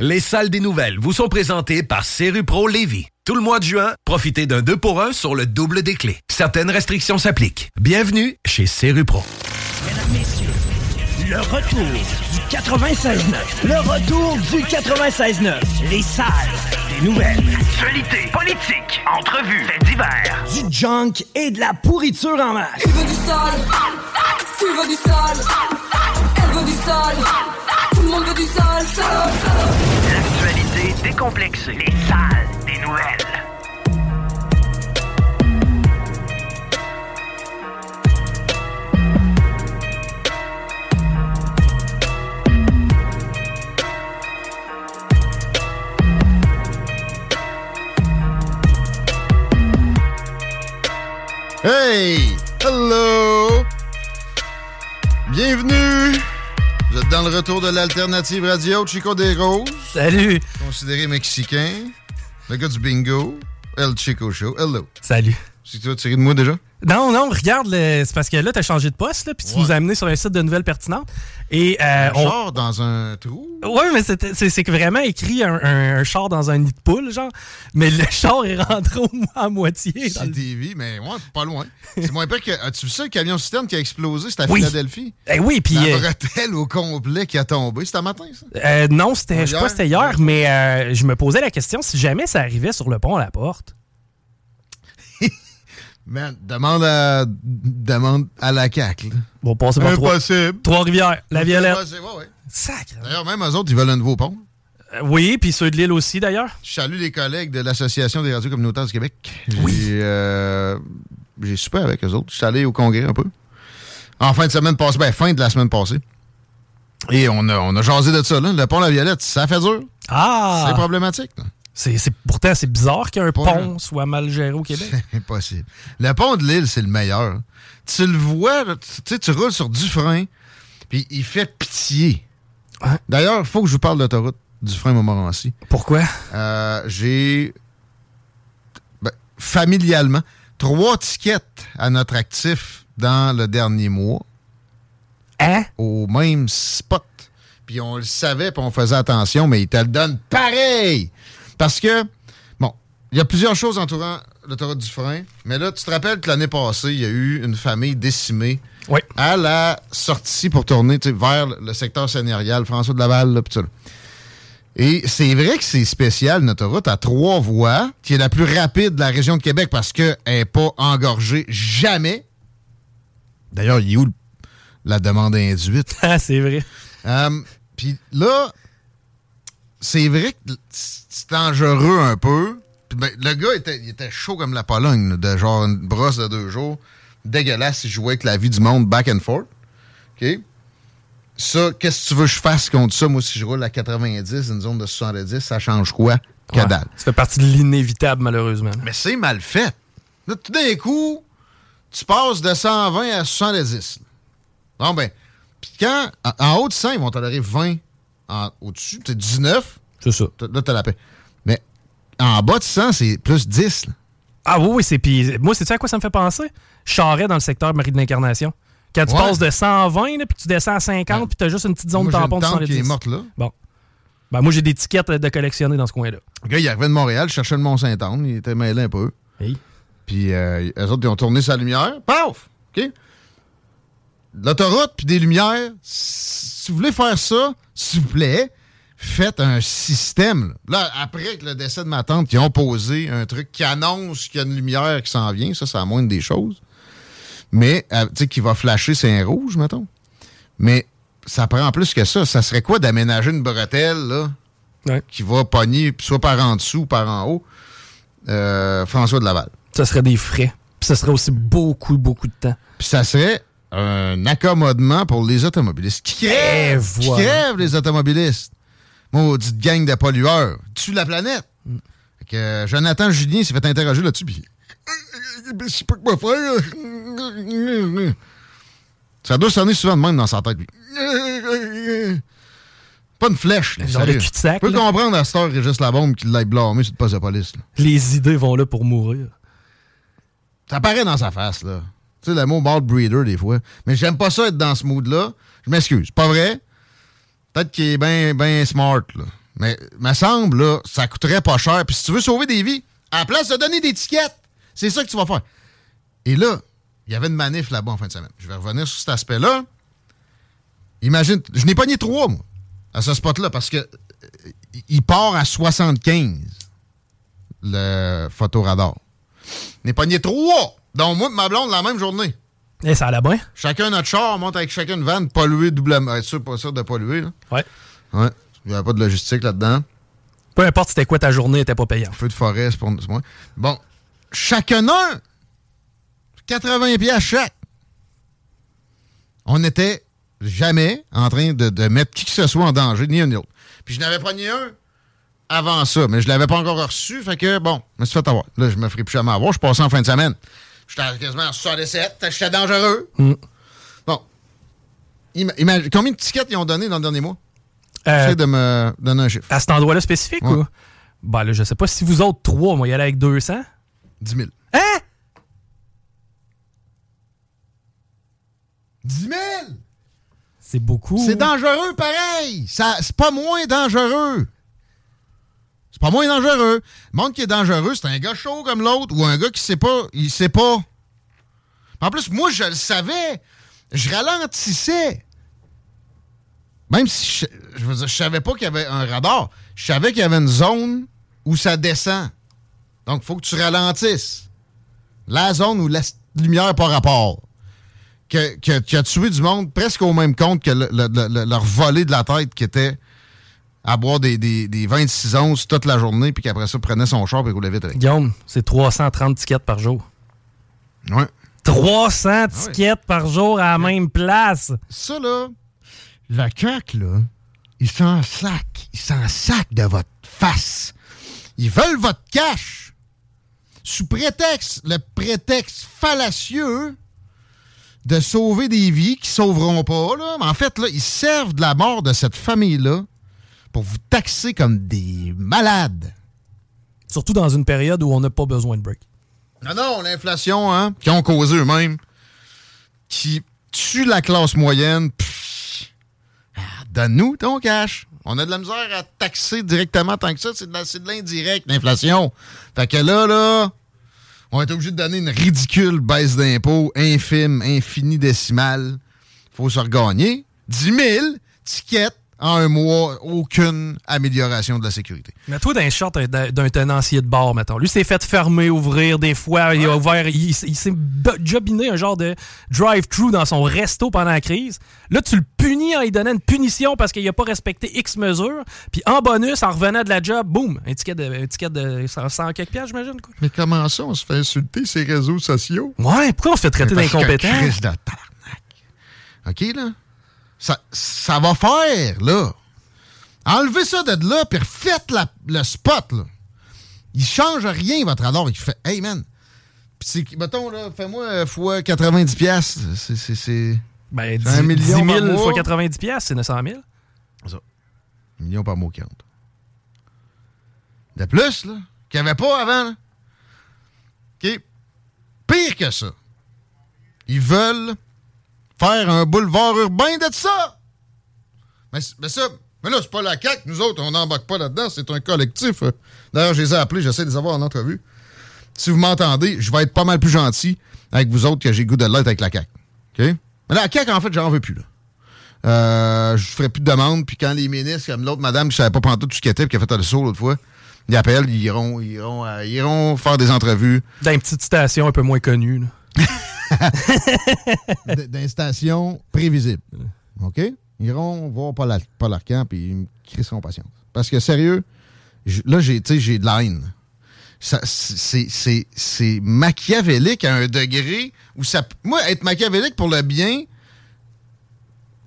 Les salles des nouvelles vous sont présentées par Pro Lévis. Tout le mois de juin, profitez d'un 2 pour 1 sur le double des clés. Certaines restrictions s'appliquent. Bienvenue chez Pro. Mesdames, Messieurs, le retour du 96.9. Le retour du 96.9. Les salles des nouvelles. Actualité, politique, entrevues, faits divers. Du junk et de la pourriture en masse. Tu veux du sale Tu veux du sale Elle veut du sale Tout le monde veut du sale, sale, sale. Décomplexée. Les salles des nouvelles. Hey! Hello! Bienvenue! Vous êtes dans le retour de l'alternative radio Chico des Roses. Salut! Considéré mexicain. Le gars du bingo. El Chico Show. Hello. Salut. C'est toi tiré de moi déjà? Non, non, regarde, c'est parce que là, tu as changé de poste, puis tu Ouais. nous as amené sur un site de nouvelles pertinentes. Et, euh, Un on- char dans un trou? Ouais, mais c'est c'est que vraiment écrit un, un- un char dans un nid de poule, genre. Mais le char est rentré au moins à moitié. dans le- CTV, mais ouais, pas loin. C'est moins pire que. As-tu vu ça, le camion citerne qui a explosé? C'était à Oui. Philadelphie? Eh oui, puis. La euh, bretelle au complet qui a tombé. C'était un matin, ça? euh, non, c'était, je sais pas, c'était hier, mais euh, je me posais la question si jamais ça arrivait sur le pont à la porte. Man, demande à, demande à la CAQ. Bon, passer par trois, Impossible. Trois-Rivières, la Violette. Impossible, ouais, ouais. Sacre. D'ailleurs, même eux autres, ils veulent un nouveau pont. Euh, oui, puis ceux de Lille aussi, d'ailleurs. Je salue les collègues de l'Association des radios communautaires du Québec. Oui. J'ai, euh, j'ai super avec eux autres. Je suis allé au congrès un peu. En fin de semaine passée, ben, fin de la semaine passée. Et on a, on a jasé de ça, là. Le pont La Violette, ça fait dur. Ah! C'est problématique. là. C'est, pourtant, c'est bizarre qu'un pont soit mal géré au Québec. C'est impossible. Le pont de l'île, c'est le meilleur. Tu le vois, tu tu sais, tu roules sur Dufresne, puis il fait pitié. D'ailleurs, il faut que je vous parle d'autoroute Dufresne-Montmorency. Pourquoi? Euh, j'ai ben, familialement trois tickets à notre actif dans le dernier mois Hein? au même spot. Puis on le savait, puis on faisait attention, mais ils te le donnent pareil. Parce que, bon, il y a plusieurs choses entourant l'autoroute du frein, mais là, tu te rappelles que l'année passée, il y a eu une famille décimée Oui. à la sortie pour tourner vers le secteur sénérial, François de Laval, là, pis tout. Et c'est vrai que c'est spécial, notre autoroute à trois voies, qui est la plus rapide de la région de Québec parce qu'elle n'est pas engorgée jamais. D'ailleurs, il est où la demande induite? Ah, c'est vrai. Euh, Puis là, c'est vrai que c'est dangereux un peu. Puis ben, le gars était, il était chaud comme la Pologne, là, de genre une brosse de deux jours. Dégueulasse, il jouait avec la vie du monde back and forth. OK? Ça, qu'est-ce que tu veux que je fasse contre ça? Moi, si je roule à 90, une zone de 70, ça change quoi? Ouais. dalle. Ça fait partie de l'inévitable, malheureusement. Mais c'est mal fait. Là, tout d'un coup, tu passes de 120 à 70. là. Bon, ben, puis quand, en, en haut de 100, ils vont tolérer 20. Au-dessus, c'est 19. C'est ça. T'as- Là, t'as la paix. Mais en bas de 100, c'est plus 10. là. Ah oui, oui, c'est puis moi, c'est ça à quoi ça me fait penser? Charret dans le secteur Marie de l'Incarnation. Quand tu Ouais. passes de 120, là, puis tu descends à 50, Ouais. puis tu as juste une petite zone Moi, j'ai tampon une de tante 110. qui est morte là. Bon. Ben, moi, j'ai des tickets de collectionner dans ce coin-là. Le gars, il arrivait de Montréal, cherchait le Mont-Saint-Anne, il était mêlé un peu. Hey. Puis euh, eux autres, ils ont tourné sa lumière. Paf! OK? L'autoroute puis des lumières, si vous voulez faire ça, s'il vous plaît, faites un système. Là, Là, après que le décès de ma tante, ils ont posé un truc qui annonce qu'il y a une lumière qui s'en vient. Ça, c'est la moindre des choses. Mais, euh, tu sais, qui va flasher, c'est un rouge, mettons. Mais ça prend plus que ça. Ça serait quoi d'aménager une bretelle, là, Ouais. qui va pogner soit par en dessous ou par en haut? Euh, François de Laval. Ça serait des frais. Puis ça serait aussi beaucoup, beaucoup de temps. Puis ça serait un accommodement pour les automobilistes. Qui crèvent, Eh, qui crèvent, les automobilistes? Maudite gang de pollueurs. Tue la planète. Mm. Fait que euh, Jonathan Julien s'est fait interroger là-dessus, puis... Je sais pas quoi faire. Ça doit sonner souvent de même dans sa tête. Pas une flèche, là, Genre de cul-de-sac, Je peux comprendre à cette heure, Régis Labombe qui l'ait blâmé sur le poste de police. là. Les idées vont là pour mourir. Ça paraît dans sa face, là. Tu sais, le mot bald breeder, des fois. Mais j'aime pas ça être dans ce mood-là. Je m'excuse. Pas vrai? Peut-être qu'il est bien smart, là. Mais, me semble, là, ça coûterait pas cher. Puis si tu veux sauver des vies, à la place de donner des tickets, c'est ça que tu vas faire. Et là, il y avait une manif là-bas en fin de semaine. Je vais revenir sur cet aspect-là. Imagine, je n'ai pogné trois, moi, à ce spot-là, parce que euh, il part à 75, le photoradar. On est pogné trois, dont moi et ma blonde la même journée. Et ça allait bien? Chacun notre char, on monte avec chacun une vanne, polluer doublement. Être sûr, pas sûr de polluer, là. Ouais. Ouais. Il n'y avait pas de logistique là-dedans. Peu importe c'était quoi ta journée, elle était pas payante. Feu de forêt, c'est pour moi. Bon, chacun un, 80 pièces chaque. On n'était jamais en train de, de mettre qui que ce soit en danger, ni un ni l'autre. Puis je n'avais pas ni un avant ça, mais je l'avais pas encore reçu, fait que bon, je me suis fait avoir. Là, je me ferai plus jamais avoir. Je passais en fin de semaine. J'étais quasiment en 67, j'étais dangereux. Bon. Ima- imagine- combien de tickets ils ont donné dans le dernier mois? Euh, J'essaie de me donner un chiffre. À cet endroit-là spécifique Ouais. ou? Ben là, je sais pas si vous autres trois, moi, y aller avec 200. 10 000. Hein? 10 000! C'est beaucoup. C'est dangereux pareil. Ça, c'est pas moins dangereux. C'est pas moins dangereux. Le monde qui est dangereux, c'est un gars chaud comme l'autre ou un gars qui sait pas. Il sait pas. En plus, moi, je le savais. Je ralentissais. Même si je, je savais pas qu'il y avait un radar. Je savais qu'il y avait une zone où ça descend. Donc, il faut que tu ralentisses. La zone où la lumière par rapport que- que- tué du monde presque au même compte que le- le- le- le- leur volée de la tête qui était à boire des, des, des 26 onces toute la journée, puis qu'après ça, prenait son char et roulait vite avec. Guillaume, c'est 330 tickets par jour. Ouais. 300 tickets par jour à la même place. Ça, là, la CAQ, là, ils s'en sac. Ils s'en sac de votre face. Ils veulent votre cash. Sous prétexte, le prétexte fallacieux de sauver des vies qui sauveront pas, là. Mais en fait, là, ils servent de la mort de cette famille-là pour vous taxer comme des malades. Surtout dans une période où on n'a pas besoin de break. Non, non, l'inflation, hein, qui ont causé eux-mêmes, qui tue la classe moyenne. Ah, Donne-nous ton cash. On a de la misère à taxer directement tant que ça. C'est de la- c'est de l'indirect, l'inflation. Fait que là, là, on est obligé de donner une ridicule baisse d'impôts, infime, infinie décimale. Faut se regagner. 10 000 tickets en un mois, aucune amélioration de la sécurité. Mais toi, d'un short d'un tenancier de bar, mettons. Lui, s'est fait fermer, ouvrir des fois. Il a ouvert. Il, il s'est jobiné un genre de drive-thru dans son resto pendant la crise. Là, tu le punis en lui donnant une punition parce qu'il a pas respecté X mesures. Puis en bonus, en revenant de la job, boum, un ticket de, un ticket de 100, 100 quelques piastres, j'imagine. quoi. Mais comment ça, on se fait insulter ces réseaux sociaux? Ouais, pourquoi on se fait traiter Mais parce que d'incompétent? OK, là? Ça, ça va faire, là. Enlevez ça de là, puis refaites la- le spot, là. Il change rien, votre radar. Il fait, hey, man. Puis mettons, là, fais-moi euh, fois 90 piastres. C'est. Ben, 10, un million 10 par 000 mois. fois 90 piastres, c'est 900 000. Un million par mois qui rentre. De plus, là, qu'il n'y avait pas avant, là. OK? Pire que ça. Ils veulent un boulevard urbain de ça. Mais, ça, mais là, c'est pas la CAQ. Nous autres, on n'embarque pas là-dedans. C'est un collectif. D'ailleurs, je les ai appelés. J'essaie de les avoir en entrevue. Si vous m'entendez, je vais être pas mal plus gentil avec vous autres que j'ai goût de l'être avec la CAQ. OK? Mais à CAQ, en fait, j'en veux plus, là. Euh, je ferai plus de demandes, puis quand les ministres, comme l'autre madame qui savait pas prendre tout ce qui était, puis qui a fait le saut l'autre fois, ils appellent, ils iront, ils iront, euh, ils iront faire des entrevues. Dans une petite station un peu moins connue. là. d- d'une station prévisible. OK? Ils iront voir Paul, Paul Arcand puis ils me crisseront patience. Parce que sérieux, là, j'ai, de la c'est, machiavélique à un degré où ça. Moi, être machiavélique pour le bien,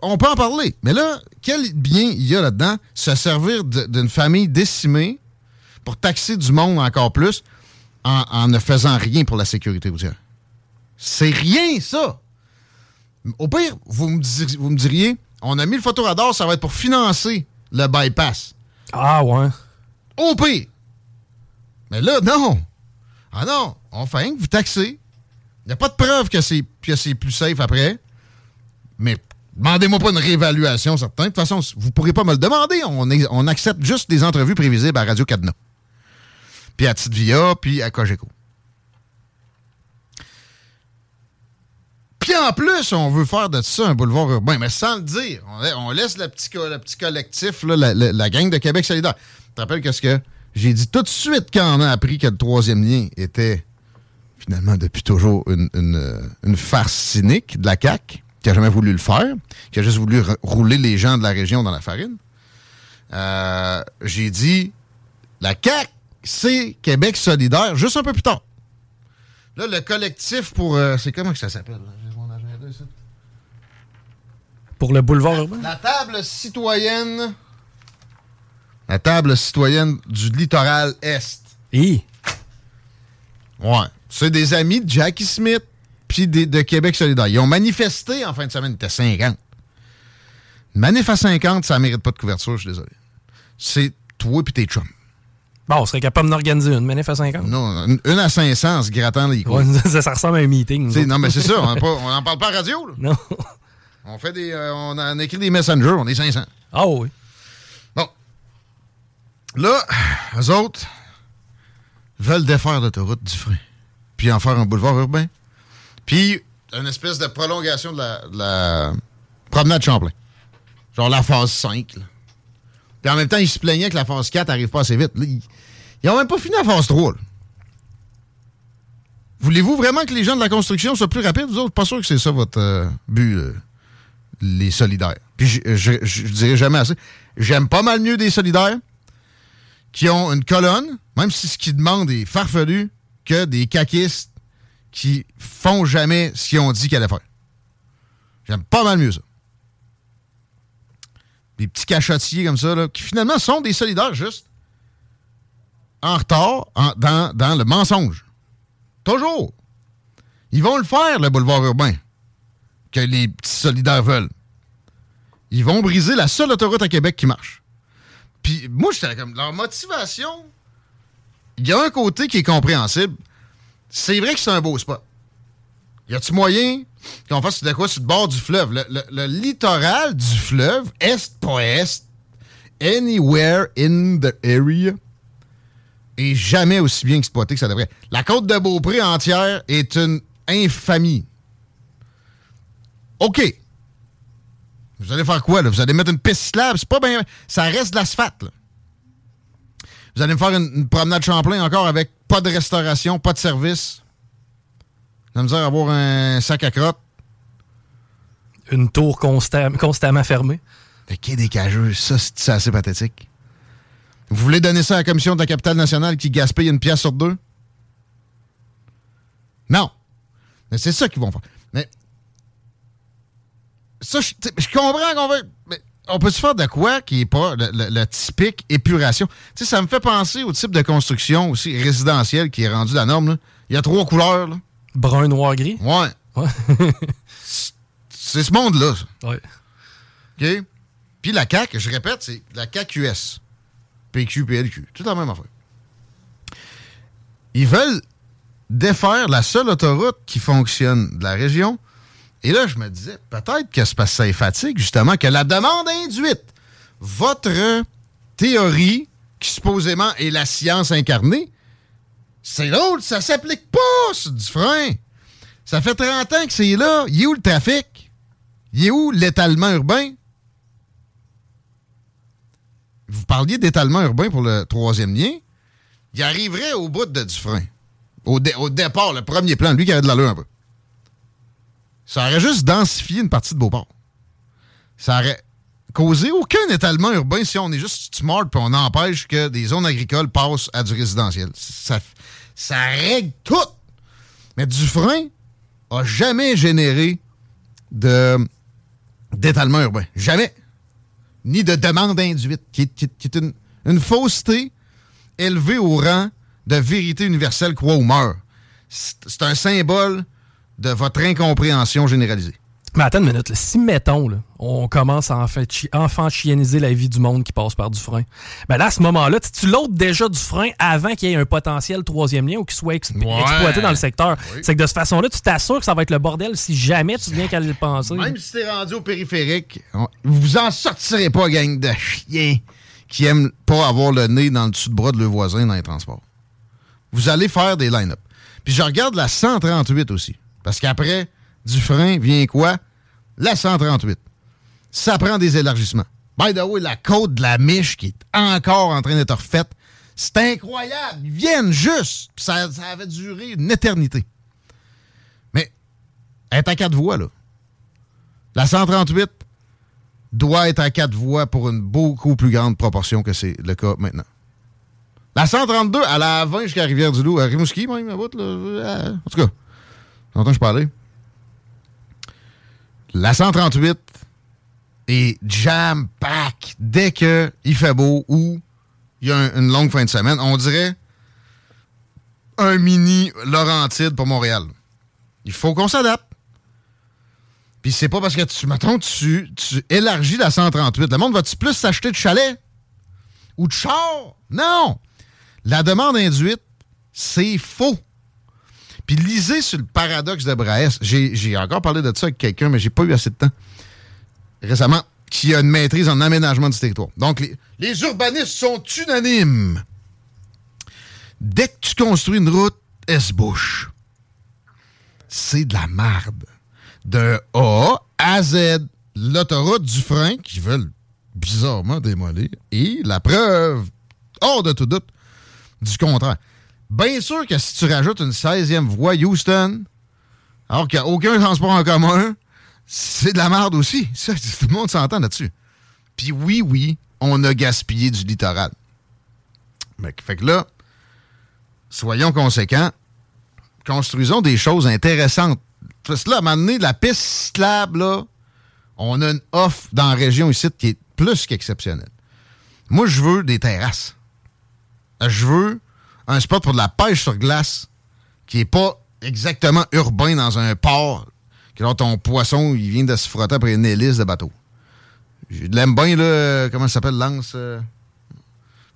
on peut en parler. Mais là, quel bien il y a là-dedans? Se servir d'une famille décimée pour taxer du monde encore plus en, en ne faisant rien pour la sécurité routière. C'est rien, ça! Au pire, vous me, dir- vous me diriez, on a mis le photoradar, ça va être pour financer le bypass. Ah ouais. Au pire. Mais là, non. Ah non, on fait rien que vous taxez. Il n'y a pas de preuve que c'est, que c'est plus safe après. Mais demandez-moi pas une réévaluation, certain. De toute façon, vous ne pourrez pas me le demander. On, est- on accepte juste des entrevues prévisibles à Radio Cadena. Puis à Tite Via, puis à Cogeco. Puis en plus, on veut faire de ça un boulevard urbain, mais sans le dire. On, la- on laisse le petit, petit collectif, la, gang de Québec solidaire. Tu te rappelles qu'est-ce que j'ai dit tout de suite quand on a appris que le troisième lien était finalement depuis toujours une, euh, farce cynique de la CAQ, qui a jamais voulu le faire, qui a juste voulu rouler les gens de la région dans la farine. Euh, j'ai dit la CAQ, c'est Québec solidaire, juste un peu plus tard. Là, le collectif pour. euh, c'est comment que ça s'appelle? là? J'ai mon agenda ici. Pour le boulevard urbain? La table citoyenne. La table citoyenne du littoral Est. Hi. Ouais. C'est des amis de Jackie Smith puis de Québec solidaire. Ils ont manifesté en fin de semaine. Ils étaient 50. Une manif à 50, ça mérite pas de couverture, je suis désolé. C'est toi puis tes chums. Bon, on serait capable d'organiser une manif à 50. Non, une, une à 500 en se grattant les couilles. Ouais, ça, ça ressemble à un meeting. non, mais c'est ça. On n'en parle pas à radio. là. Non. On fait des. euh, on en écrit des messengers, on est 500. Ah oui. Bon. Là, eux autres veulent défaire l'autoroute du frein. Puis en faire un boulevard urbain. Puis une espèce de prolongation de la, de la promenade Champlain. Genre la phase 5. là. Puis en même temps, ils se plaignaient que la phase 4 arrive pas assez vite. Là, ils, ils ont même pas fini la phase 3. là. Voulez-vous vraiment que les gens de la construction soient plus rapides? Vous autres, pas sûr que c'est ça votre euh, but, euh, les solidaires. Puis je, dirais jamais assez. J'aime pas mal mieux des solidaires qui ont une colonne, même si ce qu'ils demandent est farfelu, que des caquistes qui font jamais ce qu'ils ont dit qu'ils allaient faire. J'aime pas mal mieux ça. Des petits cachotiers comme ça, là, qui finalement sont des solidaires juste en retard dans le mensonge. Toujours. Ils vont le faire, le boulevard urbain, que les petits solidaires veulent. Ils vont briser la seule autoroute à Québec qui marche. Puis moi, j'étais comme, leur motivation, il y a un côté qui est compréhensible. C'est vrai que c'est un beau spot. Y a-tu moyen qu'on fasse de quoi sur le bord du fleuve? Le, littoral du fleuve, est, pas est, anywhere in the area, est jamais aussi bien exploité que ça devrait. La côte de Beaupré entière est une infamie. OK. Vous allez faire quoi, là? Vous allez mettre une piste slab? C'est pas bien. Ça reste de l'asphalte, là. Vous allez me faire une, une promenade Champlain encore avec pas de restauration, pas de service. Vous allez me dire avoir un sac à crotte. Une tour constam- constamment fermée. Le quai des cageux, ça, c'est assez pathétique. Vous voulez donner ça à la Commission de la capitale nationale qui gaspille une pièce sur deux? Non. Mais c'est ça qu'ils vont faire. Ça, je comprends qu'on veut. Mais on peut se faire de quoi qui n'est pas le, le- le typique épuration? Tu sais, ça me fait penser au type de construction aussi résidentielle qui est rendu la norme. là. Il y a trois couleurs. Là. Brun, noir, gris? Ouais. Ouais. C'est ce monde-là. ouais. OK? Puis la CAQ, je répète, c'est la CAQ-US. PQ, PLQ. Tout la même affaire. Ils veulent défaire la seule autoroute qui fonctionne de la région. Et là, je me disais, peut-être que c'est parce que ça fatigue, justement, que la demande induite, votre théorie, qui supposément est la science incarnée, c'est l'autre, ça s'applique pas, frein. Ça fait 30 ans que c'est là. Il est où le trafic? Il est où l'étalement urbain? Vous parliez d'étalement urbain pour le troisième lien. Il arriverait au bout de Dufresne. Au, au départ, le premier plan, lui qui avait de l'allure un peu. Ça aurait juste densifié une partie de Beauport. Ça aurait causé aucun étalement urbain si on est juste smart puis on empêche que des zones agricoles passent à du résidentiel. Ça, règle tout. Mais Dufresne a jamais généré de d'étalement urbain. Jamais. Ni de demande induite, qui est, une, une fausseté élevée au rang de vérité universelle, croit ou meurt. C'est un symbole de votre incompréhension généralisée. Mais attends une minute, là. si mettons, là, on commence à enfin, chi- enfanchieniser la vie du monde qui passe par du frein, ben là, à ce moment-là, tu- l'autres déjà du frein avant qu'il y ait un potentiel troisième lien ou qu'il soit exp- Ouais. exploité dans le secteur. Oui. C'est que de cette façon-là, tu t'assures que ça va être le bordel si jamais tu viens qu'à le penser. Même si t'es rendu au périphérique, on- vous en sortirez pas, gang de chiens qui aiment pas avoir le nez dans le dessous de bras de leurs voisins dans les transports. Vous allez faire des line-up. Puis je regarde la 138 aussi. Parce qu'après, du frein vient quoi? La 138. Ça prend des élargissements. By the way, la côte de la Miche qui est encore en train d'être refaite, c'est incroyable. Ils viennent juste. Ça, ça avait duré une éternité. Mais elle est à quatre voies, là. La 138 doit être à quatre voies pour une beaucoup plus grande proportion que c'est le cas maintenant. La 132, elle a 20 jusqu'à Rivière-du-Loup, à Rimouski même, à bout, là. Euh, En tout cas, que je parlais. La 138 est jam-pack dès qu'il fait beau ou il y a un- une longue fin de semaine. On dirait un mini Laurentide pour Montréal. Il faut qu'on s'adapte. Puis c'est pas parce que tu, mettons, tu, tu élargis la 138. Le monde va-tu plus s'acheter de chalet? Ou de char? Non! La demande induite, c'est faux. Puis lisez sur le paradoxe de Braès. J'ai encore parlé de ça avec quelqu'un, mais j'ai pas eu assez de temps récemment, qui a une maîtrise en aménagement du territoire. Donc, les, les urbanistes sont unanimes. Dès que tu construis une route, elle se bouche. C'est de la marde. De A à Z, l'autoroute du frein, qui veulent bizarrement démolir, et la preuve, hors de tout doute, du contraire. Bien sûr que si tu rajoutes une 16e voie Houston, alors qu'il n'y a aucun transport en commun, c'est de la merde aussi. Tout le monde s'entend là-dessus. Puis oui, oui, on a gaspillé du littoral. Mais, fait que là, soyons conséquents, construisons des choses intéressantes. Parce que là, à un moment donné, la piste cyclable, là, on a une offre dans la région ici qui est plus qu'exceptionnelle. Moi, je veux des terrasses. Je veux un spot pour de la pêche sur glace qui est pas exactement urbain dans un port. Que là, ton poisson, il vient de se frotter après une hélice de bateau. Je l'aime bien, là. Comment ça s'appelle, Lance? euh,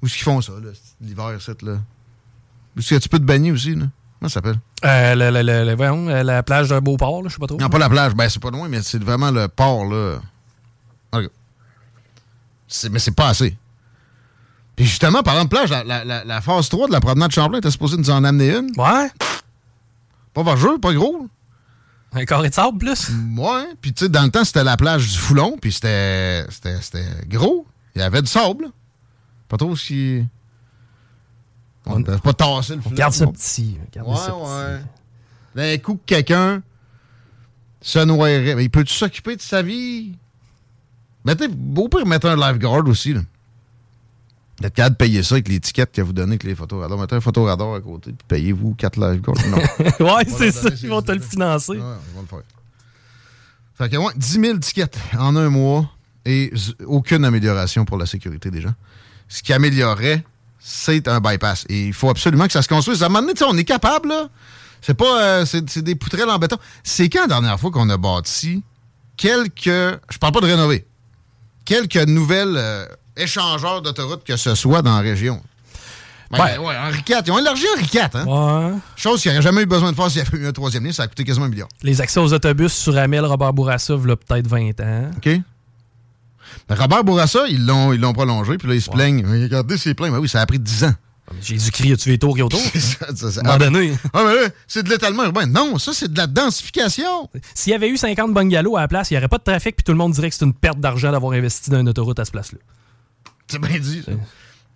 Où est-ce qu'ils font ça, l'hiver, cette, là? Où est-ce que tu peux te baigner aussi, là? Comment ça s'appelle? Euh, le- le- le- voyons, euh, la plage de Beauport, là, je sais pas trop. Non, pas la plage. Ben, c'est pas loin, mais c'est vraiment le port, là. Ok. C'est- mais c'est pas assez. Puis justement, parlant de plage, la, la- la- la phase 3 de la promenade Champlain était supposée nous en amener une? Ouais. Pas jeu, pas gros. Un carré de sable, plus? Ouais. Puis tu sais, dans le temps, c'était la plage du Foulon, puis c'était gros. Il y avait du sable. Pas trop si... On ne pas tasser le On garde ça petit. Garde Ouais, ça ouais. D'un coup que quelqu'un se noierait. Mais il peut-tu s'occuper de sa vie? Mettez, au pire, mettre un lifeguard aussi. Là. D'être capable de payer ça avec l'étiquette que vous donnez avec les photos radars. Mettez un photoradar à côté, puis payez-vous 4 lifeguards. Non. ouais, c'est ça. Ils vont te le financer. Ouais, ils vont le faire. Fait que, ouais, 10 000 tickets en un mois et aucune amélioration pour la sécurité des gens. Ce qui améliorerait, c'est un bypass. Et il faut absolument que ça se construise. À un moment donné, tu sais, on est capable, là. C'est pas. euh, c'est c'est des poutrelles en béton. C'est quand la dernière fois qu'on a bâti quelques. Je parle pas de rénover. Quelques nouvelles euh, échangeurs d'autoroutes que ce soit dans la région. Ben, Ouais. ouais, Henri IV. Ils ont élargi Henri IV, hein? Ouais. Chose qu'il n'y aurait jamais eu besoin de faire s'il y avait eu un troisième lien, ça a coûté quasiment un milliard. Les accès aux autobus sur Amel, Robert Bourassa, il peut-être 20 ans. OK? Mais Robert Bourassa, ils l'ont, ils l'ont prolongé, puis là, ils se plaignent. Regardez, c'est plein. Ben oui, ça a pris 10 ans. Jésus-Christ, as-tu les tours qui autour? Moment donné. Ah, mais là, c'est de l'étalement urbain. Non, ça, c'est de la densification. S'il y avait eu 50 bungalows à la place, il n'y aurait pas de trafic, puis tout le monde dirait que c'est une perte d'argent d'avoir investi dans une autoroute à ce place-là. C'est bien dit, ça.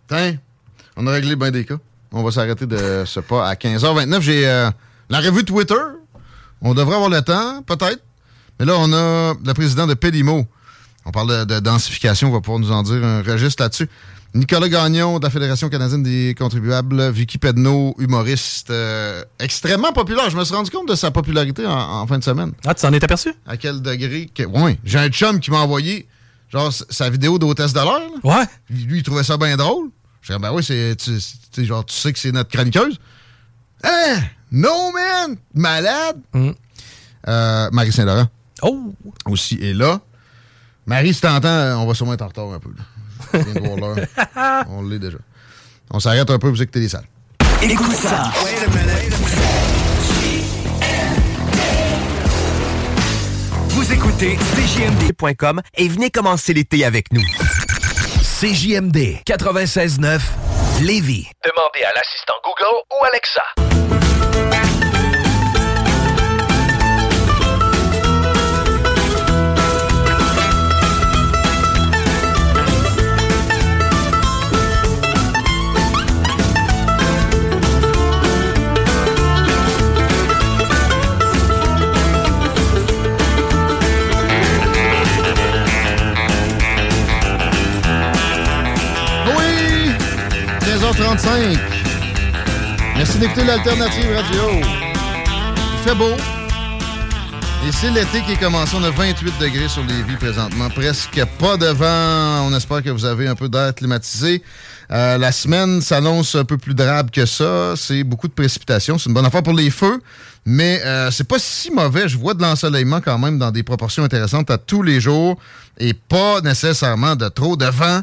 Tiens, on a réglé bien des cas. On va s'arrêter de ce pas à 15h29. J'ai euh, la revue Twitter. On devrait avoir le temps, peut-être. Mais là, on a le président de Pédimo. On parle de, de densification. On va pouvoir nous en dire un registre là-dessus. Nicolas Gagnon de la Fédération canadienne des contribuables, Vicky Pedneau, humoriste euh, extrêmement populaire. Je me suis rendu compte de sa popularité en, en fin de semaine. Ah, tu t'en es aperçu? À quel degré que. Oui, j'ai un chum qui m'a envoyé genre sa vidéo d'hôtesse de là. Ouais. Lui, il trouvait ça bien drôle. Je disais, ben oui, c'est, tu, genre, tu sais que c'est notre chroniqueuse. Hein? No, man! Malade! Euh, Marie Saint-Laurent. Oh! Aussi est là. Marie, si t'entends, on va sûrement être en retard un peu. Là. Je viens de voir l'heure. On l'est déjà. On s'arrête un peu pour écouter les salles. Écoute ça. Vous écoutez CJMD.com et venez commencer l'été avec nous. CJMD 96.9 Lévis. Demandez à l'assistant Google ou Alexa. 15h35. Merci d'écouter l'Alternative Radio. Il fait beau. Et c'est l'été qui est commencé. On a 28 degrés sur les vies présentement. Presque pas de vent. On espère que vous avez un peu d'air climatisé. Euh, la semaine s'annonce un peu plus drabe que ça. C'est beaucoup de précipitations. C'est une bonne affaire pour les feux. Mais euh, c'est pas si mauvais. Je vois de l'ensoleillement quand même dans des proportions intéressantes à tous les jours. Et pas nécessairement de trop de vent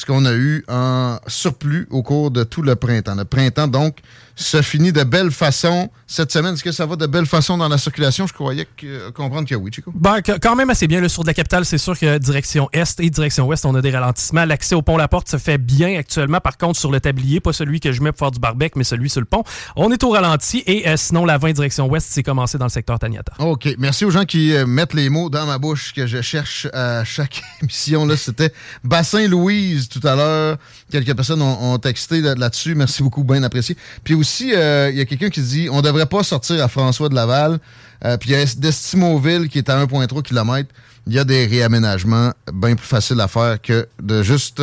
ce qu'on a eu en surplus au cours de tout le printemps. Le printemps, donc, se finit de belle façon cette semaine. Est-ce que ça va de belle façon dans la circulation? Je croyais que- comprendre que oui, Chico. Ben, quand même assez bien. Le sur de la capitale, c'est sûr que direction Est et direction Ouest, on a des ralentissements. L'accès au pont La Porte se fait bien actuellement. Par contre, sur le tablier, pas celui que je mets pour faire du barbecue, mais celui sur le pont, on est au ralenti. Et euh, sinon, la 20 direction Ouest, c'est commencé dans le secteur Taniata. OK. Merci aux gens qui euh, mettent les mots dans ma bouche que je cherche à chaque émission. Là, C'était Bassin Louise tout à l'heure. Quelques personnes ont, texté là- là-dessus. Merci beaucoup, bien apprécié. Puis aussi, euh, il y a quelqu'un qui dit on devrait pas sortir à François de Laval. Euh, puis il y a d'Estimoville qui est à 1,3 km. Il y a des réaménagements bien plus faciles à faire que de juste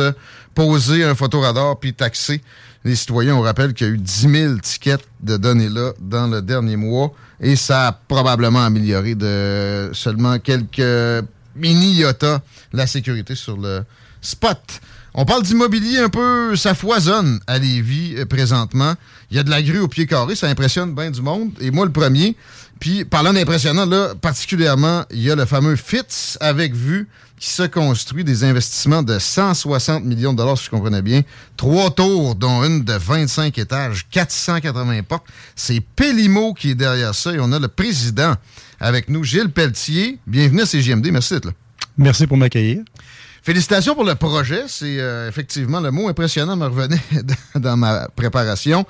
poser un photoradar puis taxer les citoyens. On rappelle qu'il y a eu 10 000 tickets de données là dans le dernier mois et ça a probablement amélioré de seulement quelques mini-iota la sécurité sur le spot. On parle d'immobilier un peu, ça foisonne à Lévis euh, présentement. Il y a de la grue au pied carré, ça impressionne bien du monde. Et moi, le premier. Puis, parlant d'impressionnant, là, particulièrement, il y a le fameux FITS avec vue qui se construit des investissements de 160 millions de dollars, si je comprenais bien. Trois tours, dont une de 25 étages, 480 portes. C'est Pélimo qui est derrière ça et on a le président avec nous, Gilles Pelletier. Bienvenue à CGMD. Merci d'être là. Merci pour m'accueillir. Félicitations pour le projet. C'est euh, effectivement le mot impressionnant me revenait dans- ma préparation.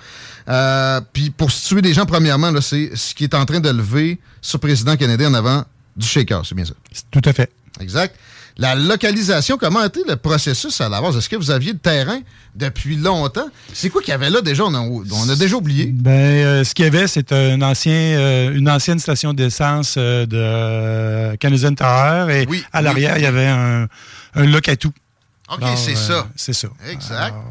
Euh, Puis pour situer les gens, premièrement, c'est ce qui est en train de lever sur président Kennedy en avant du shaker, c'est bien ça? Tout à fait. Exact. La localisation, comment été le processus à la base? Est-ce que vous aviez le terrain depuis longtemps? C'est quoi qu'il y avait là déjà? On a, on a déjà oublié. Ben, euh, ce qu'il y avait, c'est un ancien, euh, une ancienne station d'essence euh, de Canadian Tower et Oui, à oui. l'arrière, il y avait un, un locatou. OK, c'est ça. C'est ça. Exact. Alors,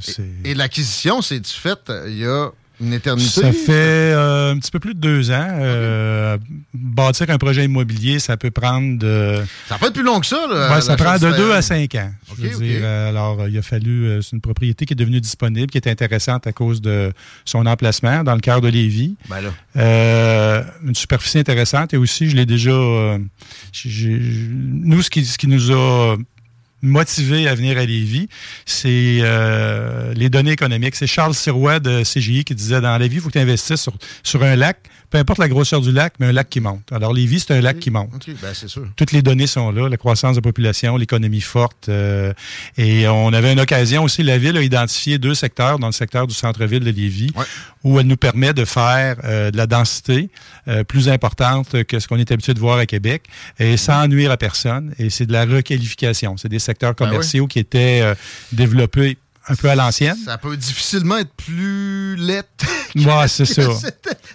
c'est- Et, et l'acquisition, c'est-tu fait euh, il y a une éternité? Ça fait euh, un petit peu plus de deux ans. Euh, Bâtir un projet immobilier, ça peut prendre de. Ça peut être plus long que ça, là, Ouais, ça prend de deux à cinq ans. Je veux dire, euh, alors, il a fallu. c'est une propriété qui est devenue disponible, qui est intéressante à cause de son emplacement dans le cœur de Lévis. Ben là. Euh, une superficie intéressante et aussi, je l'ai déjà. nous, ce qui, ce qui nous a motivés à venir à Lévis, c'est euh, les données économiques. C'est Charles Sirois de CGI qui disait dans la il faut que sur, sur un lac, peu importe la grosseur du lac, mais un lac qui monte. Alors, Lévis, c'est un lac qui monte. Ben c'est sûr. Toutes les données sont là, la croissance de population, l'économie forte. euh, et on avait une occasion aussi, la ville a identifié deux secteurs dans le secteur du centre-ville de Lévis, Ouais. où elle nous permet de faire euh, de la densité euh, plus importante que ce qu'on est habitué de voir à Québec, et sans nuire à personne. Et c'est de la requalification. C'est des secteurs Ben commerciaux qui étaient euh, développés un peu à l'ancienne. Ça peut difficilement être plus laid. Ouais, c'est ça.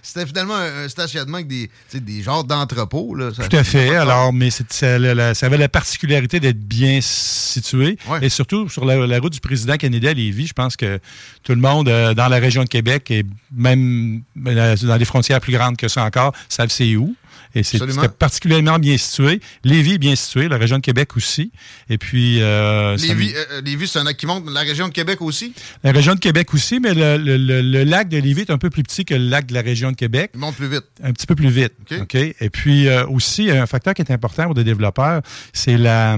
C'était- finalement un, stationnement avec des, des genres d'entrepôts. Tout à fait. Alors, mais ça, la- ça avait la particularité d'être bien situé. Ouais. Et surtout, sur la, la route du président Kennedy à Lévis, je pense que tout le monde euh, dans la région de Québec et même euh, dans des frontières plus grandes que ça encore, savent c'est où. Et c'est- particulièrement bien situé. Lévis est bien situé, la région de Québec aussi. Et puis, euh, ça- Lévis, euh, Lévis, c'est un lac qui monte. La région de Québec aussi? la région de Québec aussi, mais le, le- le- le lac de Lévis est un peu plus petit que le lac de la région de Québec. Il monte plus vite. Un petit peu plus vite. OK. OK? Et puis euh, aussi, un facteur qui est important pour des développeurs, c'est la,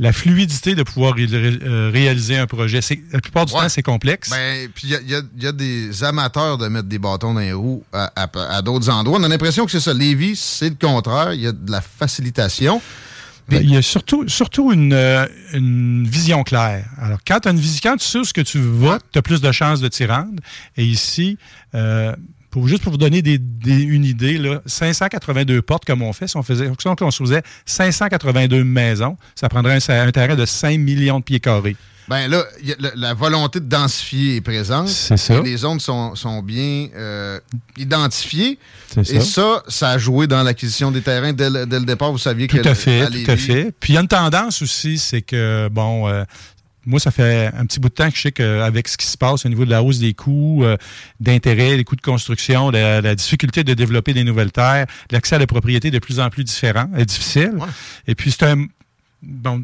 la fluidité de pouvoir ré- euh, réaliser un projet. La plupart du Ouais. temps, c'est complexe. Ben, puis il y a, y y des amateurs de mettre des bâtons dans les roues à, à- à d'autres endroits. On a l'impression que c'est ça. Lévis, c'est le contraire. Il y a de la facilitation. Ben, il y a surtout, surtout une, euh, une vision claire. Alors, quand, as une vision, quand tu sais ce que tu vas, tu as plus de chances de t'y rendre. Et ici, euh, pour, juste pour vous donner des- des- une idée, là, 582 portes comme on fait, si on faisait, si on construisait 582 maisons, ça prendrait un, un terrain de 5 millions de pieds carrés. Ben là, il y a la, la volonté de densifier est présente. C'est ça. Et les zones sont, sont bien euh, identifiées. C'est Et ça. ça, ça a joué dans l'acquisition des terrains dès le, dès le départ. Vous saviez que Tout à fait, tout à fait. Puis il y a une tendance aussi, c'est que, bon, euh, moi, ça fait un petit bout de temps que je sais qu'avec ce qui se passe au niveau de la hausse des coûts euh, d'intérêt, les coûts de construction, la, la difficulté de développer des nouvelles terres, l'accès à la propriété est de plus en plus différent, est difficile. Ouais. Et puis c'est un Bon,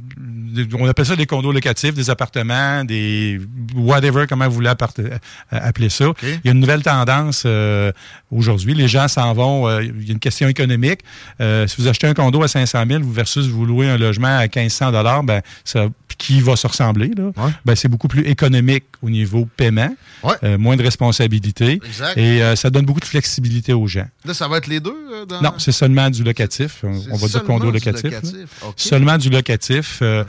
on appelle ça des condos locatifs, des appartements, des whatever, comment vous voulez euh, appeler ça. Il y a une nouvelle tendance euh, aujourd'hui. Les gens s'en vont. euh, il y a une question économique. Euh, si vous achetez un condo à 500 000 versus vous louez un logement à 1500 dollars, ben ça, qui va se ressembler là? Ouais. Ben c'est beaucoup plus économique au niveau paiement, Ouais. moins de responsabilités Exact. et ça donne beaucoup de flexibilité aux gens. Là, ça va être les deux? dans- Non, c'est seulement du locatif. On va dire condo locatif. Seulement du locatif. Euh,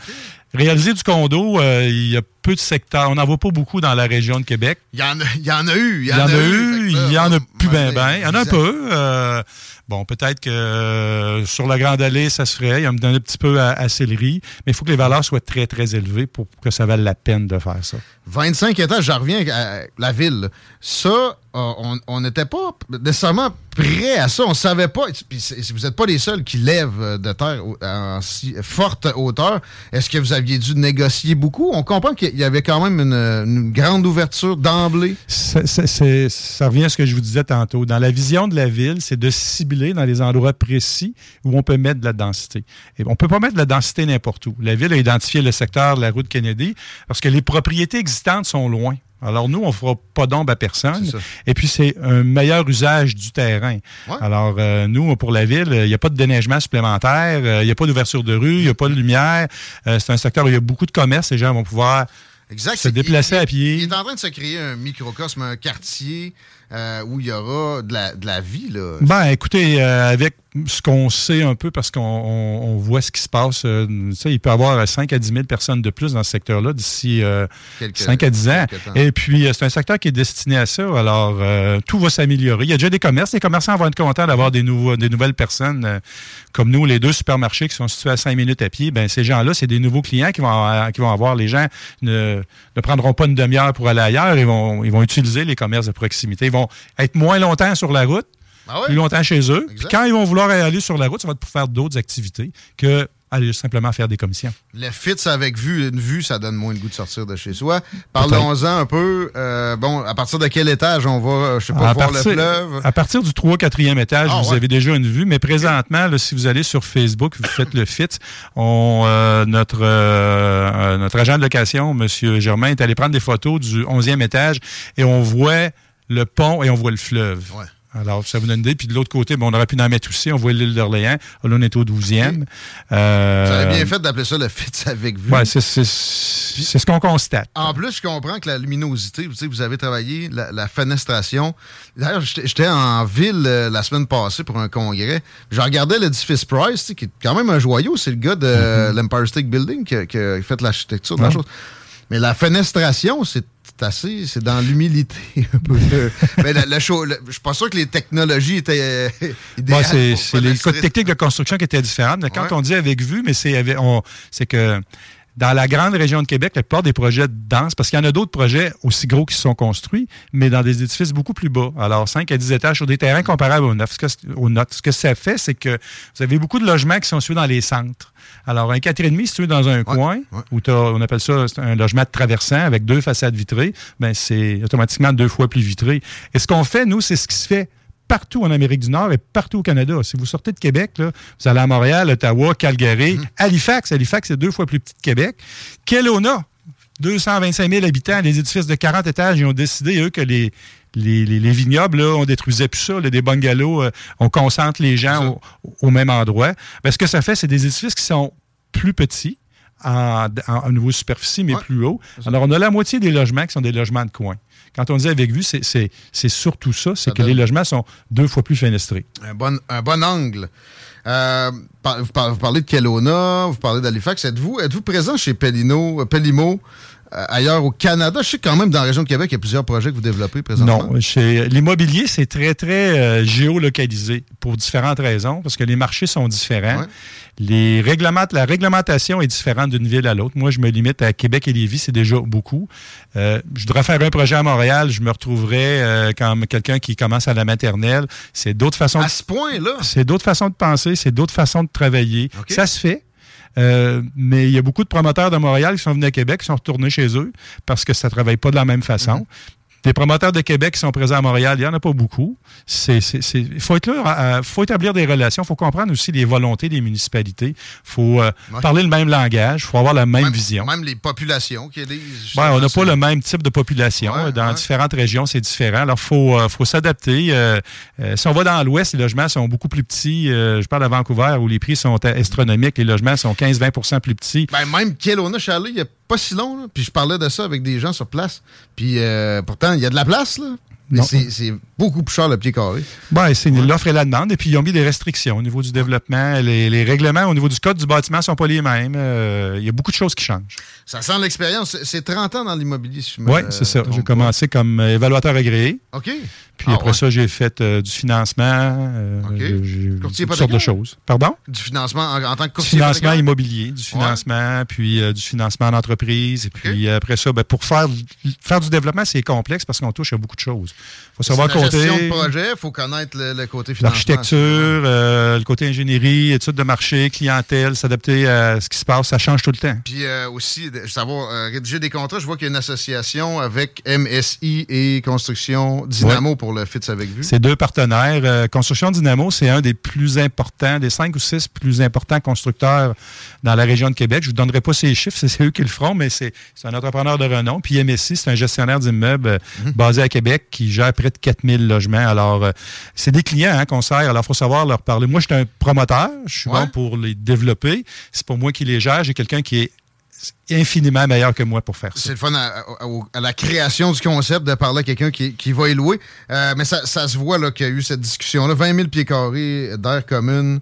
Réaliser du condo, euh, il y a peu de secteurs. On n'en voit pas beaucoup dans la région de Québec. Il y en a, il y en a eu. Il y en a eu, que là, il y en a plus ben ben. Il y en a un peu. Bon, peut-être que euh, sur la Grande Allée, ça se ferait. Il y en a un petit peu à, à Sillery. Mais il faut que les valeurs soient très, très élevées pour que ça vaille la peine de faire ça. 25 étages, j'en reviens à la ville. Ça, euh, on- n'était pas nécessairement prêt à ça. On savait pas. Puis vous n'êtes pas les seuls qui lèvent de terre en si forte hauteur. Est-ce que vous aviez dû négocier beaucoup? On comprend qu'il y avait quand même une, une grande ouverture d'emblée. Ça, ça- ça revient à ce que je vous disais tantôt. Dans la vision de la ville, c'est de cibler dans les endroits précis où on peut mettre de la densité. Et on peut pas mettre de la densité n'importe où. La ville a identifié le secteur de la route Kennedy parce que les propriétés existantes sont loin. Alors nous, on fera pas d'ombre à personne. Et puis c'est un meilleur usage du terrain. Ouais. Alors nous, pour la ville, il n'y a pas de déneigement supplémentaire, euh, il n'y a pas d'ouverture de rue, il n'y a pas de lumière. Euh, c'est un secteur où il y a beaucoup de commerce. Les gens vont pouvoir Exact. se déplacer il- à pied. Il est en train de se créer un microcosme, un quartier euh, où il y aura de la, de la vie. Là. Ben, écoutez, euh, avec ce qu'on sait un peu, parce qu'on on- on voit ce qui se passe, euh, il peut y avoir 5 à 10 000 personnes de plus dans ce secteur-là d'ici euh, Quelques- 5 à 10 ans. Et puis, c'est un secteur qui est destiné à ça. Alors, tout va s'améliorer. Il y a déjà des commerces. Les commerçants vont être contents d'avoir des, nouveaux, des nouvelles personnes comme nous, les deux supermarchés qui sont situés à 5 minutes à pied. Ben, ces gens-là, c'est des nouveaux clients qui vont, avoir- qui vont avoir. Les gens ne, ne prendront pas une demi-heure pour aller ailleurs. Ils vont, ils vont utiliser les commerces de proximité. Ils vont être moins longtemps sur la route Ah ouais? plus longtemps chez eux. Puis quand ils vont vouloir aller sur la route, ça va être pour faire d'autres activités que aller simplement faire des commissions. Le fit avec vue, une vue, ça donne moins le goût de sortir de chez soi. Parlons-en un peu. euh, bon, à partir de quel étage on va, euh, je sais pas, à, voir partir, le fleuve? à partir du 3 4e étage, Ah, vous ouais. avez déjà une vue, mais présentement, là, si vous allez sur Facebook, vous faites le fit, on, euh, notre, euh, notre agent de location, M. Germain, est allé prendre des photos du 11e étage et on voit le pont et on voit le fleuve. Ouais. Alors, ça vous donne une idée. Puis de l'autre côté, bon, on aurait pu en mettre aussi. On voit l'île d'Orléans. Là, on est au 12e. Euh, Vous avez bien fait d'appeler ça le FITS avec vue. C'est ce qu'on constate. En plus, je comprends que la luminosité, vous, savez, vous avez travaillé la, la fenestration. D'ailleurs, j'étais en ville euh, la semaine passée pour un congrès. Je regardais l'édifice Price, qui est quand même un joyau. C'est le gars de euh, l'Empire State Building qui, a- qui a fait l'architecture de la chose. Mais la fenestration, c'est assez, c'est dans l'humilité un peu. Mais le- je suis pas sûr que les technologies étaient euh, idéales. C'est les techniques de construction qui étaient différentes. Quand Ouais. on dit avec vue, mais c'est avec- on- c'est que dans la grande région de Québec, la plupart des projets denses, parce qu'il y en a d'autres projets aussi gros qui se sont construits, mais dans des édifices beaucoup plus bas. Alors, 5 à 10 étages sur des terrains comparables aux neuf. Ce que, aux notes. Ce que ça fait, c'est que vous avez beaucoup de logements qui sont situés dans les centres. Alors, un 4,5 situé dans un coin, où on appelle ça un logement de traversant avec deux façades vitrées, ben c'est automatiquement deux fois plus vitré. Et ce qu'on fait, nous, c'est ce qui se fait partout en Amérique du Nord et partout au Canada. Si vous sortez de Québec, là, vous allez à Montréal, Ottawa, Calgary, Halifax. Halifax, c'est deux fois plus petit que Québec. Kelowna, 225 000 habitants, les édifices de 40 étages, ils ont décidé, eux, que les, les, les- les vignobles, là, on détruisait plus ça, là, des bungalows, euh, on concentre les gens au, au même endroit. Ben, ce que ça fait, c'est des édifices qui sont plus petits, en, en- au niveau superficie, mais plus haut. Alors, on a la moitié des logements qui sont des logements de coin. Quand on dit avec vue, c'est- surtout ça, c'est que donne- les logements sont deux fois plus fenestrés. Un bon, un bon angle. Euh, par- vous, par- vous parlez de Kelowna, vous parlez d'Halifax. Êtes-vous êtes présent chez Pellino, euh, Pellimo, ailleurs au Canada? Je sais quand même dans la région de Québec, il y a plusieurs projets que vous développez présentement. Non, chez l'immobilier, c'est très, très euh, géolocalisé pour différentes raisons, parce que les marchés sont différents. Les la réglementation est différente d'une ville à l'autre. Moi, je me limite à Québec et Lévis, c'est déjà beaucoup. Euh, je voudrais faire un projet à Montréal, je me retrouverais euh, comme quelqu'un qui commence à la maternelle. C'est d'autres façons. À ce point-là? C'est d'autres façons de penser, c'est d'autres façons de travailler. Ça se fait. Euh, mais il y a beaucoup de promoteurs de Montréal qui sont venus à Québec, qui sont retournés chez eux parce que ça ne travaille pas de la même façon. Des promoteurs de Québec qui sont présents à Montréal, il n'y en a pas beaucoup. Il faut être là, il faut établir des relations, il faut comprendre aussi les volontés des municipalités, il faut euh, Ouais. parler le même langage, il faut avoir la même, vision. Même les populations qui. Ouais, on n'a pas le même type de population. Ouais, dans différentes régions, c'est différent. Alors, il faut, euh, faut s'adapter. Euh, euh, si on va dans l'Ouest, les logements sont beaucoup plus petits. Euh, je parle à Vancouver, où les prix sont astronomiques. Les logements sont 15-20% plus petits. Ben, même Kelowna, je suis allé il n'y a pas si long, là, puis je parlais de ça avec des gens sur place. Puis euh, pourtant, il y a de la place, là. C'est beaucoup plus cher le pied carré. Ben, c'est l'offre et la demande. Et puis, ils ont mis des restrictions au niveau du développement. Les, les règlements au niveau du code du bâtiment ne sont pas les mêmes. Euh, Il y a beaucoup de choses qui changent. Ça sent l'expérience. C'est- C'est 30 ans dans l'immobilier, si je me Oui, c'est ça. J'ai commencé comme évaluateur agréé. OK. Puis Ah, après ouais. ça, j'ai fait euh, du financement. euh, Courtier toutes sortes de choses. Pardon? Du financement en, en tant que Du courtier financement hypothécaire? immobilier, du financement, puis euh, du financement d'entreprise. Et puis après ça, ben, pour faire, faire du développement, c'est complexe parce qu'on touche à beaucoup de choses. Il faut savoir la gestion compter de projet, il faut connaître le, le côté financement. l'architecture, euh, le côté ingénierie, études de marché, clientèle, s'adapter à ce qui se passe, ça change tout le temps. Puis euh, aussi, savoir euh, rédiger des contrats. Je vois qu'il y a une association avec MSI et Construction Dynamo pour le FITS avec vue. C'est deux partenaires. Construction Dynamo, c'est un des plus importants, des cinq ou six plus importants constructeurs dans la région de Québec. Je ne vous donnerai pas ces chiffres, c'est eux qui le feront, mais c'est un entrepreneur de renom. Puis MSI, c'est un gestionnaire d'immeubles Mhm. basé à Québec qui gère près de 4000 logements. Alors, euh, c'est des clients hein, qu'on sert. Alors, il faut savoir leur parler. Moi, je suis un promoteur. Je suis Ouais. bon pour les développer. C'est pas moi qui les gère. J'ai quelqu'un qui est infiniment meilleur que moi pour faire ça. C'est le fun à, à- à la création du concept de parler à quelqu'un qui, qui va y louer. Euh, mais ça, ça se voit qu'il y a eu cette discussion-là. 20 000 pieds carrés d'air commune.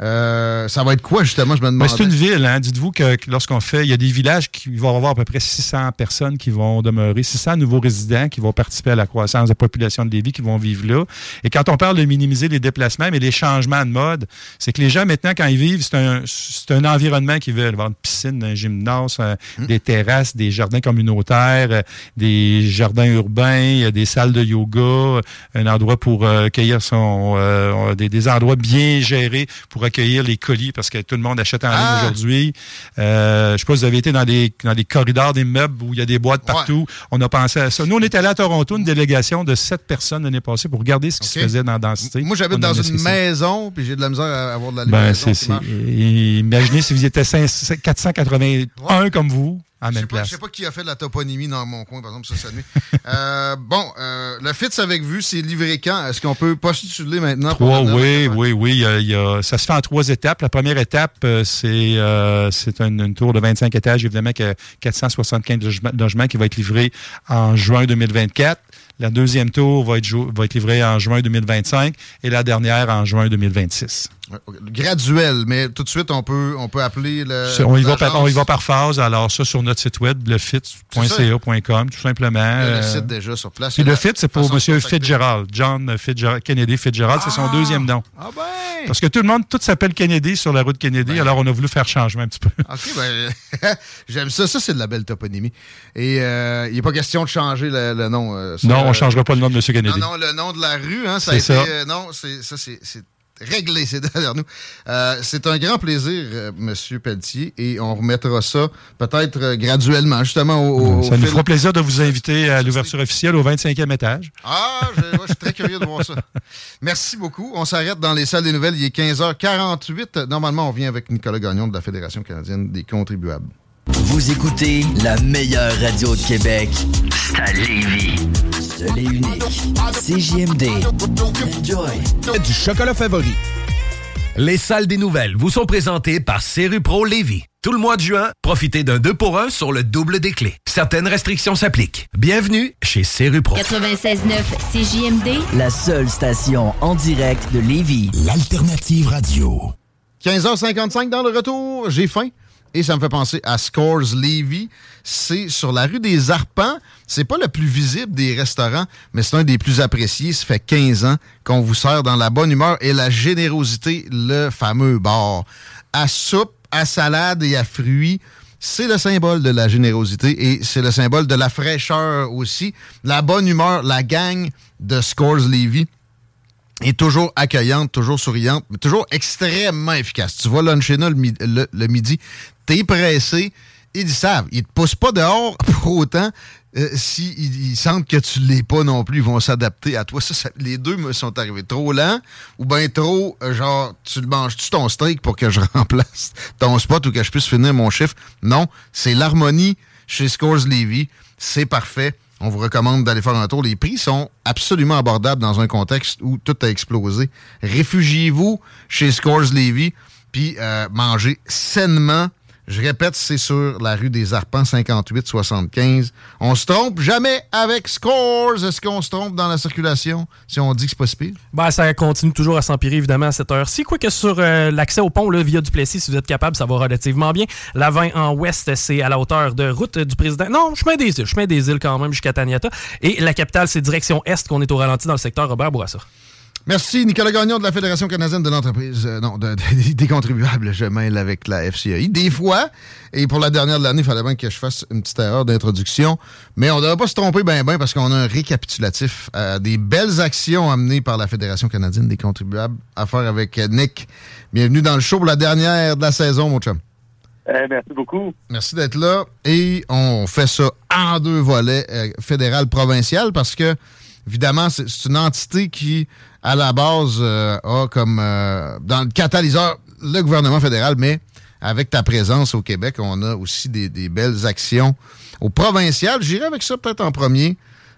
Euh, ça va être quoi, justement, je me demande. Ben, c'est une ville, hein. Dites-vous que que lorsqu'on fait, il y a des villages qui vont avoir à peu près 600 personnes qui vont demeurer, 600 nouveaux résidents qui vont participer à la croissance de la population de Lévis, qui vont vivre là. Et quand on parle de minimiser les déplacements, mais les changements de mode, c'est que les gens, maintenant, quand ils vivent, c'est un, c'est un environnement qu'ils veulent. Avoir une piscine, un gymnase, euh, des terrasses, des jardins communautaires, euh, des jardins urbains, euh, des salles de yoga, un endroit pour accueillir son, euh, des, des endroits bien gérés pour accueillir les colis parce que tout le monde achète en ligne Ah! aujourd'hui. Euh, je sais pas si vous avez été dans des, dans des corridors d'immeubles où il y a des boîtes partout. On a pensé à ça. Nous, on est allé à Toronto, une délégation de sept personnes l'année passée pour regarder ce qui se faisait dans la densité. Moi, j'habite dans une maison, puis j'ai de la misère à avoir de la Ben, c'est- marche. Imaginez si vous étiez 500 481 comme vous. À sais même place. je sais pas qui a fait de la toponymie dans mon coin, par exemple, ça, cette nuit. Euh, bon, euh, le FITS avec vue, c'est livré quand? Est-ce qu'on peut postuler maintenant? Trois, oui, oui, oui. il y a- il y a- ça se fait en trois étapes. La première étape, euh, c'est euh, c'est un- une tour de 25 étages, évidemment, euh, 475 logements, logements qui va être livré en juin 2024. La deuxième tour va être, va être livrée en juin 2025 et la dernière en juin 2026. Graduel, mais tout de suite, on peut, on peut appeler le. On, y va par, on y va par phase. Alors, ça, sur notre site web, lefit.ca.com, tout simplement. Il y a le Euh, site déjà sur place. Puis le fit, c'est pour M. Fitzgerald, John Fitzgerald, Kennedy Fitzgerald, c'est son deuxième nom. Ah ben! Parce que tout le monde, tout s'appelle Kennedy sur la route Kennedy, alors on a voulu faire changement un petit peu. OK, ben, j'aime ça. Ça, c'est de la belle toponymie. Et euh, il n'est pas question de changer le, le nom. euh, non, on euh, ne changera pas le nom de M. Kennedy. Non, non, le nom de la rue, hein, ça a été. Ça. euh, non, c'est, ça, c'est réglé, c'est derrière nous. Euh, c'est un grand plaisir, euh, Monsieur Pelletier, et on remettra ça peut-être euh, graduellement, justement, au, au Ça nous fera plaisir de vous inviter à l'ouverture officielle au 25e étage. Ah, je, ouais, je suis très curieux de voir ça. Merci beaucoup. On s'arrête dans les salles des nouvelles. Il est 15h48. Normalement, on vient avec Nicolas Gagnon de la Fédération canadienne des contribuables. Vous écoutez la meilleure radio de Québec. C'est à Lévis. Seul et unique. CJMD. Enjoy. Du chocolat favori. Les salles des nouvelles vous sont présentées par Pro Lévis. Tout le mois de juin, profitez d'un 2 pour 1 sur le double des clés. Certaines restrictions s'appliquent. Bienvenue chez Pro. 96.9 CJMD. La seule station en direct de Lévis. L'alternative radio. 15h55 dans le retour. J'ai faim. Et ça me fait penser à Scores Levy. C'est sur la rue des Arpents. C'est pas le plus visible des restaurants, mais c'est un des plus appréciés. Ça fait 15 ans qu'on vous sert dans la bonne humeur et la générosité, le fameux bar. À soupe, à salade et à fruits. C'est le symbole de la générosité et c'est le symbole de la fraîcheur aussi. La bonne humeur, la gang de Scores Levy est toujours accueillante, toujours souriante, mais toujours extrêmement efficace. Tu vas luncher le, mi- le- le midi, t'es pressé, ils savent. Ils te poussent pas dehors pour autant. Euh, si sentent que tu l'es pas non plus, ils vont s'adapter à toi. Ça, les deux me sont arrivés trop lents ou bien trop, euh, genre, tu le manges-tu ton steak pour que je remplace ton spot ou que je puisse finir mon chiffre? Non, c'est l'harmonie chez Scores Levy. C'est parfait. On vous recommande d'aller faire un tour. Les prix sont absolument abordables dans un contexte où tout a explosé. Réfugiez-vous chez Scores Levy, puis euh, mangez sainement. Je répète, c'est sur la rue des Arpents, 58-75. On se trompe jamais avec Scores. Est-ce qu'on se trompe dans la circulation? Si on dit que c'est pas? Ben, ça continue toujours à s'empirer, évidemment, à cette heure-ci. Quoique sur euh, l'accès au pont, là, via Duplessis, si vous êtes capable, ça va relativement bien. La 20 en ouest, c'est à la hauteur de route du président. Non, chemin des îles. Chemin des îles quand même jusqu'à Taniata. Et la capitale, c'est direction est qu'on est au ralenti dans le secteur Robert Bourassa. Merci, Nicolas Gagnon de la Fédération canadienne de l'entreprise. euh, non, de- de- des contribuables. Je mêle avec la FCI. Des fois, et pour la dernière de l'année, il fallait bien que je fasse une petite erreur d'introduction. Mais on ne devrait pas se tromper ben ben parce qu'on a un récapitulatif euh, des belles actions amenées par la Fédération canadienne des contribuables à faire avec euh, Nick. Bienvenue dans le show pour la dernière de la saison, mon chum. Eh, merci beaucoup. Merci d'être là. Et on fait ça en deux volets, euh, fédéral-provincial, parce que, évidemment, c'est c'est une entité qui, à la base, euh, a comme, euh, dans le catalyseur, le gouvernement fédéral, mais avec ta présence au Québec, on a aussi des, des belles actions au provincial. J'irai avec ça peut-être en premier.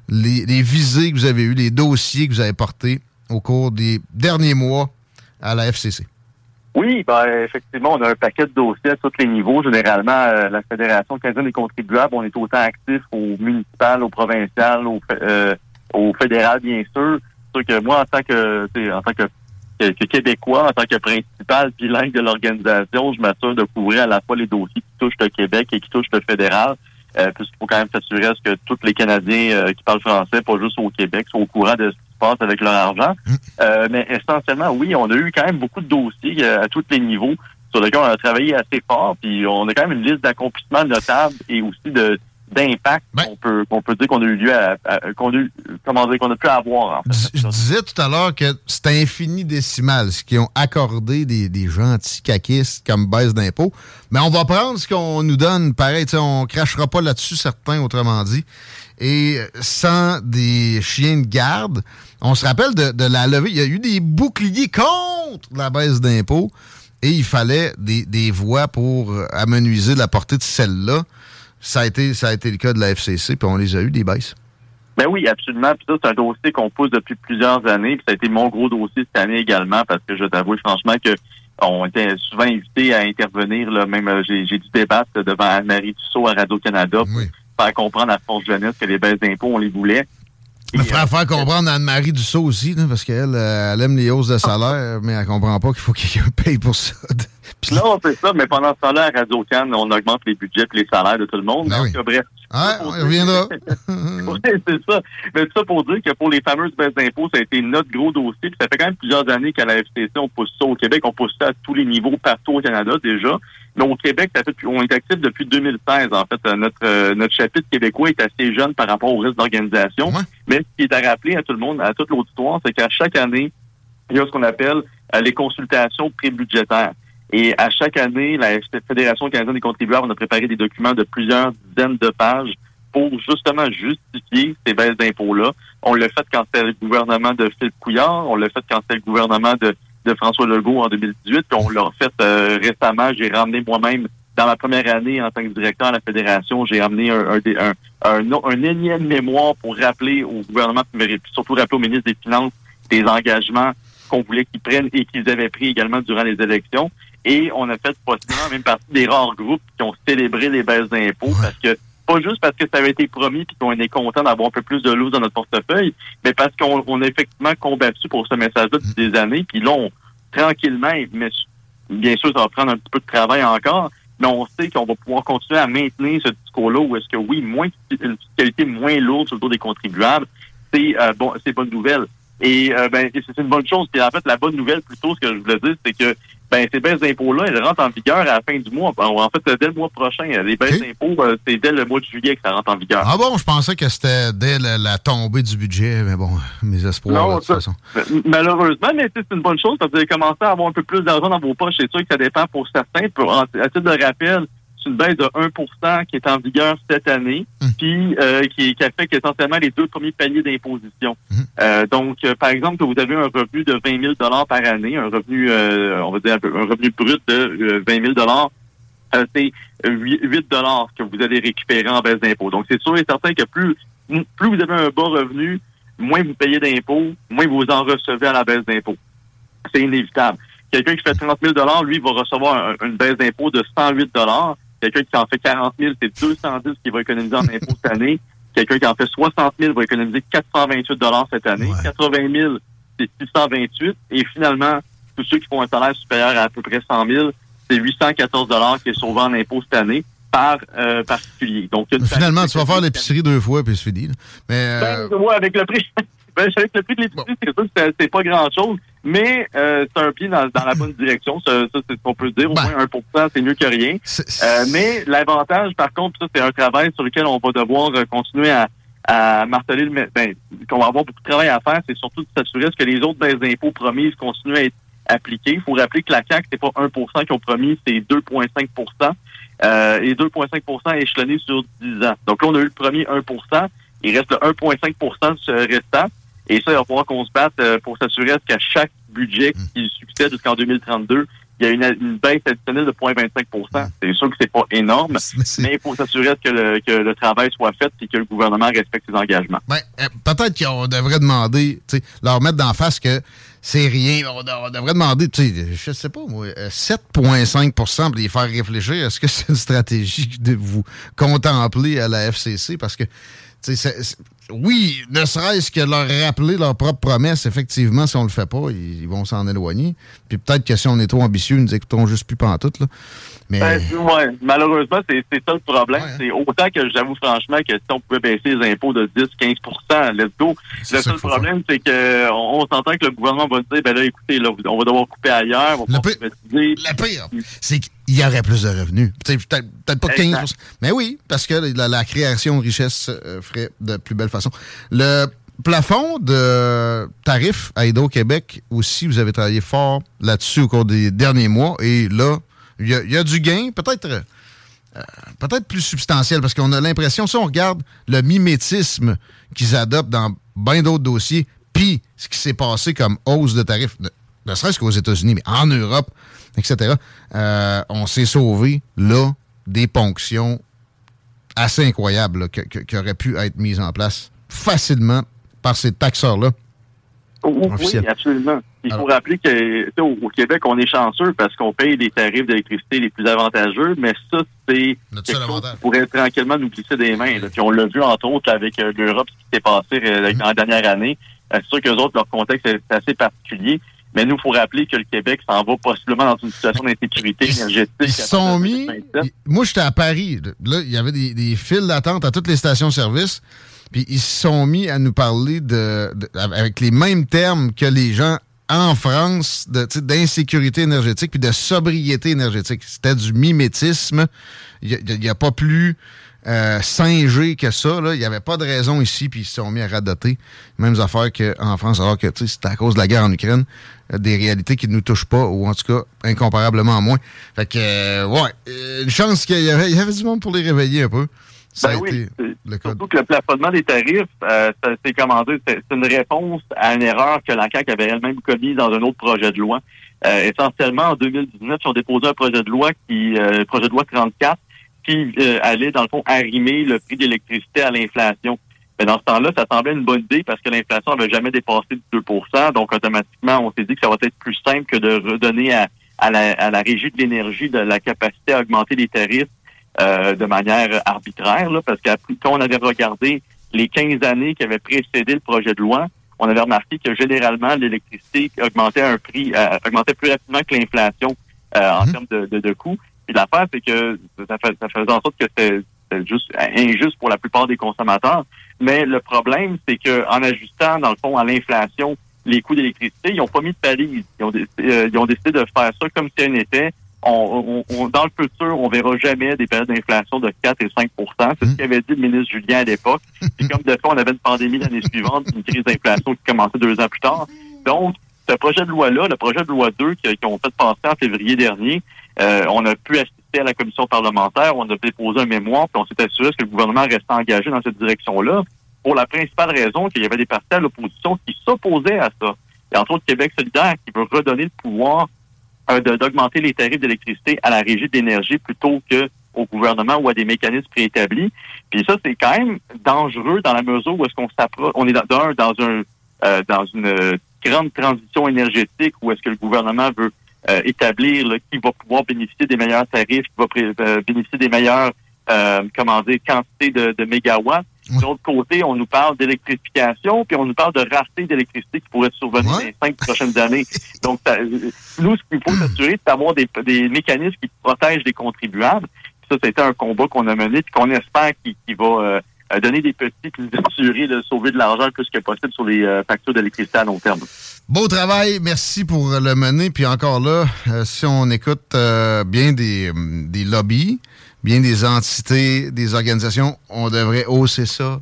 Les, les visées que vous avez eues, les dossiers que vous avez portés au cours des derniers mois à la FCC. Oui, ben, effectivement, on a un paquet de dossiers à tous les niveaux. Généralement, euh, la Fédération canadienne des contribuables, on est autant actif au municipal, au provincial, au, euh, au fédéral, bien sûr. Sûr que moi, en tant que, en tant que, que- que Québécois, en tant que principal bilingue de l'organisation, je m'assure de couvrir à la fois les dossiers qui touchent le Québec et qui touchent le fédéral. Euh, puisqu'il faut quand même s'assurer à ce que tous les Canadiens euh, qui parlent français, pas juste au Québec, soient au courant de ce qui se passe avec leur argent. Euh, mais essentiellement, oui, on a eu quand même beaucoup de dossiers euh, à tous les niveaux sur lesquels on a travaillé assez fort, puis on a quand même une liste d'accomplissements notables et aussi de d'impact qu'on peut qu'on peut dire qu'on a eu lieu à, à- qu'on a eu, comment dire qu'on a pu avoir en fait. Je disais tout à l'heure que c'est infini décimal ce qu'ils ont accordé des, des gentils caquistes comme baisse d'impôts. Mais on va prendre ce qu'on nous donne. Pareil, on crachera pas là-dessus, certains, autrement dit. Et sans des chiens de garde, on se rappelle de, de la levée. Il y a eu des boucliers contre la baisse d'impôts et il fallait des, des voix pour amenuiser la portée de celle-là. Ça a été, ça a été le cas de la FCC, puis on les a eu, des baisses. Ben oui, absolument. Puis ça, c'est un dossier qu'on pousse depuis plusieurs années. Puis ça a été mon gros dossier cette année également, parce que je t'avoue franchement que on était souvent invités à intervenir. Là, même euh, j'ai, j'ai dû débattre devant Anne-Marie Tussaud à Radio-Canada pour faire comprendre à Force Jeunesse que les baisses d'impôts, on les voulait. Il faudrait faire comprendre Anne-Marie Dussault aussi, là, parce qu'elle euh, elle aime les hausses de salaire, mais elle comprend pas qu'il faut que quelqu'un paye pour ça. Non, c'est ça, mais pendant ce temps-là, à Radio Cannes, on augmente les budgets et les salaires de tout le monde. Ben Donc, euh, bref. Ouais, on y reviendra. oui, c'est ça. Mais tout ça pour dire que pour les fameuses baisses d'impôts, ça a été notre gros dossier. Puis ça fait quand même plusieurs années qu'à la FCC, on pousse ça au Québec. On pousse ça à tous les niveaux partout au Canada déjà. Mais au Québec, ça fait, on est actif depuis 2016. En fait, Euh, notre euh, notre chapitre québécois est assez jeune par rapport au reste d'organisation. Mais ce qui est à rappeler à tout le monde, à toute l'auditoire, c'est qu'à chaque année, il y a ce qu'on appelle euh, les consultations pré-budgétaires. Et à chaque année, la Fédération canadienne des contribuables, on a préparé des documents de plusieurs dizaines de pages pour justement justifier ces baisses d'impôts-là. On l'a fait quand c'était le gouvernement de Philippe Couillard, on l'a fait quand c'était le gouvernement de, François Legault en 2018, puis on l'a fait euh, récemment. J'ai ramené moi-même, dans ma première année en tant que directeur à la Fédération, j'ai ramené un, un, un, un, un énième mémoire pour rappeler au gouvernement, mais surtout rappeler au ministre des Finances des engagements qu'on voulait qu'ils prennent et qu'ils avaient pris également durant les élections. Et on a fait possiblement même partie des rares groupes qui ont célébré les baisses d'impôts parce que pas juste parce que ça avait été promis puis qu'on est content d'avoir un peu plus de loose dans notre portefeuille, mais parce qu'on on a effectivement combattu pour ce message-là depuis des années. Puis là, on, tranquillement, mais bien sûr, ça va prendre un petit peu de travail encore, mais on sait qu'on va pouvoir continuer à maintenir ce discours-là où est-ce que oui, moins une fiscalité moins lourde sur le dos des contribuables, c'est euh, bon, c'est bonne nouvelle. Et euh, ben c'est une bonne chose. Puis en fait, la bonne nouvelle plutôt, ce que je voulais dire, c'est que ben ces baisses d'impôts-là, elles rentrent en vigueur à la fin du mois. En fait, dès le mois prochain. Les baisses d'impôts, euh, c'est dès le mois de juillet que ça rentre en vigueur. Ah bon, je pensais que c'était dès la, la tombée du budget, mais bon, mes espoirs, là, de toute façon. Malheureusement, mais c'est une bonne chose parce que vous allez commencer à avoir un peu plus d'argent dans vos poches. C'est sûr que ça dépend pour certains. Pour, à titre de rappel, c'est une baisse de 1% qui est en vigueur cette année, puis euh, qui, qui affecte essentiellement les deux premiers paliers d'imposition. Euh, donc, euh, par exemple, que vous avez un revenu de 20 000 par année, un revenu, euh, on va dire un revenu brut de euh, 20 000 euh, c'est 8, 8 dollars que vous allez récupérer en baisse d'impôts. Donc, c'est sûr et certain que plus, plus vous avez un bas revenu, moins vous payez d'impôts, moins vous en recevez à la baisse d'impôts. C'est inévitable. Quelqu'un qui fait 30 000 lui, va recevoir un- une baisse d'impôts de 108 Quelqu'un qui en fait 40 000, c'est 210 qu'il va économiser en impôts cette année. Quelqu'un qui en fait 60 000 va économiser 428 cette année. 80 000, c'est 628. Et finalement, tous ceux qui font un salaire supérieur à à peu près 100 000, c'est 814 qui est sauvé en impôts cette année par euh, particulier. Donc, Finalement, tu vas faire l'épicerie deux fois, puis c'est fini. là. Mais euh, ben, ouais, avec le prix. Ben, avec le prix de l'épicerie, c'est sûr que c'est- pas grand chose, mais euh, c'est un pied dans, dans la bonne direction. Ça, ça, c'est ce qu'on peut dire. Au moins 1% c'est mieux que rien. Euh, mais l'avantage, par contre, ça, c'est un travail sur lequel on va devoir euh, continuer à, à marteler le ben, qu'on va avoir beaucoup de travail à faire, c'est surtout de s'assurer que les autres baisses d'impôts promises continuent à être appliquées. Il faut rappeler que la CAQ, c'est pas 1 qu'ils ont promis, c'est 2,5% euh, et 2,5% échelonnés sur 10 ans. Donc là, on a eu le premier 1% Il reste le 1,5 sur le restant. Et ça, il va falloir qu'on se batte euh, pour s'assurer qu'à chaque budget qui succède jusqu'en 2032, il y a une, une baisse additionnelle de 0,25% C'est sûr que c'est pas énorme, mais il faut s'assurer que le, que le travail soit fait et que le gouvernement respecte ses engagements. ben, euh, peut-être qu'on devrait demander, tu sais, leur mettre d'en face que c'est rien. On, de- on devrait demander, tu sais, je sais pas, moi, euh, 7,5% pour les faire réfléchir. Est-ce que c'est une stratégie de vous contempler à la FCC? Parce que, tu sais, oui, ne serait-ce que leur rappeler leurs propres promesses, effectivement, si on le fait pas, ils, ils vont s'en éloigner. Puis peut-être que si on est trop ambitieux, ils nous écouteront juste plus pantoute, là. Mais, Ben, ouais, malheureusement, c'est ça le problème. C'est autant que j'avoue franchement que si on pouvait baisser les impôts de 10-15% let's go. Le seul problème, c'est que on, on s'entend que le gouvernement va dire, ben là, écoutez, là, on va devoir couper ailleurs. On va Le le pire, c'est qu'il y aurait plus de revenus. Peut-être pas 15 Exact. Mais oui, parce que la, la création de richesse euh, ferait de plus belle façon. Le plafond de tarifs à Hydro-Québec aussi, vous avez travaillé fort là-dessus au cours des derniers mois. Et là, il y, a- il y a du gain, peut-être euh, peut-être plus substantiel, parce qu'on a l'impression, si on regarde le mimétisme qu'ils adoptent dans bien d'autres dossiers, puis ce qui s'est passé comme hausse de tarifs, ne, ne serait-ce qu'aux États-Unis, mais en Europe, etc., euh, on s'est sauvé, là, des ponctions assez incroyable là, que- que- qui aurait pu être mise en place facilement par ces taxeurs-là. Oui, Officiel. absolument. Il faut rappeler que au, au Québec, on est chanceux parce qu'on paye des tarifs d'électricité les plus avantageux, mais ça, c'est quelque chose qui pourrait tranquillement nous glisser des mains. là. Puis on l'a vu, entre autres, avec euh, l'Europe, ce qui s'est passé euh, dans la dernière année. C'est sûr qu'eux autres, leur contexte est assez particulier. Mais nous, il faut rappeler que le Québec s'en va possiblement dans une situation d'insécurité énergétique. Ils sont mis. Moi, j'étais à Paris. Là, il y avait des, des files d'attente à toutes les stations-service. Puis ils se sont mis à nous parler de, de- avec les mêmes termes que les gens en France d'insécurité énergétique puis de sobriété énergétique. C'était du mimétisme. Il n'y a, pas plus euh, singé que ça. là. Il n'y avait pas de raison ici, puis ils se sont mis à radoter. Mêmes affaires qu'en France, alors que tu sais, c'est à cause de la guerre en Ukraine. euh, Des réalités qui ne nous touchent pas, ou en tout cas incomparablement moins. Fait que, euh, ouais, euh, une chance qu'il y avait, il y avait du monde pour les réveiller un peu. Ça Ben a oui, été le cas. Surtout que le plafonnement des tarifs, c'est comment dire, c'est une réponse à une erreur que la CAQ avait elle-même commise dans un autre projet de loi. Essentiellement, en 2019, ils ont déposé un projet de loi qui, euh, projet de loi 34, qui euh, allait, dans le fond, arrimer le prix de l'électricité à l'inflation. Mais dans ce temps-là, ça semblait une bonne idée parce que l'inflation n'avait jamais dépassé de 2% Donc, automatiquement, on s'est dit que ça va être plus simple que de redonner à, à, la, à la régie de l'énergie de la capacité à augmenter les tarifs euh, de manière arbitraire, là, parce qu'après, quand on avait regardé les 15 années qui avaient précédé le projet de loi, on avait remarqué que généralement, l'électricité augmentait un prix, euh, augmentait plus rapidement que l'inflation euh, en termes de, de, de coûts. Et l'affaire, c'est que ça, fait, ça faisait en sorte que c'était juste injuste pour la plupart des consommateurs. Mais le problème, c'est que en ajustant, dans le fond, à l'inflation, les coûts d'électricité, ils n'ont pas mis de palise. Ils ont, décidé, euh, ils ont décidé de faire ça comme si un était. On, on- on- dans le futur, on verra jamais des périodes d'inflation de 4 et 5% C'est ce qu'avait dit le ministre Julien à l'époque. Et comme de fait, on avait une pandémie l'année suivante, une crise d'inflation qui commençait deux ans plus tard. Donc, ce projet de loi-là, le projet de loi 2 qui, qui ont fait passer en février dernier, euh, on a pu assister à la commission parlementaire, on a déposé un mémoire, puis on s'est assuré que le gouvernement restait engagé dans cette direction-là, pour la principale raison qu'il y avait des partis à l'opposition qui s'opposaient à ça. Et entre autres, Québec solidaire qui veut redonner le pouvoir euh, d'augmenter les tarifs d'électricité à la régie d'énergie plutôt que au gouvernement ou à des mécanismes préétablis. Puis ça, c'est quand même dangereux dans la mesure où est-ce qu'on s'approche, on est dans, dans un euh, dans une grande transition énergétique où est-ce que le gouvernement veut euh, établir là, qui va pouvoir bénéficier des meilleurs tarifs, qui va euh, bénéficier des meilleures euh, comment dire, quantités de, de mégawatts. De l'autre côté, on nous parle d'électrification, puis on nous parle de rareté d'électricité qui pourrait survenir dans les cinq prochaines années. Donc, ça- nous, ce qu'il faut s'assurer, c'est d'avoir des, des mécanismes qui protègent les contribuables. Puis ça, c'était un combat qu'on a mené, puis qu'on espère qu'il qu'il va donner des petits, puis de sauver de l'argent le plus que possible sur les euh, factures d'électricité à long terme. Beau travail, merci pour le mener. Puis encore là, euh, si on écoute euh, bien des, des lobbies, bien des entités, des organisations, on devrait hausser ça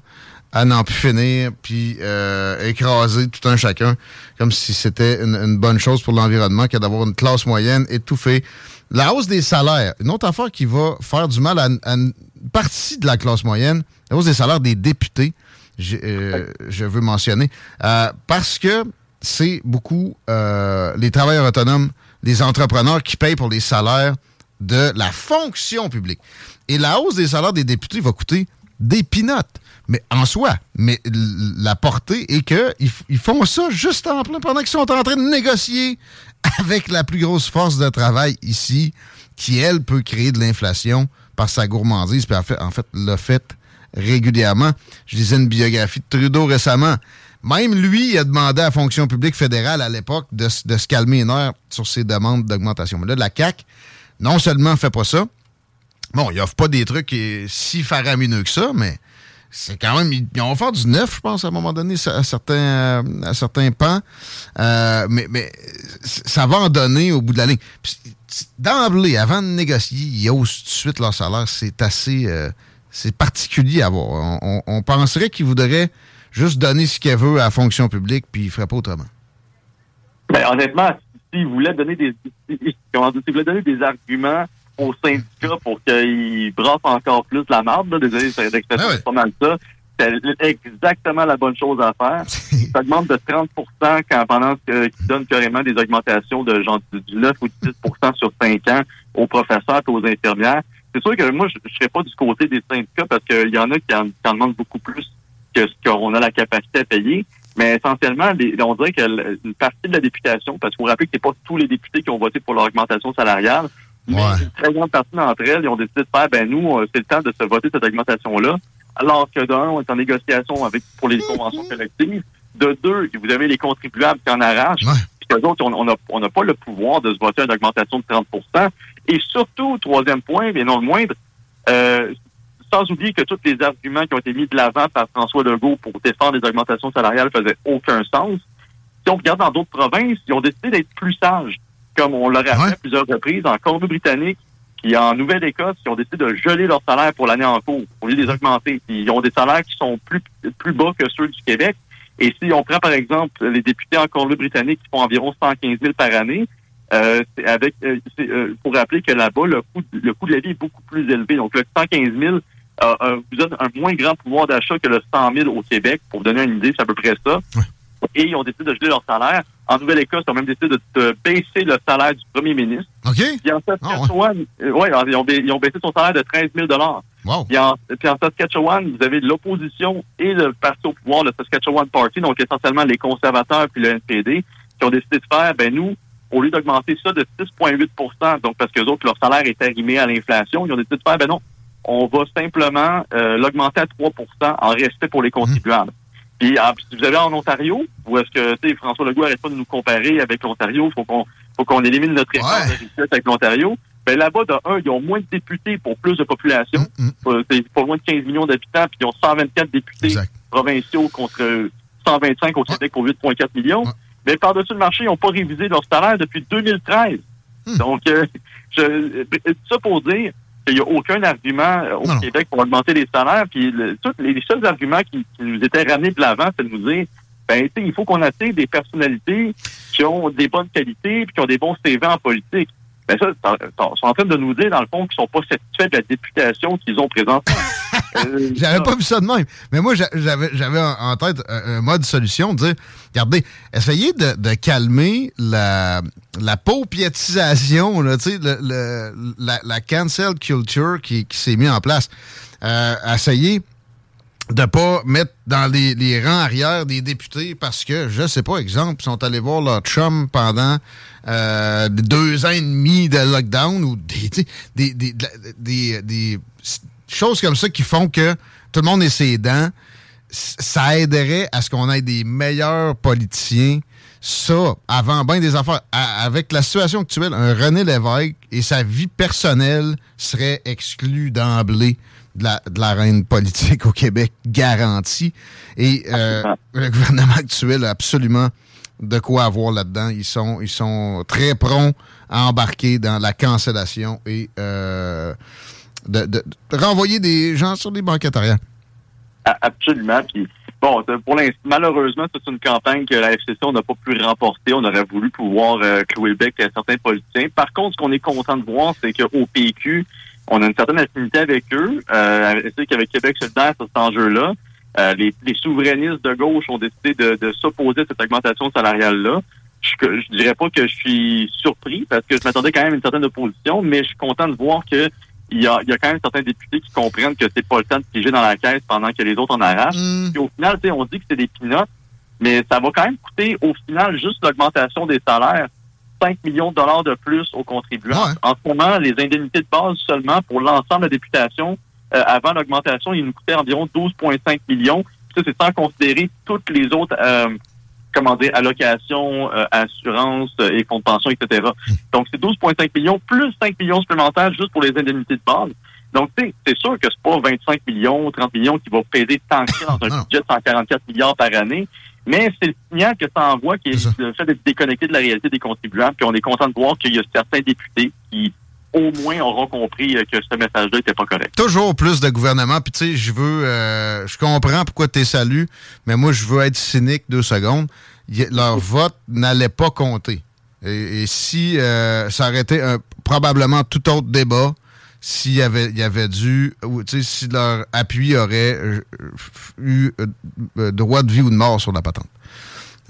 à n'en plus finir, puis euh, écraser tout un chacun, comme si c'était une, une bonne chose pour l'environnement que d'avoir une classe moyenne étouffée. La hausse des salaires, une autre affaire qui va faire du mal à, à une partie de la classe moyenne, la hausse des salaires des députés, euh, je veux mentionner, euh, parce que c'est beaucoup euh, les travailleurs autonomes, les entrepreneurs qui payent pour les salaires de la fonction publique. Et la hausse des salaires des députés va coûter des pinottes. Mais en soi, mais la portée est que ils, font ça juste en plein pendant qu'ils sont en train de négocier avec la plus grosse force de travail ici, qui elle peut créer de l'inflation par sa gourmandise, puis en fait, en fait l'a fait régulièrement. Je lisais une biographie de Trudeau récemment. Même lui, il a demandé à la fonction publique fédérale à l'époque de, se calmer les nerfs sur ses demandes d'augmentation. Mais là, la CAQ, non seulement fait pas ça, bon, il offre pas des trucs si faramineux que ça, mais c'est quand même. Ils, ils ont offert du neuf, je pense, à un moment donné, à certains, euh, à certains pans. Euh, mais, mais ça va en donner au bout de la ligne. D'emblée, avant de négocier, ils haussent tout de suite leur salaire. C'est assez. euh, c'est particulier à voir. On, penserait qu'ils voudraient juste donner ce qu'elle veut à la fonction publique, puis ils ne feraient pas autrement. Ben, honnêtement, s'ils voulaient donner des comment dire, donner des arguments aux syndicats pour qu'ils brassent encore plus la marde, là, désolé, c'est d'expression, c'est pas mal ça. C'est exactement la bonne chose à faire. ça demande de 30 quand pendant que- qu'ils donnent carrément des augmentations de genre du du 9 ou du 10 sur 5 ans aux professeurs et aux infirmières. c'est sûr que moi, je ne serais pas du côté des syndicats parce qu'il y en a qui en, qui en demandent beaucoup plus que ce qu'on a la capacité à payer. Mais essentiellement, les- on dirait qu'une partie de la députation, parce qu'il faut rappeler que c'est pas tous les députés qui ont voté pour l'augmentation salariale, mais une très grande partie d'entre elles, ils ont décidé de faire, ben nous, euh, c'est le temps de se voter cette augmentation-là, alors que d'un, on est en négociation avec pour les conventions collectives. De deux, vous avez les contribuables qui en arrachent. Puis qu'eux autres, on on n'a on n'a pas le pouvoir de se voter une augmentation de 30% Et surtout, troisième point, mais non le moindre, euh, sans oublier que tous les arguments qui ont été mis de l'avant par François Legault pour défendre les augmentations salariales faisaient aucun sens. Si on regarde dans d'autres provinces, ils ont décidé d'être plus sages, comme on l'aurait fait à plusieurs reprises en Colombie-Britannique, puis en Nouvelle-Écosse, ils ont décidé de geler leurs salaires pour l'année en cours, au lieu de les augmenter. Ils ont des salaires qui sont plus, plus bas que ceux du Québec. Et si on prend, par exemple, les députés en Colombie-Britannique qui font environ 115 000 par année, euh, avec, euh, euh, pour rappeler que là-bas, le coût, le coût de la vie est beaucoup plus élevé. Donc, le 115 000 euh, euh, vous donne un moins grand pouvoir d'achat que le 100 000 au Québec. Pour vous donner une idée, c'est à peu près ça. Et ils ont décidé de geler leur salaire. En Nouvelle-Écosse, ils ont même décidé de, de baisser le salaire du premier ministre. OK. Puis en Saskatchewan, euh, ouais, ils, ont, ba- ils ont baissé son salaire de 13 000 Wow. puis, en, puis en Saskatchewan, vous avez l'opposition et le parti au pouvoir, le Saskatchewan Party, donc essentiellement les conservateurs puis le NPD, qui ont décidé de faire, ben nous, au lieu d'augmenter ça de 6,8% donc parce que autres, leur salaire est arrimé à l'inflation, ils ont décidé de faire, ben non, on va simplement euh, l'augmenter à 3% en respect pour les contribuables. Puis, ah, puis si vous allez en Ontario, où est-ce que tu sais, François Legault arrête pas de nous comparer avec l'Ontario, faut qu'on faut qu'on élimine notre écart de richesse avec l'Ontario. Ben là-bas, de un, ils ont moins de députés pour plus de population. Euh, C'est pas loin de 15 millions d'habitants, puis ils ont 124 députés provinciaux contre 125 au Québec pour 8,4 millions. Mais par-dessus le marché, ils n'ont pas révisé leur salaire depuis 2013. Donc, euh, je, euh, ça pour dire qu'il n'y a aucun argument euh, au Québec pour augmenter les salaires. Puis le- les, les seuls arguments qui, qui nous étaient ramenés de l'avant, c'est de nous dire ben, il faut qu'on attire des personnalités qui ont des bonnes qualités puis qui ont des bons CV en politique. Ben ça, sont en train de nous dire, dans le fond, qu'ils sont pas satisfaits de la députation qu'ils ont présentement. Euh, J'avais pas vu ça de même. Mais moi, j'a- j'avais en tête un, un mode solution, de dire, regardez, essayez de, de calmer la, la paupiétisation, là, tu sais, le- le- la, la cancel culture qui, qui s'est mise en place. Euh, essayez de pas mettre dans les, les rangs arrière des députés parce que, je sais pas, exemple, ils sont allés voir leur chum pendant euh, deux ans et demi de lockdown ou des, choses comme ça qui font que tout le monde est ses dents. Ça aiderait à ce qu'on ait des meilleurs politiciens. Ça, avant bien des affaires, à- avec la situation actuelle, un René Lévesque et sa vie personnelle seraient exclus d'emblée de la, de l'arène politique au Québec, garantie. Et euh, le gouvernement actuel a absolument de quoi avoir là-dedans. Ils sont, ils sont très prompts à embarquer dans la cancellation et euh, de, renvoyer des gens sur les banquettes arrière. Absolument. Puis bon, pour malheureusement, c'est une campagne que la FCC n'a pas pu remporter. On aurait voulu pouvoir euh, clouer le bec à certains politiciens. Par contre, ce qu'on est content de voir, c'est qu'au PQ, on a une certaine affinité avec eux. Euh, c'est qu'avec Québec solidaire, sur cet enjeu-là, euh, les, souverainistes de gauche ont décidé de, s'opposer à cette augmentation salariale-là. Je, je dirais pas que je suis surpris parce que je m'attendais quand même à une certaine opposition, mais je suis content de voir que il y a, y a quand même certains députés qui comprennent que c'est pas le temps de piger dans la caisse pendant que les autres en arrachent. Puis au final, tu sais, on dit que c'est des pinottes, mais ça va quand même coûter au final juste l'augmentation des salaires 5 millions de dollars de plus aux contribuables. En ce moment, les indemnités de base seulement pour l'ensemble de la députation, euh, avant l'augmentation, il nous coûtait environ 12,5 millions. Ça, c'est sans considérer toutes les autres euh, comment dire, allocations, euh, assurances euh, et de pension, etc. Donc, c'est 12,5 millions plus 5 millions supplémentaires juste pour les indemnités de base. Donc, tu sais, c'est sûr que c'est pas 25 millions, 30 millions qui va peser tant que ça dans un budget de 144 milliards par année, mais c'est le signal que ça envoie qui est le fait d'être déconnecté de la réalité des contribuables. Puis on est content de voir qu'il y a certains députés qui, au moins, auront compris euh, que ce message-là n'était pas correct. Toujours plus de gouvernement. Puis tu sais, je veux, euh, je comprends pourquoi tu es salu, mais moi, je veux être cynique deux secondes. Y- leur vote n'allait pas compter. Et, et si euh, ça aurait été un- probablement tout autre débat, s'il y avait, il y avait dû, ou, tu sais, si leur appui aurait euh, eu euh, droit de vie ou de mort sur la patente.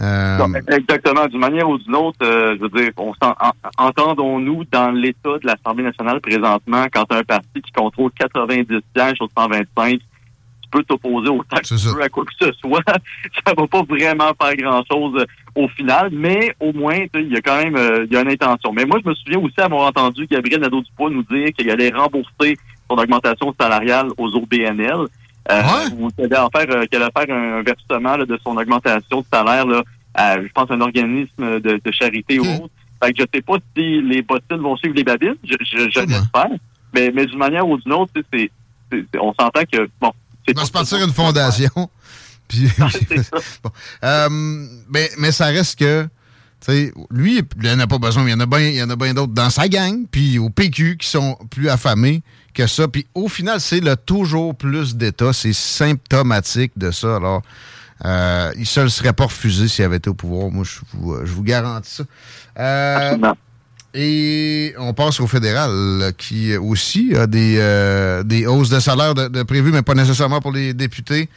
Euh, Non, exactement. D'une manière ou d'une autre, euh, je veux dire, on s'en- en- entendons-nous dans l'état de l'Assemblée nationale présentement, quand as un parti qui contrôle 90 sièges sur 125, tu peux t'opposer autant que tu veux à quoi que ce soit. ça va pas vraiment faire grand-chose euh, au final, mais au moins, il y a quand même euh, il y a une intention. Mais moi, je me souviens aussi avoir entendu Gabriel Nadeau-Dubois nous dire qu'il allait rembourser son augmentation salariale aux OBNL. Euh, ou qu'elle allait faire, euh, qu'elle allait faire un versement là, de son augmentation de salaire là, à, je pense, un organisme de, de charité ou autre. Fait que je sais pas si les bottines vont suivre les babines, je, je, je l'espère. Mais, mais d'une manière ou d'une autre, c'est, c'est- on s'entend que, bon, c'est va se partir une fondation. Puis- Bon. Euh, mais, mais ça reste que, lui, il n'en a pas besoin. mais Il y en a bien, il y en a bien d'autres dans sa gang, puis au PQ, qui sont plus affamés que ça. Puis au final, c'est le toujours plus d'État. C'est symptomatique de ça. Alors, euh, il ne serait pas refusé s'il avait été au pouvoir. Moi, je vous, je vous garantis ça. Euh, et on passe au fédéral, là, qui aussi a des, euh, des hausses de salaire de, de prévues, mais pas nécessairement pour les députés.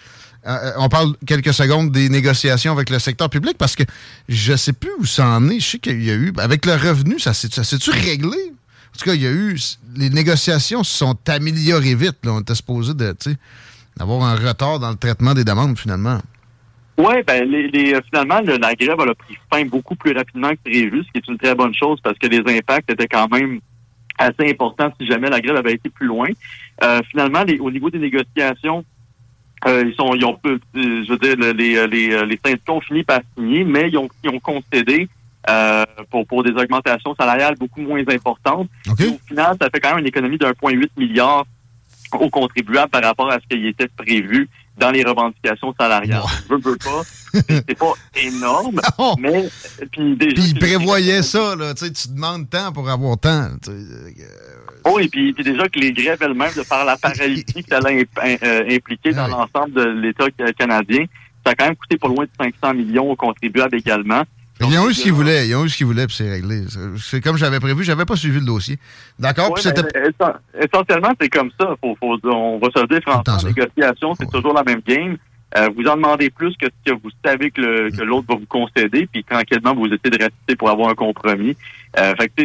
Euh, on parle quelques secondes des négociations avec le secteur public parce que je sais plus où ça en est. Je sais qu'il y a eu. Avec le revenu, ça s'est- ça s'est-tu réglé? En tout cas, il y a eu. Les négociations se sont améliorées vite. On était supposé d'avoir un retard dans le traitement des demandes, finalement. Oui, ben euh, finalement, le- la grève a pris fin beaucoup plus rapidement que prévu, ce qui est une très bonne chose parce que les impacts étaient quand même assez importants si jamais la grève avait été plus loin. Euh, finalement, au niveau des négociations, euh, ils sont, ils ont, peu- euh, je veux dire, le- les, euh, les, euh, les syndicats ont fini par signer, mais ils ont, ils ont concédé euh, pour, pour des augmentations salariales beaucoup moins importantes. Et Au final, ça fait quand même une économie de 1,8 milliard aux contribuables par rapport à ce qui était prévu dans les revendications salariales. Je veux, veux pas, c'est pas énorme, mais puis déjà Puis les- prévoyaient ça, là. Tu sais, tu demandes tant pour avoir tant. tu sais. Oh, et puis, puis déjà que les grèves elles-mêmes, de par la paralysie que ça allait imp- euh, impliquer dans l'ensemble de l'État ca- canadien, ça a quand même coûté pas loin de 500 millions aux contribuables également. Ils ont eu ce qu'ils voulaient. Ils ont eu ce qu'ils voulaient, puis c'est réglé. C'est- comme j'avais prévu. J'avais pas suivi le dossier. D'accord? Ouais, ben, essen- essentiellement, c'est comme ça. Faut, faut, on va se dire, franchement, en négociation, c'est toujours la même game. Euh, vous en demandez plus que ce que vous savez que le- que l'autre va vous concéder, puis tranquillement, vous essayez de rester pour avoir un compromis. Euh, fait que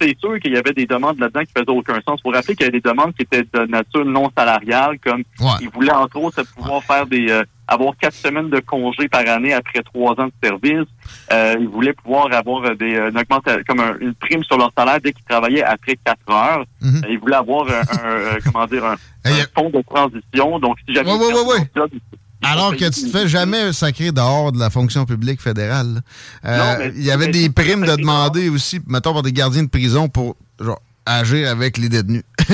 c'est- sûr qu'il y avait des demandes là-dedans qui faisaient aucun sens. Faut rappeler qu'il y avait des demandes qui étaient de nature non salariale, comme ils voulaient entre autres pouvoir faire des euh, avoir quatre semaines de congé par année après trois ans de service. Euh, ils voulaient pouvoir avoir euh, des une augmentation, comme un- une prime sur leur salaire dès qu'ils travaillaient après quatre heures. Mhm. Euh, Ils voulaient avoir un, un, euh, comment dire un, un fonds de transition. Donc si jamais Ouais, ouais, ouais, Alors que tu te fais jamais sacrer dehors de la fonction publique fédérale. Euh, il y avait des primes de demander aussi, mettons, par des gardiens de prison pour genre, agir avec les détenus.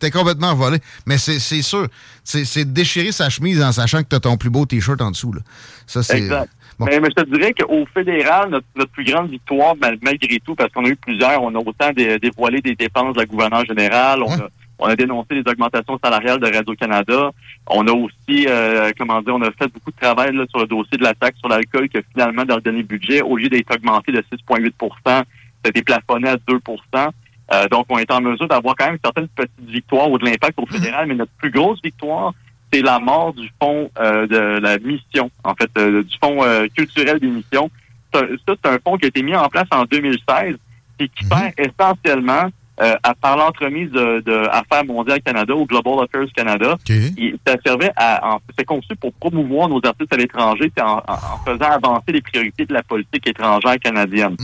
T'es- complètement volé. Mais c'est sûr, c'est déchirer sa chemise en sachant que t'as ton plus beau T-shirt en dessous. Là. Ça, c'est... Exact. Bon. Mais, mais je te dirais qu'au fédéral, notre, notre plus grande victoire, mal- malgré tout, parce qu'on a eu plusieurs, on a autant dé- dévoilé des dépenses de la gouverneure générale, on, a, on a dénoncé les augmentations salariales de Radio-Canada, on a aussi, euh, comment dire, on a fait beaucoup de travail là, sur le dossier de la taxe sur l'alcool que finalement, dans le dernier budget, au lieu d'être augmenté de 6,8 ça a été plafonné à 2% euh, donc, on est en mesure d'avoir quand même certaines petites victoires ou de l'impact au fédéral, mais notre plus grosse victoire, c'est la mort du fonds euh, de la mission, en fait, euh, du fonds euh, culturel des missions. Ça, c'est un fonds qui a été mis en place en 2016 et qui sert essentiellement euh, à, par l'entremise de, de Affaires mondiales Canada ou Global Affairs Canada. Il- ça servait à, c'est conçu pour promouvoir nos artistes à l'étranger en, en- faisant avancer les priorités de la politique étrangère canadienne.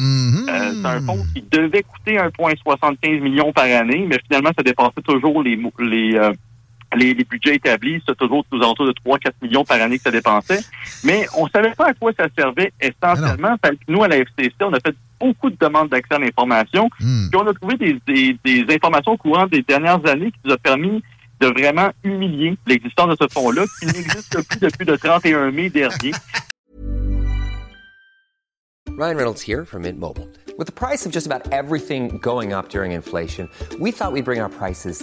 Euh, c'est un fonds qui devait coûter 1,75 millions par année, mais finalement, ça dépassait toujours les, les, euh, les, les budgets établis. C'est toujours aux alentours de 3-4 millions par année que ça dépensait. Mais on savait pas à quoi ça servait essentiellement. Nous, à la FCC, on a fait beaucoup de demandes d'accès à l'information. Puis on a trouvé des, des, des informations au courant des dernières années qui nous a permis de vraiment humilier l'existence de ce fonds-là, qui n'existe plus depuis le 31 mai dernier. Ryan Reynolds here from Mint Mobile. With the price of just about everything going up during inflation, we thought we'd bring our prices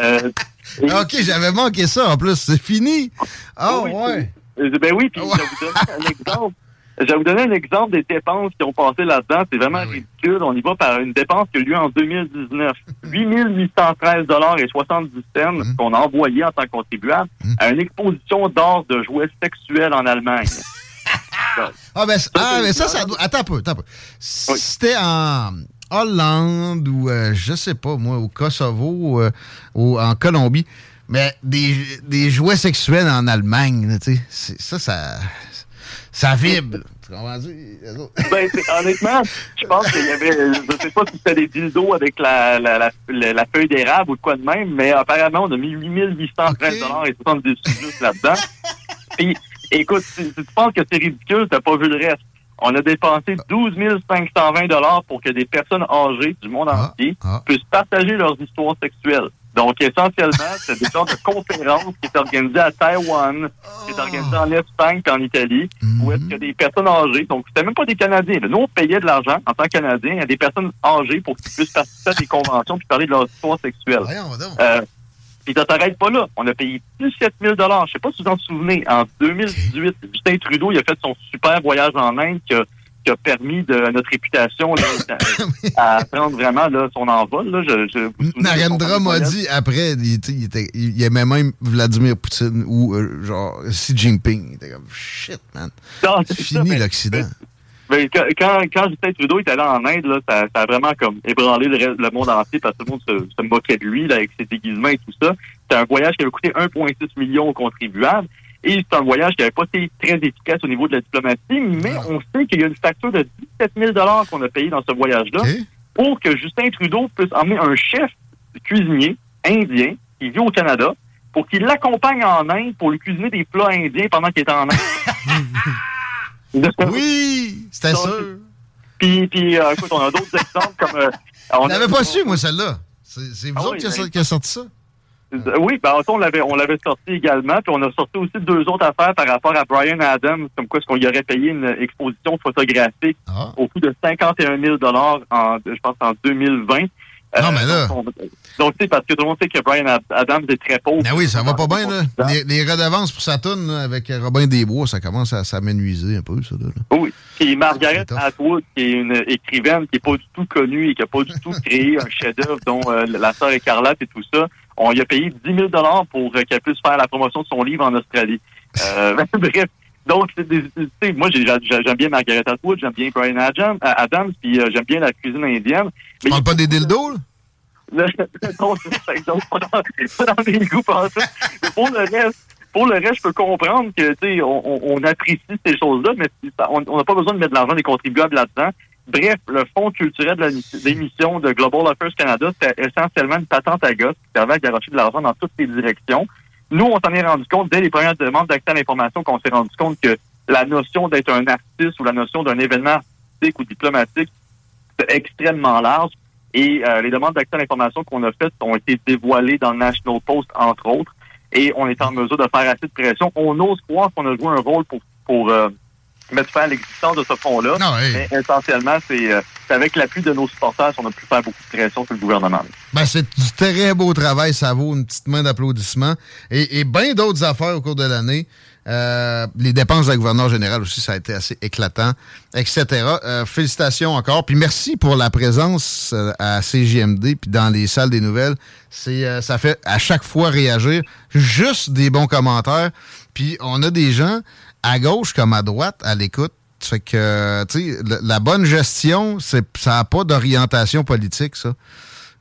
Euh, OK, j'avais manqué ça en plus. C'est fini. Ah, Oui, ouais. Euh, Ben oui, puis je vais vous donner un exemple. Je vais vous donner un exemple des dépenses qui ont passé là-dedans. C'est vraiment ridicule. On y va par une dépense qui a eu lieu en 2019. 8 813 et 70 cents qu'on a envoyé en tant que contribuable à une exposition d'or de jouets sexuels en Allemagne. Ah, ben, ah, mais ça, ça doit. Attends un peu, attends un peu. C'était en Hollande ou, euh, je sais pas, moi, au Kosovo euh, ou en Colombie. Mais des, des jouets sexuels en Allemagne, tu sais, ça, ça. Ça vibre. Tu comprends? Ben, honnêtement, je pense qu'il y avait, je sais pas si c'était des dildos avec la, la, la, la- la feuille d'érable ou de quoi de même, mais apparemment, on a mis 8813 dollars et 70 sous juste là-dedans. Puis, écoute, si, si tu penses que c'est ridicule, t'as pas vu le reste. On a dépensé 12 520 dollars pour que des personnes âgées du monde entier puissent partager leurs histoires sexuelles. Donc, essentiellement, c'est des sortes de conférences qui est organisée à Taïwan, qui est organisée en Espagne et en Italie, où est-ce que des personnes âgées, donc c'était même pas des Canadiens, là. nous on payait de l'argent en tant que Canadiens à des personnes âgées pour qu'ils puissent participer à des conventions puis parler de leur histoire sexuelle. Euh, puis ça t'arrête pas là. On a payé 17 000 Je sais pas si vous en souvenez. En 2018, Justin Trudeau, il a fait son super voyage en Inde qui a, qui a permis de à notre réputation là, à, à prendre vraiment là, son envol. Là. Je, je, de Narendra m'a dit après, il, il, était- il aimait même Vladimir Poutine ou euh, genre Xi Jinping. Il était comme shit, man. Non, C'est fini l'Occident. Ben, quand, quand, quand Justin Trudeau est allé en Inde, là, ça, ça a vraiment comme ébranlé le, reste- le monde entier parce que tout le monde se, se moquait de lui là, avec ses déguisements et tout ça. C'était un voyage qui avait coûté 1,6 million aux contribuables. Et c'est un voyage qui n'avait pas été très efficace au niveau de la diplomatie, mais on sait qu'il y a une facture de 17 000 qu'on a payé dans ce voyage-là pour que Justin Trudeau puisse emmener un chef cuisinier indien qui vit au Canada pour qu'il l'accompagne en Inde pour lui cuisiner des plats indiens pendant qu'il est en Inde. oui, c'était sûr. Puis, puis euh, écoute, on a d'autres exemples comme... euh, on l'avais pas su, moi, celle-là. C'est vous Ah autres oui, qui, a, ben- a sorti ça? Euh, Oui, ben, on l'avait, on l'avait sorti également, puis on a sorti aussi deux autres affaires par rapport à Brian Adams, comme quoi est-ce qu'on y aurait payé une exposition photographique Ah. au coût de 51 000 en, je pense, en 2020. Non, mais là- Donc, donc, tu sais, parce que tout le monde sait que Brian Ad- Adams est très pauvre. Ben oui, ça va pas bien, là. Les, les redevances pour sa toune, avec Robin Desbois, ça commence à s'amenuiser un peu, ça, là. Oui. Puis Margaret Atwood, qui est une écrivaine qui n'est pas du tout connue et qui n'a pas du tout créé un chef-d'œuvre dont euh, La sœur écarlate et tout ça, on lui a payé 10 000 pour euh, qu'elle puisse faire la promotion de son livre en Australie. Euh, bref. Donc, c'est tu moi, j'ai- j'ai- j'aime bien Margaret Atwood, j'aime bien Brian Adams, Adams puis j'aime bien la cuisine indienne. Mais parle pas des dildos, là? C'est. Mais pour le reste, pour le reste, je peux comprendre que tu sais, on, apprécie ces choses-là, mais c'est on n'a pas besoin de mettre de l'argent des contribuables là-dedans. Bref, le fonds culturel de l'émission de Global Affairs Canada, c'était essentiellement une patente à gosse qui servait à garocher de l'argent dans toutes les directions. Nous, on s'en est rendu compte dès les premières demandes d'accès à l'information qu'on s'est rendu compte que la notion d'être un artiste ou la notion d'un événement artistique ou diplomatique, c'est extrêmement large. Et euh, les demandes d'accès à l'information qu'on a faites ont été dévoilées dans le National Post, entre autres. Et on est en mesure de faire assez de pression. On ose croire qu'on a joué un rôle pour, pour euh, mettre fin à l'existence de ce fonds-là. Mais essentiellement, c'est euh, avec l'appui de nos supporters qu'on a pu faire beaucoup de pression sur le gouvernement. Ben, c'est du très beau travail, ça vaut une petite main d'applaudissement. Et, et bien d'autres affaires au cours de l'année. Euh, les dépenses de la gouverneure générale aussi, ça a été assez éclatant, etc. Euh, félicitations encore. Puis merci pour la présence euh, à CJMD puis dans les salles des nouvelles. C'est, euh, ça fait à chaque fois réagir. Juste des bons commentaires. Puis on a des gens à gauche comme à droite à l'écoute. Fait que, tu sais, la, la bonne gestion, c'est ça n'a pas d'orientation politique, ça.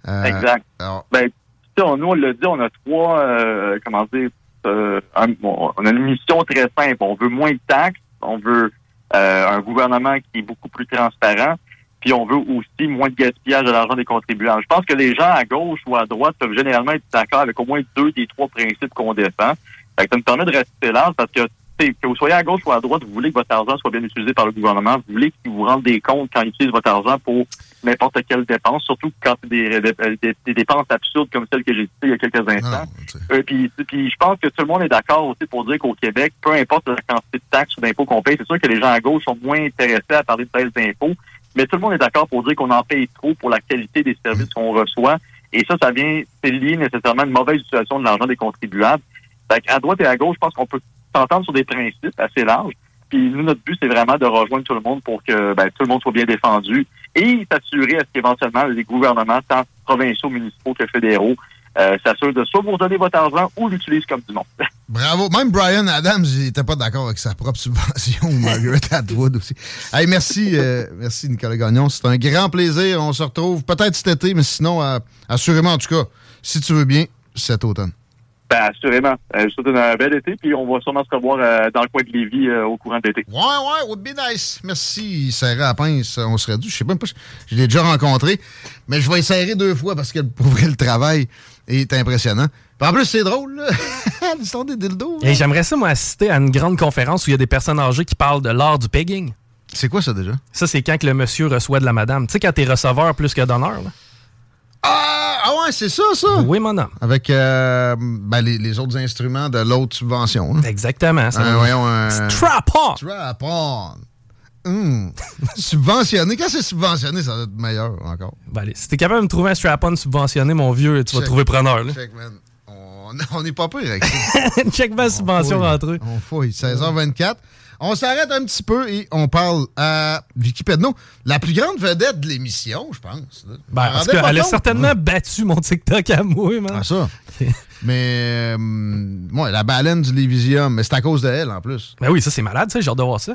Euh, Exact. alors, Ben, tu sais, on- nous, on l'a dit, on a trois, euh, comment dire, euh, on a une mission très simple. On veut moins de taxes, on veut euh, un gouvernement qui est beaucoup plus transparent, puis on veut aussi moins de gaspillage de l'argent des contribuables. Je pense que les gens à gauche ou à droite peuvent généralement être d'accord avec au moins deux des trois principes qu'on défend. Ça me permet de rester large parce que que vous soyez à gauche ou à droite, vous voulez que votre argent soit bien utilisé par le gouvernement. Vous voulez qu'il vous rende des comptes quand il utilise votre argent pour n'importe quelle dépense, surtout quand c'est des, des- des- des dépenses absurdes comme celles que j'ai citées il y a quelques instants. Euh, puis, puis je pense que tout le monde est d'accord aussi pour dire qu'au Québec, peu importe la quantité de taxes ou d'impôts qu'on paye, c'est sûr que les gens à gauche sont moins intéressés à parler de baisse d'impôts, mais tout le monde est d'accord pour dire qu'on en paye trop pour la qualité des services qu'on reçoit. Et ça, ça vient, c'est lié nécessairement à une mauvaise utilisation de l'argent des contribuables. Fait qu'à droite et à gauche, je pense qu'on peut s'entendre sur des principes assez larges. Puis nous, notre but, c'est vraiment de rejoindre tout le monde pour que ben, tout le monde soit bien défendu et s'assurer à ce qu'éventuellement les gouvernements, tant provinciaux, municipaux que fédéraux, euh, s'assurent de soit vous redonner votre argent ou l'utilisent comme du monde. Bravo. Même Brian Adams, il n'était pas d'accord avec sa propre subvention, ou Margaret Atwood aussi. Hey, merci, euh, merci Nicolas Gagnon. C'est un grand plaisir. On se retrouve peut-être cet été, mais sinon, euh, assurément, en tout cas, si tu veux bien, cet automne. Ben, assurément. Euh, je vous souhaite un bel été, puis on va sûrement se revoir euh, dans le coin de Lévis euh, au courant de l'été. Ouais, ouais, would be nice. Merci. Il serrait à pince. On serait dû. Je sais même pas. Je l'ai déjà rencontré. Mais je vais y serrer deux fois parce que pour vrai, le travail est impressionnant. Puis en plus, c'est drôle. L'histoire des dildos. Et j'aimerais ça, moi, assister à une grande conférence où il y a des personnes âgées qui parlent de l'art du pegging. C'est quoi ça déjà? Ça, c'est quand que le monsieur reçoit de la madame. Tu sais, quand t'es receveur plus que donneur, là. Ah, ah ouais, c'est ça, ça? Oui, mon homme. Avec euh, ben, les, les autres instruments de l'autre subvention. là. Exactement. ça. Un, voyons, un... Strap-on! Strap-on. Hum. subventionné. Quand c'est subventionné, ça va être meilleur encore. Ben, allez, si t'es capable de me trouver un strap-on subventionné, mon vieux, tu vas trouver preneur. Là. Check, man. On- n'est pas pire avec ça. Check ma subvention fouille. rentrée. On fouille. 16h24. On s'arrête un petit peu et on parle à Vicky Pedneau, la plus grande vedette de l'émission, je pense. Ben, parce qu'elle a certainement battu mon TikTok à moi, man. Ah, ça. Mais, euh, moi, la baleine du Lévisium, mais c'est à cause de elle en plus. Ben oui, ça, c'est malade, ça. J'ai hâte de voir ça.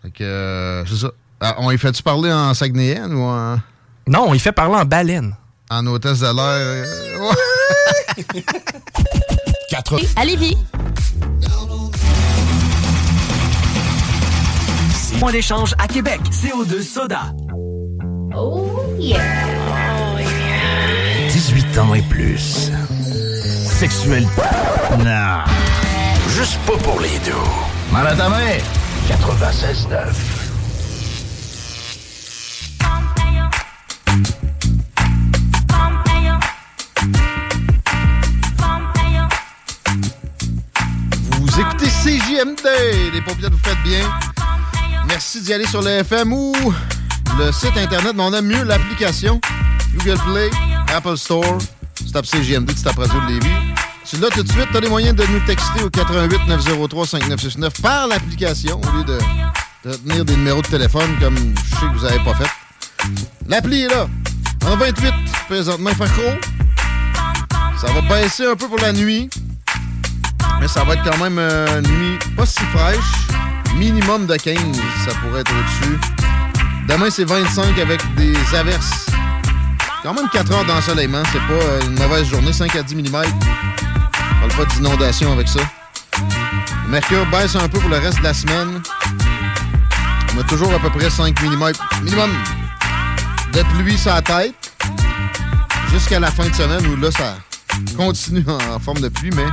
Fait que, euh, c'est ça. Ah, on y fait-tu parler en Saguenayen ou en? Non, on y fait parler en baleine. En hôtesse de l'air. À Lévis. Point d'échange à Québec. CO2 Soda. Oh yeah. 18 ans et plus. Sexuel. Non. Juste pas pour les deux. Mal à ta mère. 96.9. Les paupières vous faites bien. Merci d'y aller sur le FM ou le site internet, mais on aime mieux l'application Google Play, Apple Store. Tu tapes CJMD, tu tapes Radio de Lévis. Tu l'as tout de suite, tu as les moyens de nous texter au 88 903 5969 par l'application au lieu de, tenir des numéros de téléphone comme je sais que vous n'avez pas fait. L'appli est là. En 28, présentement, gros. Ça va baisser un peu pour la nuit. Mais ça va être quand même une nuit pas si fraîche. Minimum de 15, ça pourrait être au-dessus. Demain, c'est 25 avec des averses. Quand même 4 heures d'ensoleillement. C'est pas une mauvaise journée. 5 à 10 mm. On parle pas d'inondation avec ça. Le mercure baisse un peu pour le reste de la semaine. On a toujours à peu près 5 mm minimum de pluie sur la tête. Jusqu'à la fin de semaine où là, ça continue en forme de pluie, mais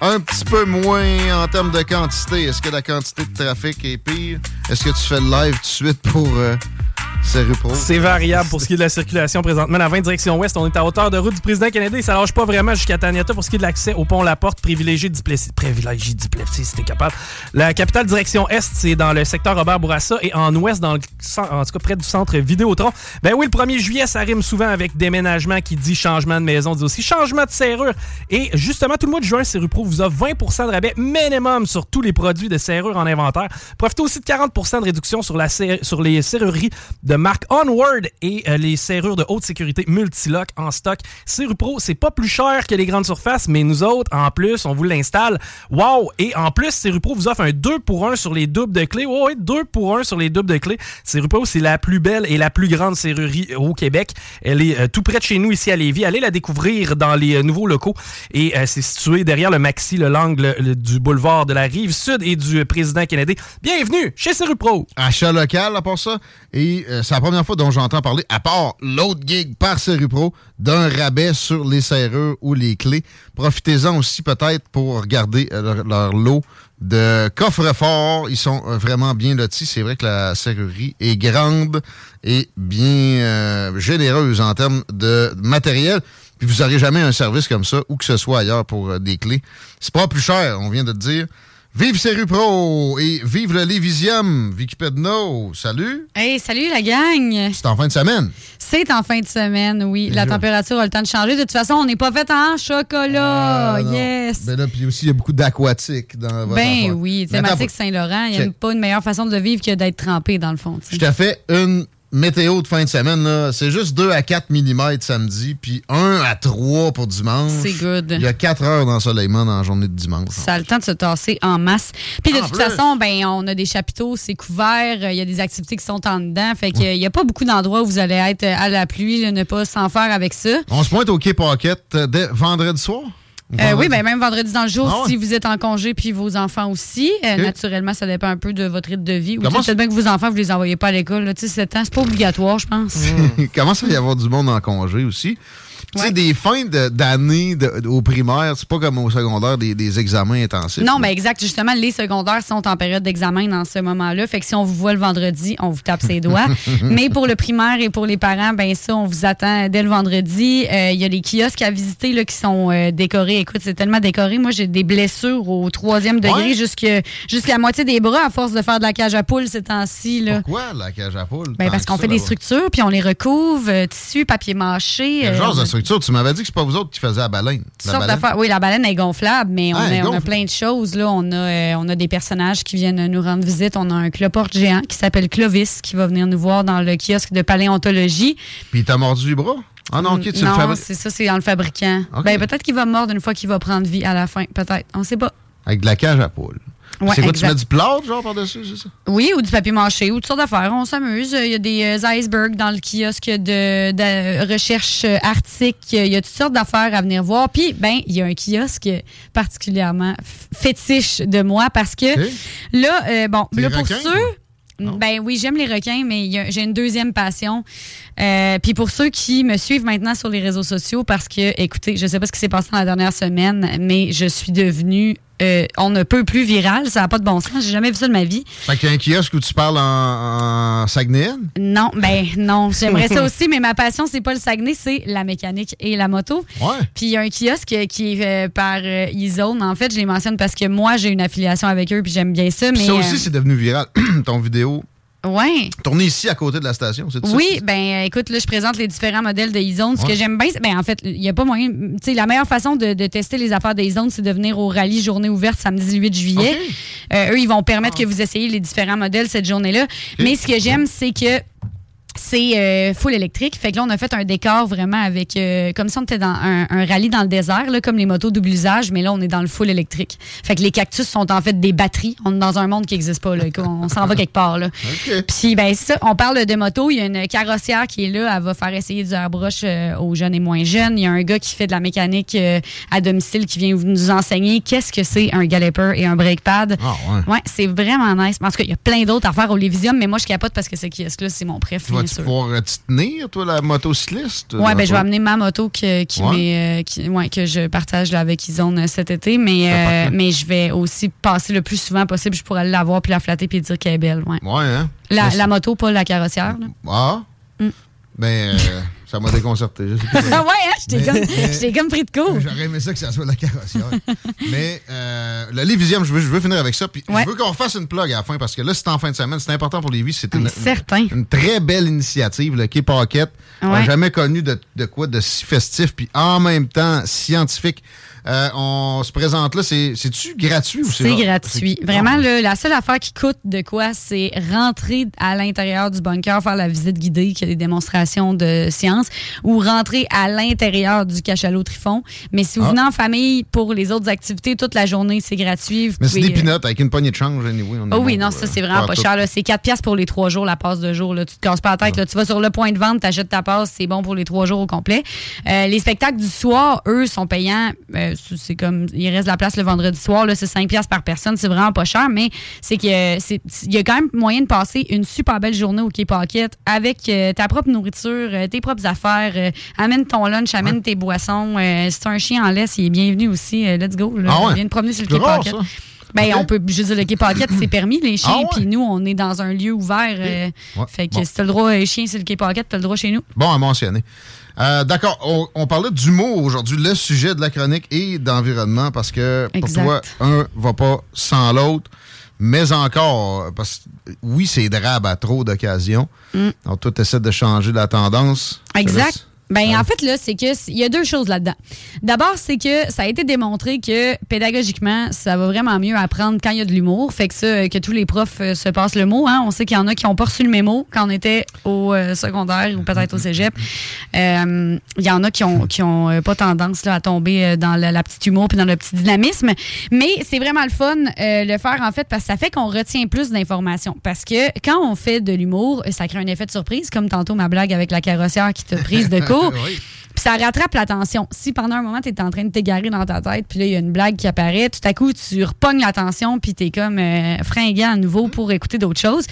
un petit peu moins en termes de quantité. Est-ce que la quantité de trafic est pire? Est-ce que tu fais le live tout de suite pour euh? C'est variable pour ce qui est de la circulation présentement. La 20 direction ouest, on est à hauteur de route du président canadien. Ça lâche pas vraiment jusqu'à Taniata pour ce qui est de l'accès au pont La Porte. Privilégié Duplessis. Privilégié Duplessis, si t'es capable. La capitale direction est, c'est dans le secteur Robert Bourassa et en ouest, dans en tout cas près du centre Vidéotron. Ben oui, le 1er juillet, ça rime souvent avec déménagement qui dit changement de maison, dit aussi changement de serrure. Et justement, tout le mois de juin, Serrure Pro vous offre 20% de rabais minimum sur tous les produits de serrure en inventaire. Profitez aussi de 40% de réduction sur, la sur les serrureries de marque Onward et euh, les serrures de haute sécurité multilock en stock. Serupro, c'est pas plus cher que les grandes surfaces, mais nous autres, en plus, on vous l'installe. Wow! Et en plus, Serupro vous offre un 2 pour 1 sur les doubles de clés. Oh, oui, 2 pour 1 sur les doubles de clés. Serupro, c'est la plus belle et la plus grande serrurerie au Québec. Elle est euh, tout près de chez nous ici à Lévis. Allez la découvrir dans les euh, nouveaux locaux. Et c'est situé derrière le Maxi, le l'angle le- du boulevard de la rive sud et du président Kennedy. Bienvenue chez Serupro. Achat local, à part ça? Et euh, c'est la première fois dont j'entends parler, à part l'autre gig par Serupro, d'un rabais sur les serrures ou les clés. Profitez-en aussi peut-être pour regarder euh, leur, lot de coffres-forts. Ils sont euh, vraiment bien lotis. C'est vrai que la serrurerie est grande et bien euh, généreuse en termes de matériel. Puis vous n'aurez jamais un service comme ça, où que ce soit ailleurs pour des clés. C'est pas plus cher, on vient de te dire. Vive Serupro et vive le Lévisium, Vicky Pedno. Salut! Hey, salut la gang! C'est en fin de semaine. C'est en fin de semaine, oui. La Déjà. température a le temps de changer. De toute façon, on n'est pas fait en chocolat. Ah, yes! Ben là, puis aussi, il y a beaucoup d'aquatique dans votre Ben oui, thématique Saint-Laurent. Il n'y a pas une meilleure façon de vivre que d'être trempé, dans le fond. Je te fais une météo de fin de semaine. C'est juste 2 à 4 mm samedi, puis 1 à 3 pour dimanche. C'est good. Il y a 4 heures d'ensoleillement dans la journée de dimanche. Ça a le temps de se tasser en masse. Puis de En toute plus. façon, ben on a des chapiteaux, c'est couvert, euh, il y a des activités qui sont en dedans. Fait qu'il n'y a pas beaucoup d'endroits où vous allez être à la pluie, ne pas s'en faire avec ça. On se pointe au Quai Pocket dès vendredi soir? Euh, oui, ben même vendredi dans le jour, Ah ouais? si vous êtes en congé, puis vos enfants aussi. Euh. Naturellement, ça dépend un peu de votre rythme de vie. Ou peut-être bien que vos enfants, vous les envoyez pas à l'école. Tu sais, 7 ans, c'est pas obligatoire, je pense. Comment ça va y avoir du monde en congé aussi? Tu sais, des fins de- d'année de- au primaire, c'est pas comme au secondaire, des, des examens intensifs. Non, mais exact. Justement, les secondaires sont en période d'examen dans ce moment-là. Fait que si on vous voit le vendredi, on vous tape ses doigts. mais pour le primaire et pour les parents, ben ça, on vous attend dès le vendredi. Euh, Il y a les kiosques à visiter là, qui sont euh, décorés. Écoute, c'est tellement décoré. Moi, j'ai des blessures au troisième degré Ouais. jusque- jusqu'à la moitié des bras à force de faire de la cage à poule ces temps-ci. là. Pourquoi la cage à poule? Ben, parce qu'on fait des structures, puis on les recouvre, euh, tissu, papier mâché. Euh, genre de a structure? Tu m'avais dit que c'est pas vous autres qui faisiez la baleine. La. Oui, la baleine est gonflable, mais on, Ah, a, on a plein de choses. Là. On, a, euh, on a des personnages qui viennent nous rendre visite. On a un cloporte géant qui s'appelle Clovis qui va venir nous voir dans le kiosque de paléontologie. Puis il t'a mordu le bras? Ah non, ok, tu le fabriques c'est ça, c'est dans le fabricant. Ben, peut-être qu'il va mordre une fois qu'il va prendre vie à la fin. Peut-être. On sait pas. avec de la cage à poule. Ouais, c'est quoi, tu mets du plâtre, genre, par-dessus, c'est ça? Oui, ou du papier mâché, ou toutes sortes d'affaires. On s'amuse. Il y a des euh, icebergs dans le kiosque de, de recherche euh, arctique. Il y a toutes sortes d'affaires à venir voir. Puis, ben, il y a un kiosque particulièrement fétiche de moi parce que là, euh, bon, là, pour ceux. Ben oui, j'aime les requins, mais j'ai une deuxième passion. Euh, Puis pour ceux qui me suivent maintenant sur les réseaux sociaux, parce que, écoutez, je sais pas ce qui s'est passé dans la dernière semaine, mais je suis devenue, euh, on ne peut plus virale. Ça n'a pas de bon sens. J'ai jamais vu ça de ma vie. Fait qu'il y a un kiosque où tu parles en, en? Non, ben non, j'aimerais ça aussi, mais ma passion, c'est pas le Saguenay, c'est la mécanique et la moto. Ouais. Puis il y a un kiosque qui est euh, par euh, E-Zone. En fait, je les mentionne parce que moi, j'ai une affiliation avec eux, puis j'aime bien ça. Mais ça aussi, c'est devenu viral. Ton vidéo ouais. tournée ici à côté de la station, c'est ça? Oui, ben écoute, là, je présente les différents modèles de E-Zone. Ce Ouais. que j'aime bien, ben en fait, il n'y a pas moyen. Tu sais, la meilleure façon de, de tester les affaires de E-Zone, c'est de venir au rallye journée ouverte samedi 8 juillet. Euh, eux, ils vont permettre Ah. que vous essayiez les différents modèles cette journée-là. Mais ce que j'aime, c'est que c'est euh, full électrique. Fait que là, on a fait un décor vraiment avec. euh, comme si on était dans un, un rallye dans le désert, là, comme les motos double usage, mais là, on est dans le full électrique. Fait que les cactus sont en fait des batteries. On est dans un monde qui n'existe pas. Là. On s'en va quelque part. Là. Puis, ben, c'est ça. On parle de moto. Il y a une carrossière qui est là. Elle va faire essayer du airbrush euh, aux jeunes et moins jeunes. Il y a un gars qui fait de la mécanique euh, à domicile qui vient nous enseigner qu'est-ce que c'est un galloper et un brake pad. Ah, ouais. Ouais, c'est vraiment nice. En tout cas, il y a plein d'autres affaires au Lévisium, mais moi, je capote parce que ce kiosque-là, c'est mon préf, vas-tu sûr. pouvoir t'y tenir, toi, la motocycliste? Ouais, ben je vais amener ma moto que, qui Ouais. m'est, euh, qui- ouais, que je partage là, avec Izone euh, cet été, mais, euh, mais je vais aussi passer le plus souvent possible. Je pourrais l'avoir puis la flatter puis dire qu'elle est belle. Ouais. Ouais, hein? La, la moto, pas la carrossière. là. Ah? Mm. Ben, euh, ça m'a déconcerté. Ah ouais, hein, je t'ai Mais- comme, comme pris de court. J'aurais aimé ça que ça soit la carrossière. Mais euh, le Lévisium, je veux, je veux finir avec ça. Puis Ouais. je veux qu'on refasse une plug à la fin parce que là, c'est en fin de semaine. C'est important pour Lévis. C'est une, certain. une très belle initiative. Le Quai Pocket. On n'a Ouais. jamais connu de, de quoi de si festif puis en même temps scientifique. Euh, on se présente là. C'est- C'est-tu gratuit ou c'est... C'est gratuit. Vraiment, la seule affaire qui coûte de quoi, c'est rentrer à l'intérieur du bunker, faire la visite guidée, qui a des démonstrations de science, ou rentrer à l'intérieur du cachalot Trifon. Mais si vous Ah. venez en famille pour les autres activités, toute la journée, c'est gratuit. Vous Mais c'est des euh, pinottes avec une poignée de change, anyway. on Oh oui, bon non, pour, ça, euh, c'est vraiment pas tout. cher. C'est 4 piastres pour les 3 jours, la passe de jour. Là. Tu te casses pas la tête. là. Tu vas sur le point de vente, tu achètes ta passe, c'est bon pour les 3 jours au complet. Euh, les spectacles du soir, eux, sont payants. Euh, c'est comme, il reste de la place le vendredi soir. là, C'est 5 piastres par personne. C'est vraiment pas cher, mais c'est que c'est- il y a quand même moyen de passer une super belle journée au Quai Pocket avec euh, ta propre nourriture, euh, tes propres affaires. euh, amène ton lunch, amène tes boissons. Si t'as un chien en laisse, il est bienvenu aussi. Let's go. là. Ah ouais? Viens te promener sur le C'est Quai rare, Pocket. ça. Ben, on peut, je veux dire, le Quai Pocket, c'est permis, les chiens. Ah ouais? Puis nous, on est dans un lieu ouvert. euh, Ouais, Fait que bon. si t'as le droit, les chiens, c'est le Quai Pocket, t'as le droit chez nous. Bon à mentionner. Euh, D'accord, on, on parlait d'humour aujourd'hui, le sujet de la chronique et d'environnement, parce que pour toi, un va pas sans l'autre, mais encore, parce que oui, c'est drabe à trop d'occasions. Mm. Donc, toi, tu essaies de changer la tendance. Exact. Ben, en fait, là, c'est que il y a deux choses là-dedans. D'abord, c'est que ça a été démontré que pédagogiquement, ça va vraiment mieux apprendre quand il y a de l'humour. Fait que ça, euh, que tous les profs euh, se passent le mot. Hein. On sait qu'il y en a qui ont pas reçu le mémo quand on était au euh, secondaire ou peut-être au cégep. Euh, Il y en a qui ont, qui ont pas tendance là, à tomber dans la, la petite humour puis dans le petit dynamisme. Mais c'est vraiment le fun euh, le faire en fait parce que ça fait qu'on retient plus d'informations. Parce que quand on fait de l'humour, ça crée un effet de surprise, comme tantôt ma blague avec la carrossière qui t'a prise de court. Oui. Puis ça rattrape l'attention. Si pendant un moment, tu es en train de t'égarer dans ta tête, puis là, il y a une blague qui apparaît, tout à coup, tu repognes l'attention, puis tu es comme euh, fringant à nouveau pour écouter d'autres choses.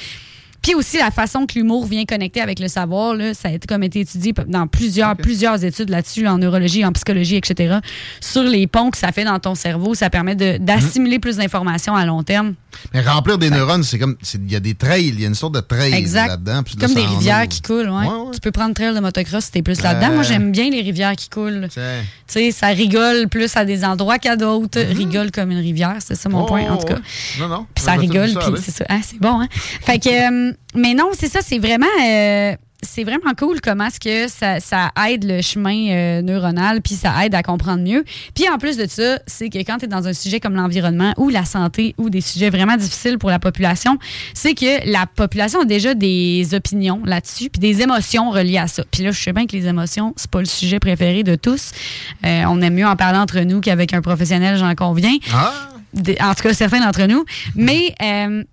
Puis aussi, la façon que l'humour vient connecter avec le savoir, là, ça a été, comme été étudié dans plusieurs, plusieurs études là-dessus, en neurologie, en psychologie, etc. Sur les ponts que ça fait dans ton cerveau, ça permet de- d'assimiler plus d'informations à long terme. Mais remplir des neurones, c'est comme. Il y a des trails, il y a une sorte de trail là-dedans. Comme des rivières qui coulent, ouais. Ouais, ouais. Tu peux prendre trail de motocross si t'es plus là-dedans. Moi, j'aime bien les rivières qui coulent. Tu sais, ça rigole plus à des endroits qu'à d'autres. Rigole comme une rivière, c'est ça mon Mm-hmm. Oh, point, en tout cas. Non, non. Puis ça rigole, puis c'est ça. Ah, c'est bon, hein? Fait que, euh, mais non, c'est ça, c'est vraiment, euh, c'est vraiment cool comment est-ce que ça, ça aide le chemin euh, neuronal, puis ça aide à comprendre mieux. Puis en plus de ça, c'est que quand tu es dans un sujet comme l'environnement ou la santé ou des sujets vraiment difficiles pour la population, c'est que la population a déjà des opinions là-dessus, puis des émotions reliées à ça. Puis là, je sais bien que les émotions, c'est pas le sujet préféré de tous. Euh, on aime mieux en parler entre nous qu'avec un professionnel, j'en conviens. Ah! En tout cas, certains d'entre nous. Mais euh,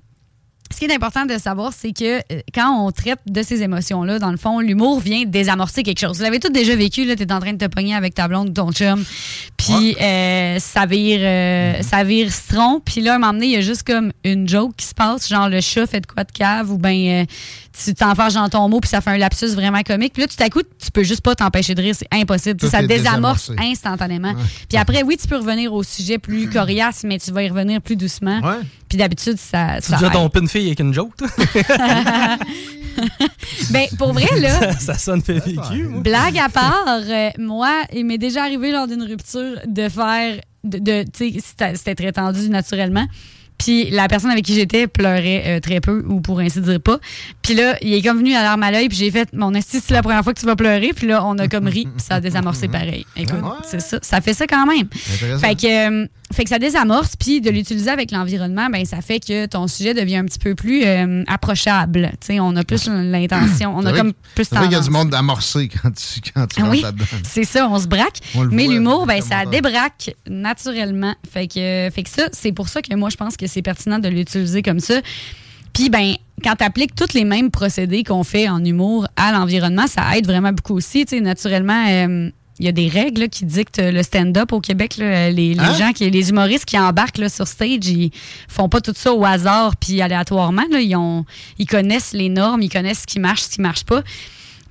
ce qui est important de savoir, c'est que euh, quand on traite de ces émotions-là, dans le fond, l'humour vient désamorcer quelque chose. Vous l'avez tous déjà vécu, là, t'es en train de te pogner avec ta blonde ton chum, puis euh, ça vire, euh, ça vire citron, puis là, à un moment donné, il y a juste comme une joke qui se passe, genre le chat fait de quoi de cave, ou ben tu t'enfarges dans ton mot, puis ça fait un lapsus vraiment comique, puis là, tout à coup, tu peux juste pas t'empêcher de rire, c'est impossible. Tout ça désamorce désamorcé. instantanément. Puis après, oui, tu peux revenir au sujet plus coriace, mais tu vas y revenir plus doucement. Puis d'habitude, ça, ça fille avec une joke, toi? Ben, pour vrai, là, ça, ça sonne fait vécu, moi. blague à part, euh, moi, il m'est déjà arrivé lors d'une rupture de faire. De, de- tu sais, c'était c'était très tendu naturellement. Puis la personne avec qui j'étais pleurait euh, très peu, ou pour ainsi dire pas. Puis là, il est comme venu à l'arme à l'œil, puis j'ai fait Mon esti, c'est la première fois que tu vas pleurer. Puis là, on a comme ri, puis ça a désamorcé pareil. Écoute, c'est ça. Ça fait ça quand même. Fait que, euh, fait que ça désamorce, puis de l'utiliser avec l'environnement, ben ça fait que ton sujet devient un petit peu plus euh, approchable. Tu sais, on a plus l'intention, on a comme plus vrai qu'il y a tendance. du monde amorcé quand tu, quand tu Ah rentres oui, c'est ça, on se braque. On Mais l'humour, ben, ça débraque naturellement. Fait que, fait que ça, c'est pour ça que moi, je pense que c'est pertinent de l'utiliser comme ça. Puis, ben, quand tu appliques tous les mêmes procédés qu'on fait en humour à l'environnement, ça aide vraiment beaucoup aussi. Tu sais, naturellement, euh, il y a des règles là, qui dictent le stand-up au Québec. là. Les, les Hein? gens, qui, les humoristes qui embarquent là, sur stage, ils font pas tout ça au hasard puis aléatoirement. Ils, ont, ils connaissent les normes, ils connaissent ce qui marche, ce qui marche pas.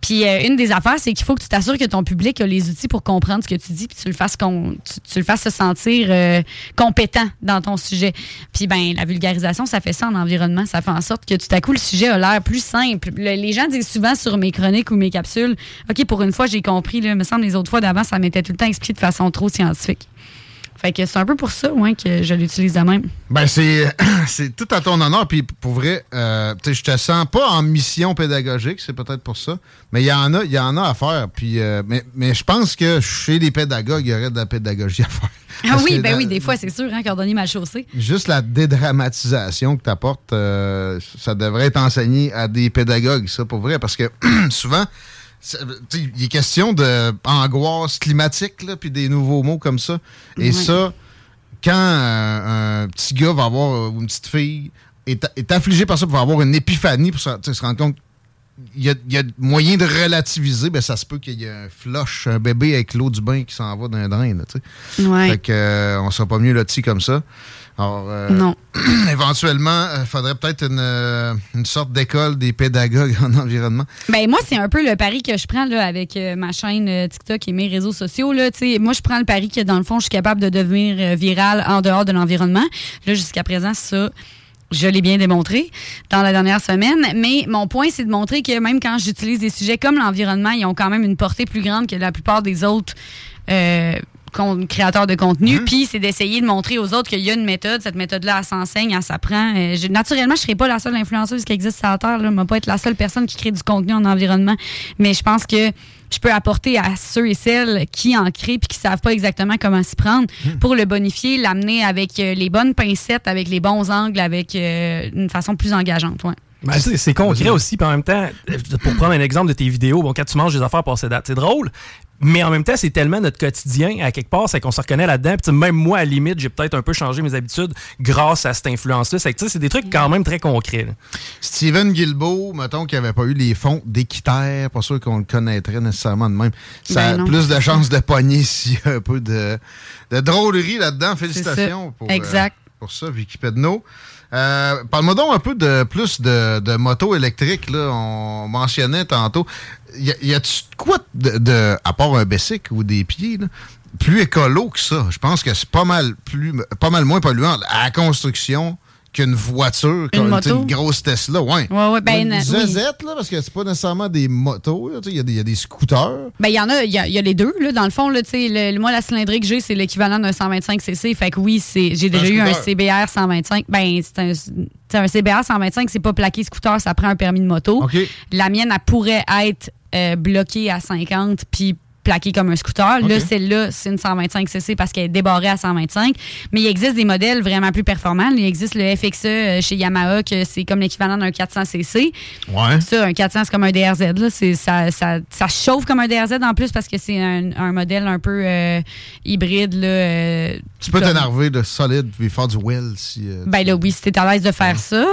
Puis euh, une des affaires, c'est qu'il faut que tu t'assures que ton public a les outils pour comprendre ce que tu dis, puis tu le fasses tu, le fasses se sentir euh, compétent dans ton sujet. Puis ben la vulgarisation, ça fait ça en environnement, ça fait en sorte que tout à coup le sujet a l'air plus simple. Le- les gens disent souvent sur mes chroniques ou mes capsules, ok pour une fois j'ai compris, là, me semble les autres fois d'avant ça m'était tout le temps expliqué de façon trop scientifique. Fait que c'est un peu pour ça, ouais, que je l'utilise de même. Ben, c'est, c'est tout à ton honneur. Puis pour vrai, euh, je te sens pas en mission pédagogique, c'est peut-être pour ça. Mais il y en a, il y en a à faire. Puis, euh, mais, mais je pense que chez les pédagogues, il y aurait de la pédagogie à faire. Ah oui, ben oui, des fois, c'est sûr, hein, cordonnier mal chaussé. Juste la dédramatisation que tu apportes, ça devrait être enseigné à des pédagogues, ça, pour vrai. Parce que souvent, il est question d'angoisse climatique, là, puis des nouveaux mots comme ça. Et ça, quand euh, un petit gars va avoir, ou une petite fille, est, est affligé par ça pour avoir une épiphanie, pour se, rendre compte il y, a, il y a moyen de relativiser, ben ça se peut qu'il y ait un flush, un bébé avec l'eau du bain qui s'en va d'un drain. Là, tu sais. Ouais. Fait que, euh, on sera pas mieux loti comme ça. Alors, euh, Non. éventuellement, il faudrait peut-être une, euh, une sorte d'école des pédagogues en environnement. Ben moi, c'est un peu le pari que je prends là, avec euh, ma chaîne euh, TikTok et mes réseaux sociaux. Là, moi, je prends le pari que dans le fond, je suis capable de devenir euh, viral en dehors de l'environnement. Là, jusqu'à présent, ça, je l'ai bien démontré dans la dernière semaine. Mais mon point, c'est de montrer que même quand j'utilise des sujets comme l'environnement, ils ont quand même une portée plus grande que la plupart des autres. euh, créateurs de contenu, puis c'est d'essayer de montrer aux autres qu'il y a une méthode, cette méthode-là, elle s'enseigne, elle s'apprend. Euh, je- naturellement, je ne serai pas la seule influenceuse qui existe sur la Terre, là. je ne vais pas être la seule personne qui crée du contenu en environnement, mais je pense que je peux apporter à ceux et celles qui en créent puis qui savent pas exactement comment s'y prendre pour le bonifier, l'amener avec euh, les bonnes pincettes, avec les bons angles, avec euh, une façon plus engageante. Ouais. Ben, c'est concret aussi, puis en même temps, pour prendre un exemple de tes vidéos, bon, quand tu manges des affaires passées date, c'est drôle, mais en même temps, c'est tellement notre quotidien, à quelque part, c'est qu'on se reconnaît là-dedans. Puis même moi, à la limite, j'ai peut-être un peu changé mes habitudes grâce à cette influence-là. C'est des trucs quand même très concrets. là. Steven Guilbeault, mettons qu'il n'avait pas eu les fonds d'équiterre, pas sûr qu'on le connaîtrait nécessairement de même. Ça Ben a non. plus de chances de pogner s'il y a un peu de, de drôlerie là-dedans. Félicitations pour, Exact. euh, pour ça, Vicky Pedneau. Euh, Parle-moi donc un peu de plus de, de motos électriques. Là. On mentionnait tantôt. Y, a-tu quoi de, de- à part un Bessic ou des pieds, là, plus écolo que ça? Je pense que c'est pas mal plus pas mal moins polluant à la construction qu'une voiture, Une moto? une grosse Tesla. Ouais. Ouais, ouais, ben, Une euh, oui. là, parce que c'est pas nécessairement des motos. Il y, a des- il y a des scooters. Ben, il y en a, il y, a- il y a les deux, là. Dans le fond, là, le- moi, la cylindrée que j'ai, c'est l'équivalent d'un 125cc. Fait que oui, j'ai déjà eu un. CBR 125. Ben, c'est un, CBR 125, c'est pas plaqué scooter, ça prend un permis de moto. La mienne, elle pourrait être euh, bloquée à 50 puis plaquée comme un scooter. Là, celle-là, c'est une 125cc parce qu'elle est débarrée à 125. Mais il existe des modèles vraiment plus performants. Il existe le FXE euh, chez Yamaha, que c'est comme l'équivalent d'un 400cc. Ouais. Ça, un 400, c'est comme un DRZ. Là. C'est, ça, ça, ça chauffe comme un DRZ en plus parce que c'est un, un modèle un peu euh, hybride. Là, euh, Tu peux t'énerver de solide puis faire du well si. euh, Ben là, oui, si t'es à l'aise de faire ça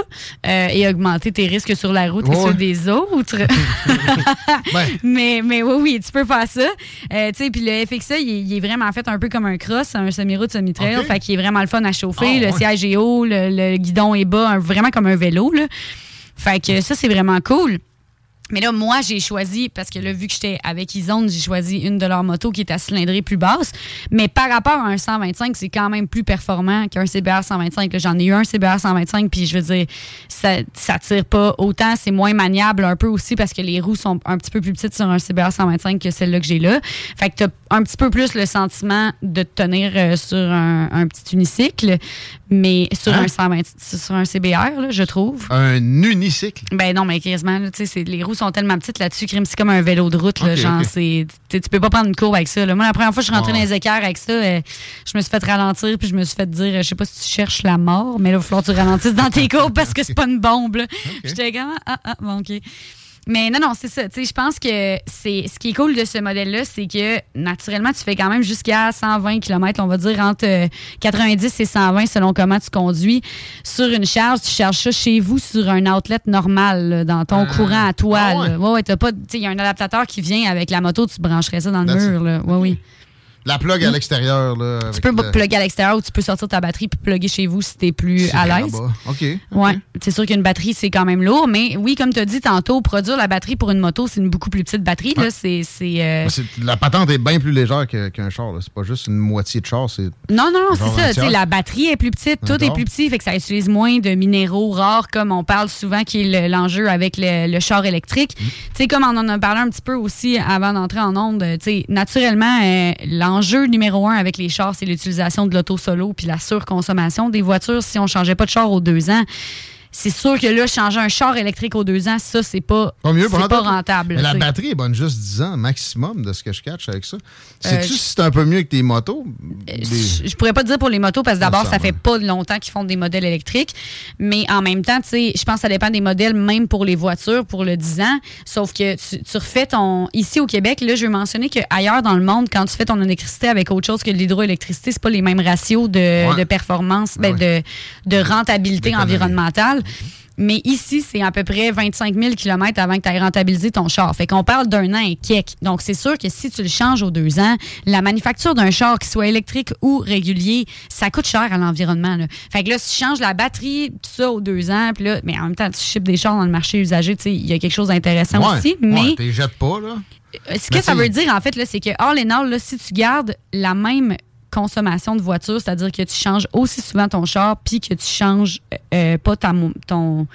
euh, et augmenter tes risques sur la route et ceux des autres. Ben. mais, mais oui, oui, tu peux faire ça. Euh, tu sais, puis le FXA, il, est- il est vraiment fait un peu comme un cross, un semi-route, semi-trail. Fait qu'il est vraiment le fun à chauffer. Ah, le siège est haut, le, le guidon est bas, un- vraiment comme un vélo. Là. Fait que ça, c'est vraiment cool. Mais là, moi, j'ai choisi, parce que là, vu que j'étais avec Izone, j'ai choisi une de leurs motos qui est à cylindrée plus basse. Mais par rapport à un 125, c'est quand même plus performant qu'un CBR 125. Là, J'en ai eu un CBR 125, puis je veux dire, ça, ça tire pas autant, c'est moins maniable un peu aussi parce que les roues sont un petit peu plus petites sur un CBR 125 que celle-là que j'ai là. Fait que t'as un petit peu plus le sentiment de te tenir euh, sur un, un petit unicycle, mais sur, Hein? un, 120 sur un CBR, là, je trouve. Un unicycle? Ben non, mais quasiment, tu sais, les roues sont tellement petites là-dessus, c'est comme un vélo de route, là, genre, tu peux pas prendre une courbe avec ça, là. Moi, la première fois que je suis rentrée Ah dans les écarts avec ça, euh, je me suis fait ralentir, puis je me suis fait dire, euh, je sais pas si tu cherches la mort, mais là, il va falloir que tu ralentisses dans tes courbes parce que c'est pas une bombe. J'étais comme, ah, ah, bon, OK. Mais non, non, c'est ça. Tu sais, je pense que c'est ce qui est cool de ce modèle-là, c'est que naturellement, tu fais quand même jusqu'à 120 km, on va dire entre euh, 90 et 120 selon comment tu conduis. Sur une charge, tu charges ça chez vous sur un outlet normal, là, dans ton courant à toi. ah ouais? là. Ouais, ouais, t'as pas. Tu sais, il y a un adaptateur qui vient avec la moto, tu brancherais ça dans le That's mur, là. Ouais, oui. La plug à Hmm. l'extérieur. là, Tu peux le- plugger à l'extérieur ou tu peux sortir ta batterie puis plugger chez vous si t'es plus à l'aise. OK. Ouais, c'est sûr qu'une batterie, c'est quand même lourd, mais oui, comme tu as dit tantôt, produire la batterie pour une moto, c'est une beaucoup plus petite batterie. Là, c'est, euh, La patente est bien plus légère qu'un char. C'est pas juste une moitié de char. C'est Non, non, non, c'est ça. tu. La batterie est plus petite, tout est plus petit, fait que ça utilise moins de minéraux rares, comme on parle souvent, qui est le- l'enjeu avec le, le char électrique. Mm. Tu sais, comme on en a parlé un petit peu aussi avant d'entrer en onde, tu sais, naturellement, euh, l'enjeu numéro un avec les chars, c'est l'utilisation de l'auto solo puis la surconsommation des voitures. Si on changeait pas de char aux deux ans, c'est sûr que là, changer un char électrique aux deux ans, ça, c'est pas, Pas mieux pas rentable. Mais la batterie est bonne juste 10 ans maximum de ce que je catch avec ça. Sais-tu Euh, si c'est un peu mieux que tes motos? Des- Je je pourrais pas te dire pour les motos parce que d'abord, Non, ça fait pas longtemps qu'ils font des modèles électriques. Mais en même temps, tu sais, je pense que ça dépend des modèles, même pour les voitures, pour le 10 ans. Sauf que tu, tu refais ton. Ici au Québec, là, je veux mentionner qu'ailleurs dans le monde, quand tu fais ton électricité avec autre chose que de l'hydroélectricité, c'est pas les mêmes ratios de, Ouais. de performance, ben, de, de rentabilité environnementale. Mais ici, c'est à peu près 25 000 km avant que tu aies rentabilisé ton char. Fait qu'on parle d'un an et quelques. Donc, c'est sûr que si tu le changes aux deux ans, la manufacture d'un char, qu'il soit électrique ou régulier, ça coûte cher à l'environnement. Fait que là, si tu changes la batterie, tout ça aux deux ans, puis là, mais en même temps, tu ships des chars dans le marché usagé, tu sais, il y a quelque chose d'intéressant Ouais, aussi. ouais, Mais t'es jettes pas, là. euh, ce que ça veut dire, en fait, là, c'est que, all in all, là, si tu gardes la même consommation de voiture, c'est-à-dire que tu changes aussi souvent ton char, puis que tu changes euh, pas ta mo- ton,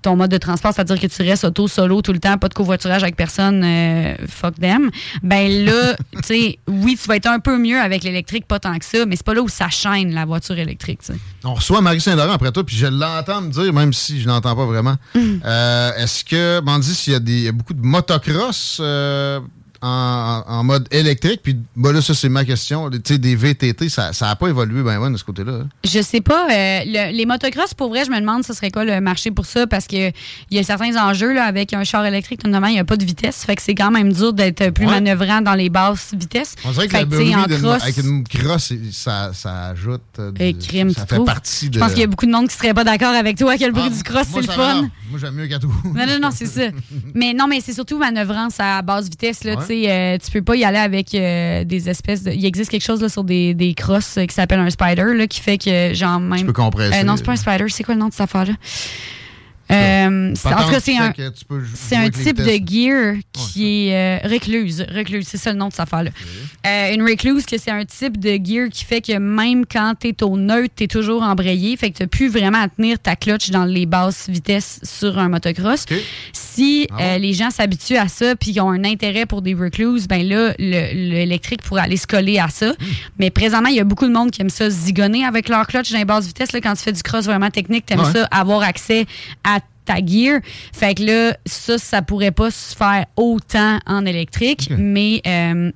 ton mode de transport, c'est-à-dire que tu restes auto solo tout le temps, pas de covoiturage avec personne, euh, fuck them, ben là, tu sais, oui, tu vas être un peu mieux avec l'électrique, pas tant que ça, mais c'est pas là où ça chaîne la voiture électrique. On reçoit Marie Saint-Laurent après toi, puis je l'entends me dire, même si je n'entends pas vraiment. Euh, Est-ce que, m'en dit s'il y, a des- il y a beaucoup de motocross euh, en, en mode électrique, puis bah là, ça, c'est ma question. Tu sais, des VTT, ça n'a pas évolué ben ouais, de ce côté-là. hein. Je sais pas. euh, le- les motocross, pour vrai, je me demande ce serait quoi le marché pour ça? Parce que il y a certains enjeux là, avec un char électrique, notamment, il n'y a pas de vitesse. Fait que c'est quand même dur d'être plus Ouais. manœuvrant dans les basses vitesses. On dirait que Fait la en cross, avec une cross, ça, ça ajoute. euh, du- et crime, ça fait trouves? partie de. Je pense qu'il y a beaucoup de monde qui serait pas d'accord avec toi que le bruit Ah, du cross, c'est le ça fun. Moi, j'aime mieux qu'à tout. Non, non, non, c'est ça. Mais non, mais c'est surtout manœuvrance à basse vitesse. Là, Ouais. Tu euh, tu peux pas y aller avec euh, des espèces de. Il existe quelque chose là, sur des, des crosses euh, qui s'appelle un spider là, qui fait que, genre, même. peux compresser. Non, c'est pas un spider. C'est quoi le nom de cette affaire-là? Euh, en tout cas, c'est un, type de gear qui est euh, recluse. Recluse, c'est ça le nom de cette affaire-là. Euh, une recluse, que c'est un type de gear qui fait que même quand tu es au neutre, tu es toujours embrayé. Fait que tu plus vraiment à tenir ta clutch dans les basses vitesses sur un motocross. Si Ah euh, les gens s'habituent à ça puis qu'ils ont un intérêt pour des recluses, ben là, le- l'électrique pourrait aller se coller à ça. Hmm. Mais présentement, il y a beaucoup de monde qui aime ça zigonner avec leur clutch dans les basses vitesses. Là, quand tu fais du cross vraiment technique, tu aimes Ouais. ça, avoir accès à ta gear. Fait que là, ça, ça pourrait pas se faire autant en électrique, mais... euh,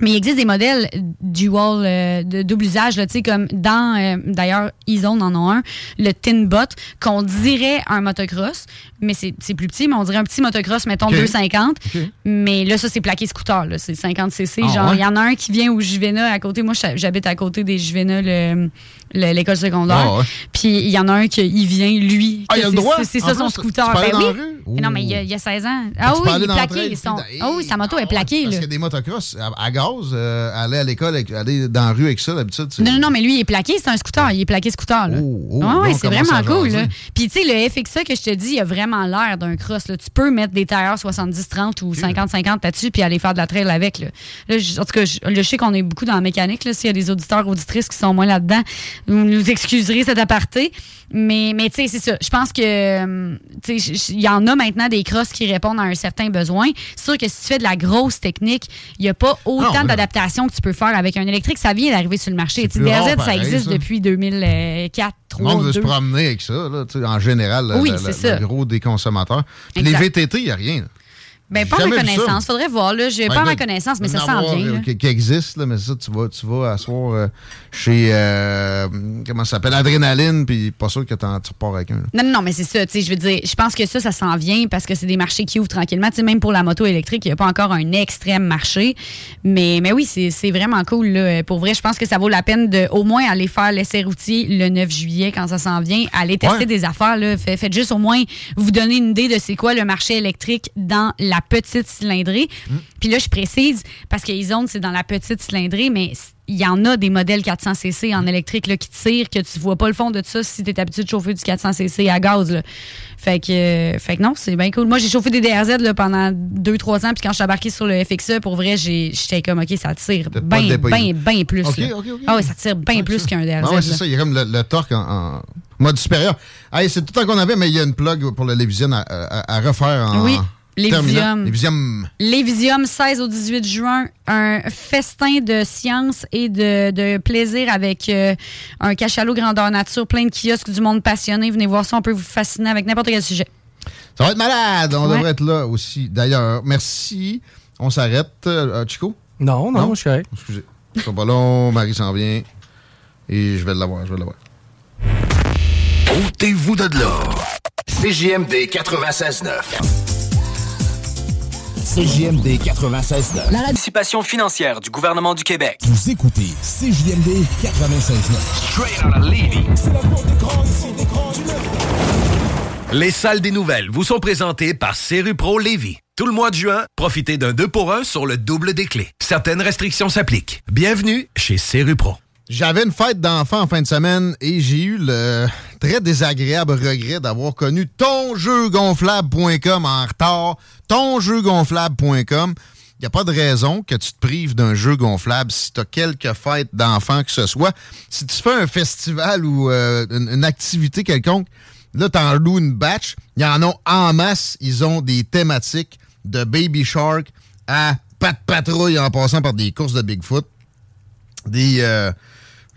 mais il existe des modèles dual, euh, de double usage, là, tu sais, comme dans, euh, d'ailleurs, E-Zone en a un, le Tinbot, qu'on dirait un motocross, mais c'est plus petit, mais on dirait un petit motocross, mettons Ok. 250. Mais là, ça, c'est plaqué scooter, là, c'est 50 cc. Ah, Genre, il ouais? y en a un qui vient au Juvena à côté. Moi, j'habite à côté des Juvena, le- l'école secondaire. Ah, ouais. Puis il y en a un qui il vient, lui. Ah, il a le c'est- droit? C'est ça son scooter. Ben dans oui. la rue? Mais Non, mais il y a, il y a 16 ans. Ah oui, il est plaqué. son- Ah oui, sa moto est plaquée, Parce qu'il y a des motocross à, à gaz, euh, aller à l'école, aller dans la rue avec ça, d'habitude. Non, non, non, mais lui, il est plaqué, c'est un scooter. Il est plaqué scooter. Là. oh, ouais, on c'est vraiment cool. Là. Puis, tu sais, le FXA que je te dis, il a vraiment l'air d'un cross. Là. Tu peux mettre des tailleurs 70-30 ou 50-50 là-dessus puis aller faire de la trail avec. Là. En tout cas, je, sais qu'on est beaucoup dans la mécanique. S'il y a des auditeurs, auditrices qui sont moins là-dedans, vous nous excuserez cet aparté. Mais, mais tu sais, c'est ça. Je pense que, euh, tu sais, il y en a maintenant des crosses qui répondent à un certain besoin. C'est sûr que si tu fais de la grosse technique, il n'y a pas autant Non, mais- d'adaptations que tu peux faire avec un électrique. Ça vient d'arriver sur le marché. DRZ, ça pareil, existe ça. depuis 2004, Le 3, monde veut se 2. promener avec ça, là, en général, Oui, le, le- le gros des consommateurs. Puis les. VTT, il n'y a rien. là. Ben, pas à ma connaissance. Faudrait voir, là. J'ai Ben, pas à ma connaissance, mais ça s'en vient. euh. Qui, qui existe, là, mais ça, tu vas, tu vas asseoir euh, chez, euh, comment ça s'appelle, Adrénaline, puis pas sûr que t'en- tu repars avec un. là. Non, non, non, mais c'est ça. Tu sais, je veux dire, je pense que ça, ça s'en vient parce que c'est des marchés qui ouvrent tranquillement. Tu sais, même pour la moto électrique, il n'y a pas encore un extrême marché. Mais, mais oui, c'est vraiment cool. Là. Pour vrai, je pense que ça vaut la peine de au moins aller faire l'essai routier le 9 juillet quand ça s'en vient. Aller tester Ouais. des affaires. Là. Fait- Faites juste au moins vous donner une idée de c'est quoi le marché électrique dans la petite cylindrée. Puis là, je précise, parce que Izone, c'est dans la petite cylindrée, mais il y en a des modèles 400cc en électrique là, qui tirent, que tu vois pas le fond de ça si tu es habitué de chauffer du 400cc à gaz. Là. Fait, que, euh, fait que non, c'est bien cool. Moi, j'ai chauffé des DRZ là, pendant 2-3 ans, puis quand je suis embarqué sur le FXE, pour vrai, j'étais comme, OK, ça tire bien, bien, bien plus. Ah ouais, ça tire bien plus qu'un DRZ. Ah ouais, c'est ça, il y a comme le, le torque en, en mode supérieur. Hey, c'est tout le temps qu'on avait, mais il y a une plug pour à, à- à refaire en. Oui. Lévisium. Lévisium. Lévisium, 16 au 18 juin, un festin de science et de, de plaisir avec euh, un cachalot grandeur nature, plein de kiosques, du monde passionné. Venez voir ça, on peut vous fasciner avec n'importe quel sujet. Ça va être malade. On Ouais. devrait être là aussi. D'ailleurs, merci. On s'arrête. Euh, Chico? Non, non, je suis correct. Excusez. Ce sera pas long. Marie s'en vient. Et je vais l'avoir. Je vais l'avoir. Ôtez-vous de là. CJMD 96.9. CJMD 96.9. La participation financière du gouvernement du Québec. Vous écoutez CJMD 96.9. Straight out of Levy. Les salles des nouvelles vous sont présentées par Pro Lévis. Tout le mois de juin, profitez d'un 2 pour 1 sur le double des clés. Certaines restrictions s'appliquent. Bienvenue chez Pro. J'avais une fête d'enfants en fin de semaine et j'ai eu le très désagréable regret d'avoir connu tonjeugonflable.com en retard. Tonjeugonflable.com. Il n'y a pas de raison que tu te prives d'un jeu gonflable si tu as quelques fêtes d'enfants que ce soit. Si tu fais un festival ou euh, une, activité quelconque, là, tu en loues une batch. Il y en a en masse. Ils ont des thématiques de Baby Shark à Pat Patrouille en passant par des courses de Bigfoot des, euh,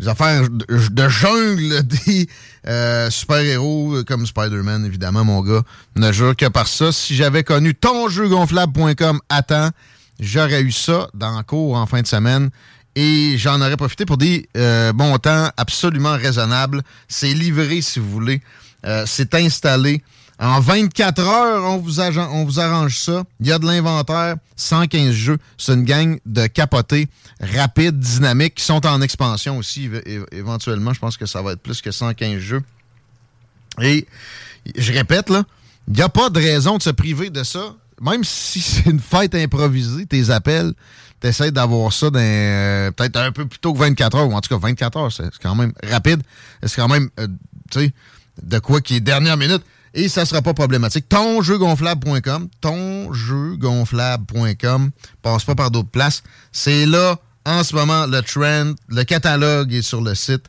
des affaires de, de jungle, des euh, super-héros euh, comme Spider-Man, évidemment, mon gars. Ne jure que par ça. Si j'avais connu tonjeugonflable.com à temps, j'aurais eu ça dans le cours en fin de semaine et j'en aurais profité pour des euh, montants absolument raisonnables. C'est livré, si vous voulez. Euh, c'est installé. En 24 heures, on vous, arrange ça. Il y a de l'inventaire, 115 jeux. C'est une gang de capotés rapides, dynamiques, qui sont en expansion aussi éventuellement. Je pense que ça va être plus que 115 jeux. Et je répète, là, il n'y a pas de raison de se priver de ça. Même si c'est une fête improvisée, tes appels, t'essaies d'avoir ça euh, peut-être un peu plus tôt que 24 heures, ou en tout cas 24 heures, c'est quand même rapide. C'est quand même, euh, tu sais, de quoi qui est dernière minute. Et ça sera pas problématique. Tonjeugonflable.com, tonjeugonflable.com, passe pas par d'autres places. C'est là, en ce moment, le trend, le catalogue est sur le site.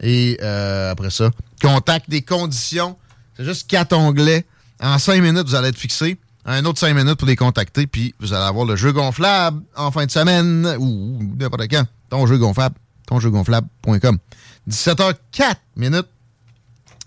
Et euh, après ça, contact des conditions. C'est juste quatre onglets. En cinq minutes, vous allez être fixé. Un autre cinq minutes pour les contacter, puis vous allez avoir le jeu gonflable en fin de semaine ou, ou n'importe quand. Ton jeu gonflable, tonjeugonflable.com. 17h04 minutes.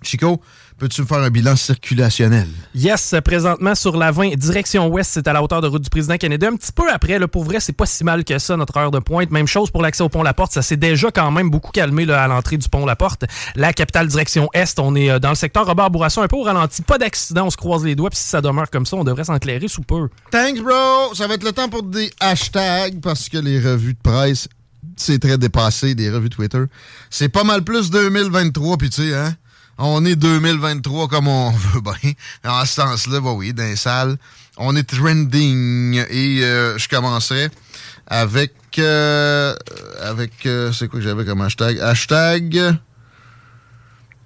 Chico, peux-tu me faire un bilan circulationnel? Yes, présentement sur la 20, direction ouest, c'est à la hauteur de route du président Kennedy. Un petit peu après, là, pour vrai, c'est pas si mal que ça, notre heure de pointe. Même chose pour l'accès au pont La Porte, ça s'est déjà quand même beaucoup calmé là, à l'entrée du pont La Porte. La capitale direction est, on est euh, dans le secteur Robert Bourassa, un peu au ralenti. Pas d'accident, on se croise les doigts, puis si ça demeure comme ça, on devrait s'enclairer sous peu. Thanks, bro! Ça va être le temps pour des hashtags parce que les revues de presse, c'est très dépassé, des revues Twitter. C'est pas mal plus 2023, puis tu sais, hein? On est 2023 comme on veut bien. En ce sens-là, bah oui, dans les salles. On est trending. Et euh, je commencerai avec... euh, avec... euh, c'est quoi que j'avais comme hashtag? Hashtag...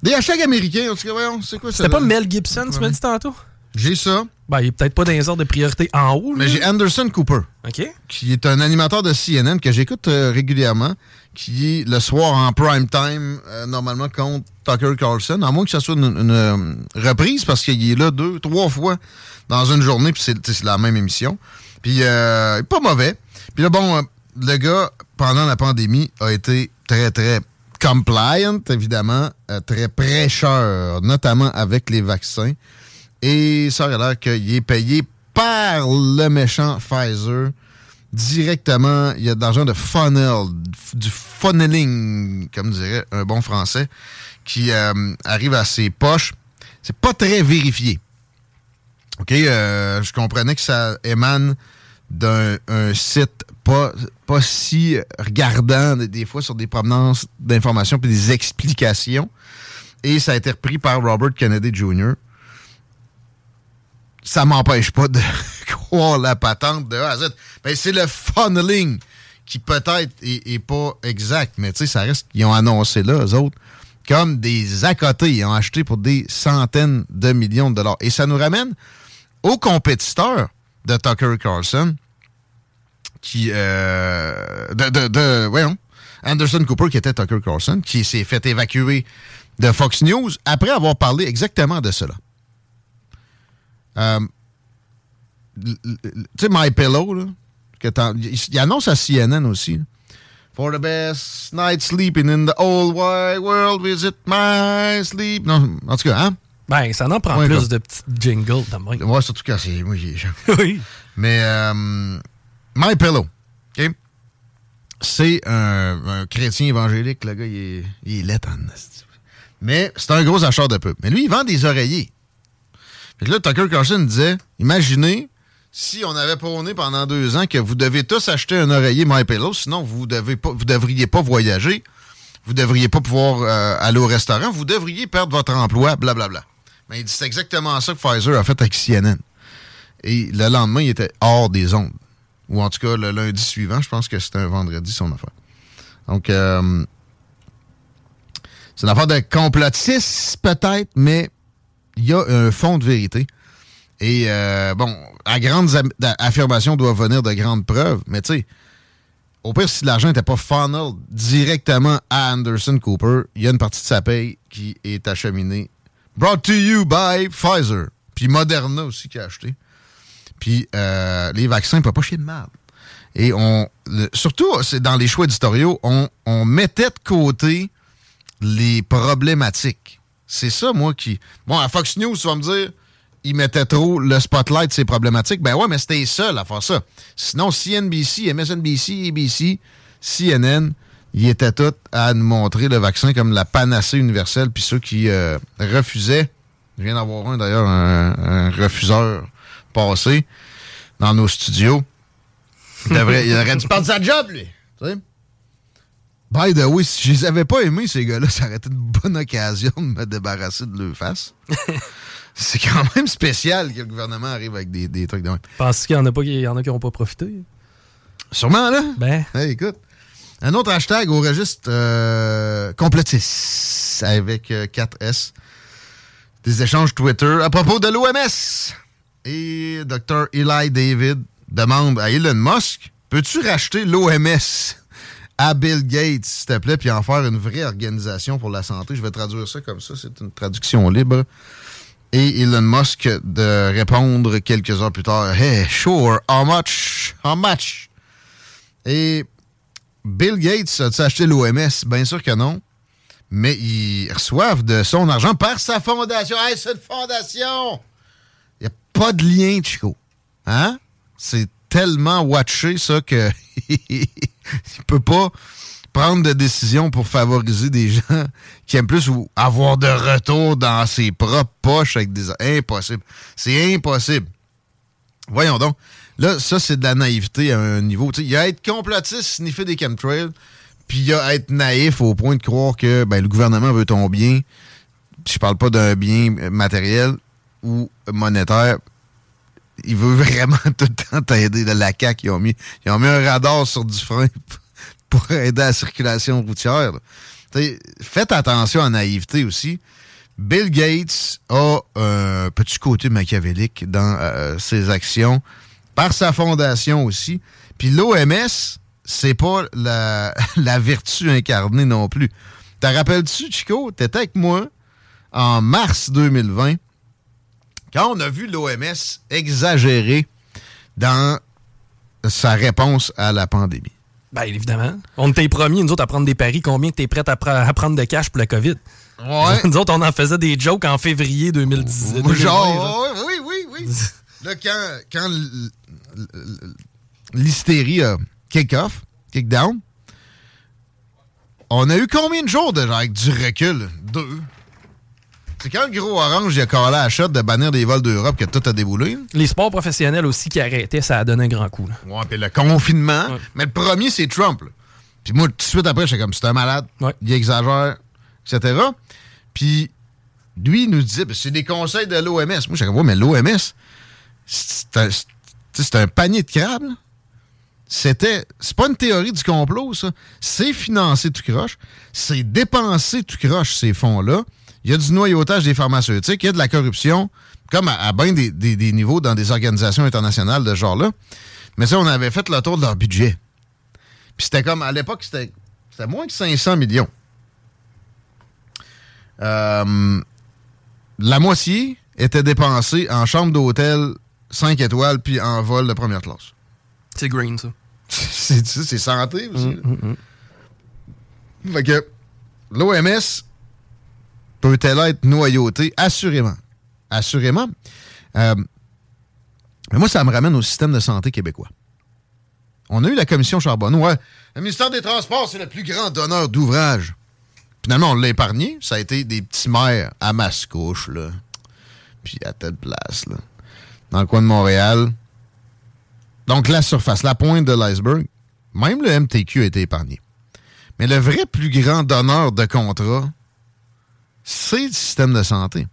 Des hashtags américains, en tout cas, voyons, c'est quoi ça? C'était pas Mel Gibson, tu m'as dit tantôt? J'ai ça. Ben, il est peut-être pas dans les ordres de priorité en haut. Mais j'ai Anderson Cooper. OK. Qui est un animateur de CNN que j'écoute euh, régulièrement, qui est le soir en prime time, euh, normalement contre Tucker Carlson, à moins que ça soit une, euh, reprise, parce qu'il est là deux, trois fois dans une journée, puis c'est la même émission. Puis, euh, pas mauvais. Puis là, bon, euh, le gars, pendant la pandémie, a été très, très compliant, évidemment, très prêcheur, notamment avec les vaccins. Et ça aurait l'air qu'il est payé par le méchant Pfizer directement. Il y a de l'argent de funnel, du funneling, comme dirait un bon français, qui euh, arrive à ses poches. C'est pas très vérifié. OK, euh, je comprenais que ça émane d'un un site pas, pas si regardant des, fois sur des provenances d'informations puis des explications. Et ça a été repris par Robert Kennedy Jr. Ça m'empêche pas de croire la patente de A à Z. Ben, c'est le funneling qui peut-être est, est pas exact, mais tu sais, ça reste qu'ils ont annoncé là, eux autres, comme des à. Ils ont acheté pour des centaines de millions de dollars. Et ça nous ramène aux compétiteurs de Tucker Carlson, qui, euh, de, de, Anderson Cooper, qui était Tucker Carlson, qui s'est fait évacuer de Fox News après avoir parlé exactement de cela. Euh, tu sais, My Pillow, là, il, annonce à CNN aussi. For the best night sleeping in the old wide world, visit my sleep. Non, en tout cas, hein? Ben, ça en prend Ouais, plus de petites jingles, de même. Ouais, surtout quand c'est. Moi, j'ai. oui. Mais euh, My Pillow, OK? C'est un, un chrétien évangélique. Le gars, il est, il est esti. Mais c'est un gros acheteur de pub. Mais lui, il vend des oreillers. Fait que là, Tucker Carlson disait Imaginez si on avait prôné pendant deux ans que vous devez tous acheter un oreiller My Pillow, sinon vous devez pas, vous devriez pas voyager, vous devriez pas pouvoir euh, aller au restaurant, vous devriez perdre votre emploi, blablabla. Mais il dit c'est exactement ça que Pfizer a fait avec CNN. Et le lendemain, il était hors des ondes. Ou en tout cas, le lundi suivant, je pense que c'était un vendredi, son affaire. Donc, euh, c'est une affaire de complotiste, peut-être, mais il y a un fond de vérité. Et, euh, bon, à grandes affirmations doivent venir de grandes preuves, mais tu sais, au pire, si l'argent n'était pas funnel directement à Anderson Cooper, il y a une partie de sa paye qui est acheminée. Brought to you by Pfizer. Puis Moderna aussi qui a acheté. Puis euh, les vaccins pas chier de mal. Et on, surtout, c'est dans les choix éditoriaux, on, on mettait de côté les problématiques. C'est ça, moi, qui. Bon, à Fox News, tu vas me dire, ils mettaient trop le spotlight ces problématiques. Ben ouais, mais c'était les seuls à faire ça. Sinon, CNBC, MSNBC, ABC, CNN, ils étaient tous à nous montrer le vaccin comme la panacée universelle. Puis ceux qui euh, refusaient, je viens d'avoir un d'ailleurs, un, refuseur passé dans nos studios. Il, devrait- il aurait dû perdre sa job, lui. By the way, si je les avais pas aimés, ces gars-là, ça aurait été une bonne occasion de me débarrasser de leur face. C'est quand même spécial que le gouvernement arrive avec des, des trucs de même. Penses qu'il y en a pas qui y en a qui n'ont pas profité? Sûrement, là. Ben. Hey, écoute. Un autre hashtag au registre euh, complotiste avec euh, 4S. Des échanges Twitter à propos de l'OMS. Et Dr. Eli David demande à Elon Musk Peux-tu racheter l'OMS à Bill Gates, s'il te plaît, puis en faire une vraie organisation pour la santé? Je vais traduire ça comme ça, c'est une traduction libre. Et Elon Musk de répondre quelques heures plus tard Hey, sure, how much? How much? Et Bill Gates a-tu acheté l'OMS? Bien sûr que non. Mais ils reçoivent de son argent par sa fondation. Hey, c'est une fondation! Il n'y a pas de lien, Chico. Hein? C'est tellement watché, ça, que il peut pas prendre de décision pour favoriser des gens qui aiment plus ou avoir de retour dans ses propres poches avec des... Impossible. C'est impossible. Voyons donc. Là, ça, c'est de la naïveté à un niveau. Il y a être complotiste, sniffer des chemtrails, puis il y a être naïf au point de croire que ben, le gouvernement veut ton bien. Je parle pas d'un bien matériel ou monétaire. Il veut vraiment tout le temps t'aider. De la CAQ, ils ont, mis, ils ont mis un radar sur du frein pour aider à la circulation routière. Faites attention à la naïveté aussi. Bill Gates a un petit côté machiavélique dans euh, ses actions, par sa fondation aussi. Puis l'OMS, c'est pas la, la vertu incarnée non plus. Te rappelles-tu, Chico, t'étais avec moi en mars 2020, quand on a vu l'OMS exagérer dans sa réponse à la pandémie. Ben, évidemment. On les premiers, nous autres, à prendre des paris. Combien que t'es prêt à, pre- à prendre de cash pour le COVID? Ouais. nous autres, on en faisait des jokes en février 2010. 2020, Genre, genre. oui, oui, oui. Là, quand, quand l'hystérie a kick-off, kick-down, on a eu combien de jours déjà avec du recul? Deux. C'est quand le gros orange il a collé à la shot de bannir des vols d'Europe que tout a déboulé. Les sports professionnels aussi qui arrêtaient, ça a donné un grand coup. là. Ouais, puis le confinement. Mais le premier, c'est Trump. là. Puis moi, tout de suite après, j'étais comme, c'est un malade. Il exagère, etc. Puis lui, il nous disait, ben, c'est des conseils de l'OMS. Moi, j'étais comme, ouais, mais l'OMS, c'est un, panier de crabes. C'était. C'est pas une théorie du complot, ça. C'est financer tout croche. C'est dépenser tout croche, ces fonds-là. Il y a du noyautage des pharmaceutiques, il y a de la corruption, comme à, à bien des, des- des niveaux dans des organisations internationales de ce genre-là. Mais ça, on avait fait le tour de leur budget. Puis c'était comme, à l'époque, c'était moins que 500 millions. Euh, la moitié était dépensée en chambre d'hôtel 5 étoiles, puis en vol de première classe. C'est green, ça. c'est c'est santé aussi. là. Fait que l'OMS peut-elle être noyautée? Assurément. Assurément. Euh, mais moi, ça me ramène au système de santé québécois. On a eu la commission Charbonneau. Le ministère des Transports, c'est le plus grand donneur d'ouvrage. Finalement, on l'a épargné. Ça a été des petits maires à Mascouche, là. Puis à telle place, là. Dans le coin de Montréal. Donc, la surface, la pointe de l'iceberg, même le MTQ a été épargné. Mais le vrai plus grand donneur de contrat, c'est le système de santé.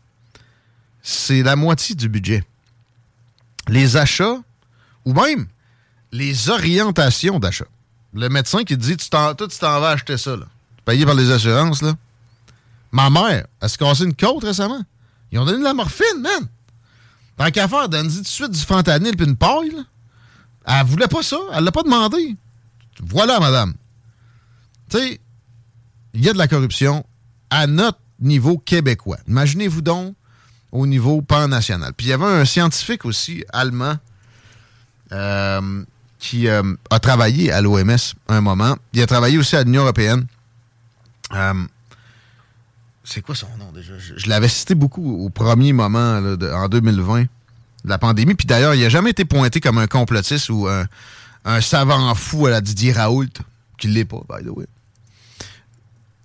C'est la moitié du budget. Les achats, ou même les orientations d'achat. Le médecin qui dit, tu t'en, toi, tu t'en vas acheter ça, là. payé par les assurances, là. Ma mère, elle s'est cassée une côte récemment. Ils ont donné de la morphine, man. Tant qu'à faire, donne-y tout de suite du fentanyl puis une paille, là. Elle voulait pas ça. Elle l'a pas demandé. Voilà, madame. Tu sais, il y a de la corruption à notre niveau québécois. Imaginez-vous donc au niveau pan-national. Puis il y avait un scientifique aussi allemand euh, qui euh, a travaillé à l'OMS un moment. Il a travaillé aussi à l'Union européenne. Euh, c'est quoi son nom déjà? Je, l'avais cité beaucoup au premier moment, en 2020, de la pandémie. Puis d'ailleurs, il n'a jamais été pointé comme un complotiste ou un, savant fou à la Didier Raoult, qui ne l'est pas, by the way.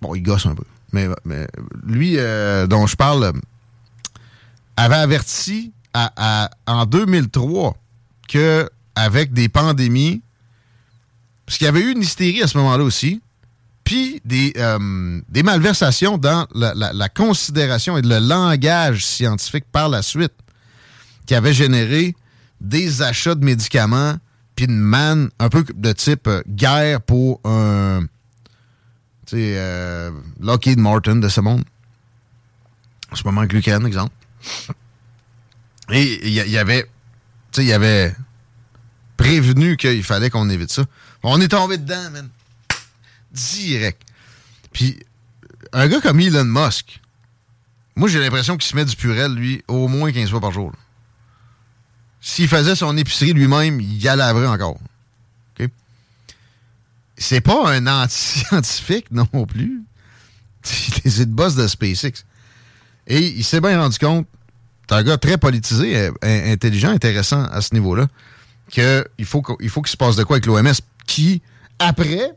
Bon, il gosse un peu. Mais, lui, euh, dont je parle, avait averti en 2003 que avec des pandémies, parce qu'il y avait eu une hystérie à ce moment-là aussi, puis des, euh, malversations dans la considération et le langage scientifique par la suite, qui avait généré des achats de médicaments, puis une manne un peu de type euh, guerre pour un, tu euh, Lockheed Martin de ce monde. En ce moment, Glucan, exemple. Et il avait, prévenu qu'il fallait qu'on évite ça. On est tombé dedans, man. Direct. Puis, un gars comme Elon Musk, moi, j'ai l'impression qu'il se met du purel, lui, au moins 15 fois par jour. S'il faisait son épicerie lui-même, il y laverait encore. C'est pas un anti-scientifique non plus. C'est le boss de SpaceX. Et il s'est bien rendu compte, c'est un gars très politisé, euh, in- intelligent, intéressant à ce niveau-là, qu'il faut qu'- il faut qu'il se passe de quoi avec l'OMS, qui, après,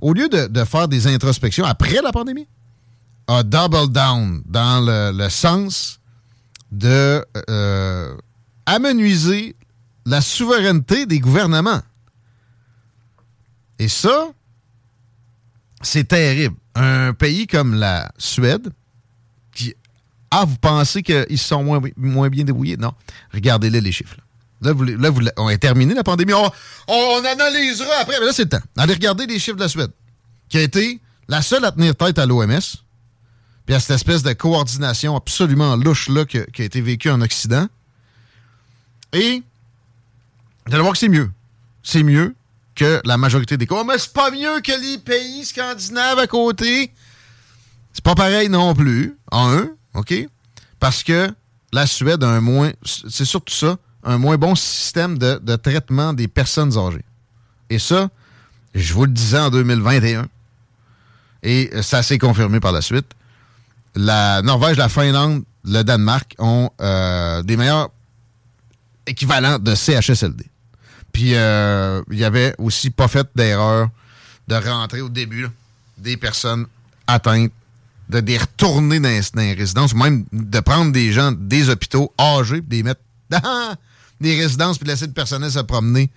au lieu de, de faire des introspections après la pandémie, a double down dans le, le sens de euh, amenuiser la souveraineté des gouvernements. Et ça, c'est terrible. Un pays comme la Suède, qui, ah, vous pensez qu'ils sont moins, moins bien débrouillés? Non. Regardez-les, les chiffres. Là, là, on a terminé la pandémie. On, analysera après. Mais là, c'est le temps. Allez regarder les chiffres de la Suède, qui a été la seule à tenir tête à l'OMS, puis à cette espèce de coordination absolument louche-là qui a été vécue en Occident. Et vous allez voir que c'est mieux. C'est mieux que la majorité des cas. Mais c'est pas mieux que les pays scandinaves à côté. C'est pas pareil non plus. En un, OK? Parce que la Suède a un moins, c'est surtout ça, un moins bon système de, de traitement des personnes âgées. Et ça, je vous le disais en 2021, et ça s'est confirmé par la suite. La Norvège, la Finlande, le Danemark ont euh, des meilleurs équivalents de CHSLD. Puis, euh, il y avait aussi pas fait d'erreur de rentrer au début des personnes atteintes, de les retourner dans, les- résidences, ou même de prendre des gens des hôpitaux âgés, puis de les mettre dans des résidences, puis de laisser le personnel se promener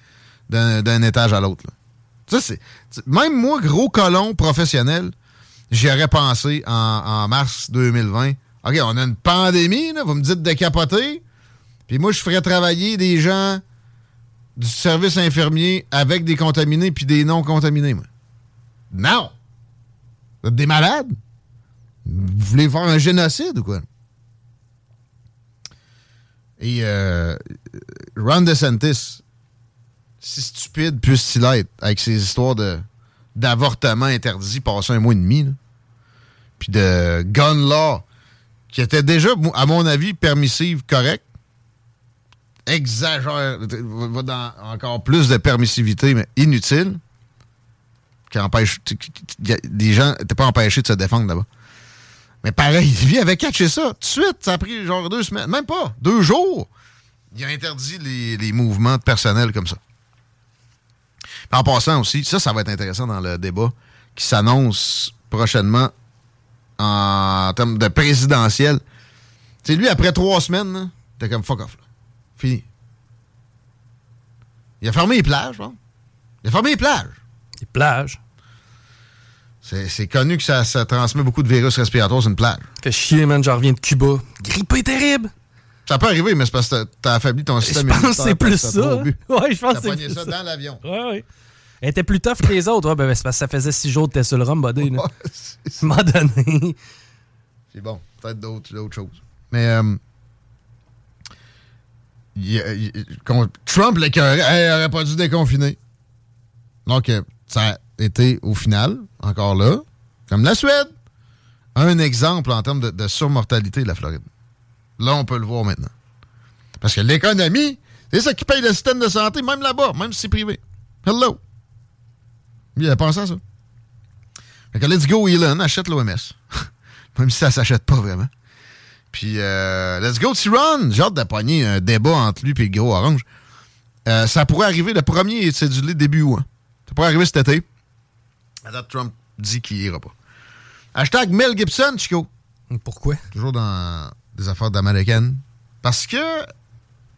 d'un étage à l'autre. Même moi, gros colon professionnel, j'y aurais pensé en, mars 2020. OK, on a une pandémie, vous me dites de capoter. Puis moi, je ferais travailler des gens du service infirmier avec des contaminés puis des non contaminés, moi. Non! Vous êtes des malades? Vous voulez faire un génocide ou quoi? Et euh, Ron DeSantis, si stupide puisse-t-il être avec ses histoires d'avortement interdit passé un mois et demi, puis de gun law, qui était déjà, à mon avis, permissive, correct, exagère, va dans encore plus de permissivité, mais inutile, qui empêche. Des gens n'étaient pas empêchés de se défendre là-bas. Mais pareil, lui avait catché ça. Tout de suite, ça a pris genre deux semaines, même pas, deux jours. Il a interdit les, mouvements de personnel comme ça. En passant aussi, ça, ça va être intéressant dans le débat qui s'annonce prochainement en termes de présidentiel. Sais, lui, après trois semaines, t'es comme fuck off. là. Fini. Il a fermé les plages, non? Il a fermé les plages. Les plages? C'est c'est connu que ça, ça transmet beaucoup de virus respiratoires sur une plage. Fait chier, man, j'en reviens de Cuba. Grippé terrible! Ça peut arriver, mais c'est parce que t'as- affaibli ton Je système pense que immunitaire c'est plus ça. Ouais, je pense que c'est plus ça ça. dans l'avion. Ouais, ouais. Elle était plus tough que les autres. Ouais, ben, c'est parce que ça faisait six jours que t'étais sur le rhum, buddy. là. À un moment donné. C'est bon. Peut-être d'autres d'autres choses. Mais euh, Trump il aurait pas dû déconfiner. Donc, euh, ça a été au final, encore là, comme la Suède, un exemple en termes de, surmortalité de la Floride. Là, on peut le voir maintenant. Parce que l'économie, c'est ça qui paye le système de santé, même là-bas, même si c'est privé. Hello. Il a pensé à ça. Fait que let's go, Elon, achète l'OMS. même si ça s'achète pas vraiment. Puis, euh, let's go, Tyron. J'ai hâte de pogner un débat entre lui et le gros orange. Euh, ça pourrait arriver le premier et cédulé début août. hein. Ça pourrait arriver cet été. Date, Trump dit qu'il ira pas. Hashtag Mel Gibson, Chico. Pourquoi? Toujours dans des affaires d'américaines. Parce que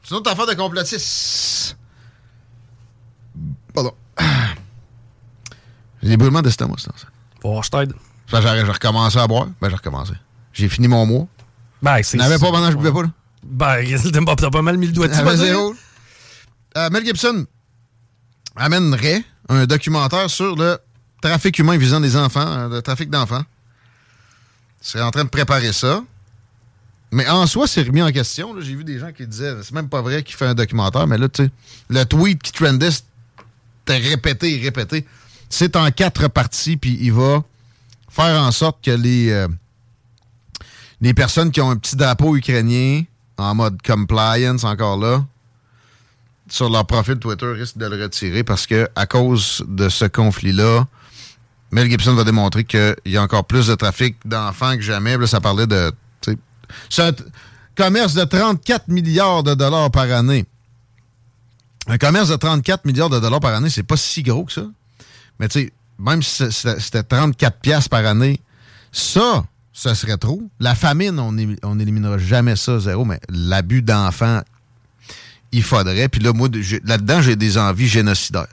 c'est une autre affaire de complotistes. Pardon. J'ai des brûlements d'estomac, c'est ça. Voir, je t'aide. Ça, j'ai recommencé à boire. Ben, j'ai recommencé. J'ai fini mon mois. Ben, c'est. N'avais pas pendant que je buvais pas, là? Ben, t'as pas- mal mis le doigt dessus. Zéro. Euh, Mel Gibson amènerait un documentaire sur le trafic humain visant des enfants, euh, le trafic d'enfants. Il serait en train de préparer ça. Mais en soi, c'est remis en question. là. J'ai vu des gens qui disaient c'est même pas vrai qu'il fait un documentaire, mais là, tu sais, le tweet qui trendait, c'était répété et répété. C'est en quatre parties, puis il va faire en sorte que les, euh, les personnes qui ont un petit drapeau ukrainien en mode compliance encore là, sur leur profil Twitter risquent de le retirer parce que à cause de ce conflit-là, Mel Gibson va démontrer qu'il y a encore plus de trafic d'enfants que jamais. Là, ça parlait de. C'est un commerce de 34 milliards de dollars par année. Un commerce de 34 milliards de dollars par année, c'est pas si gros que ça. Mais tu sais, même si c'était 34 piastres par année, ça, ça serait trop. La famine, on éli- on n'éliminera jamais ça, zéro, mais l'abus d'enfants, il faudrait. Puis là, moi, là-dedans, j'ai des envies génocidaires.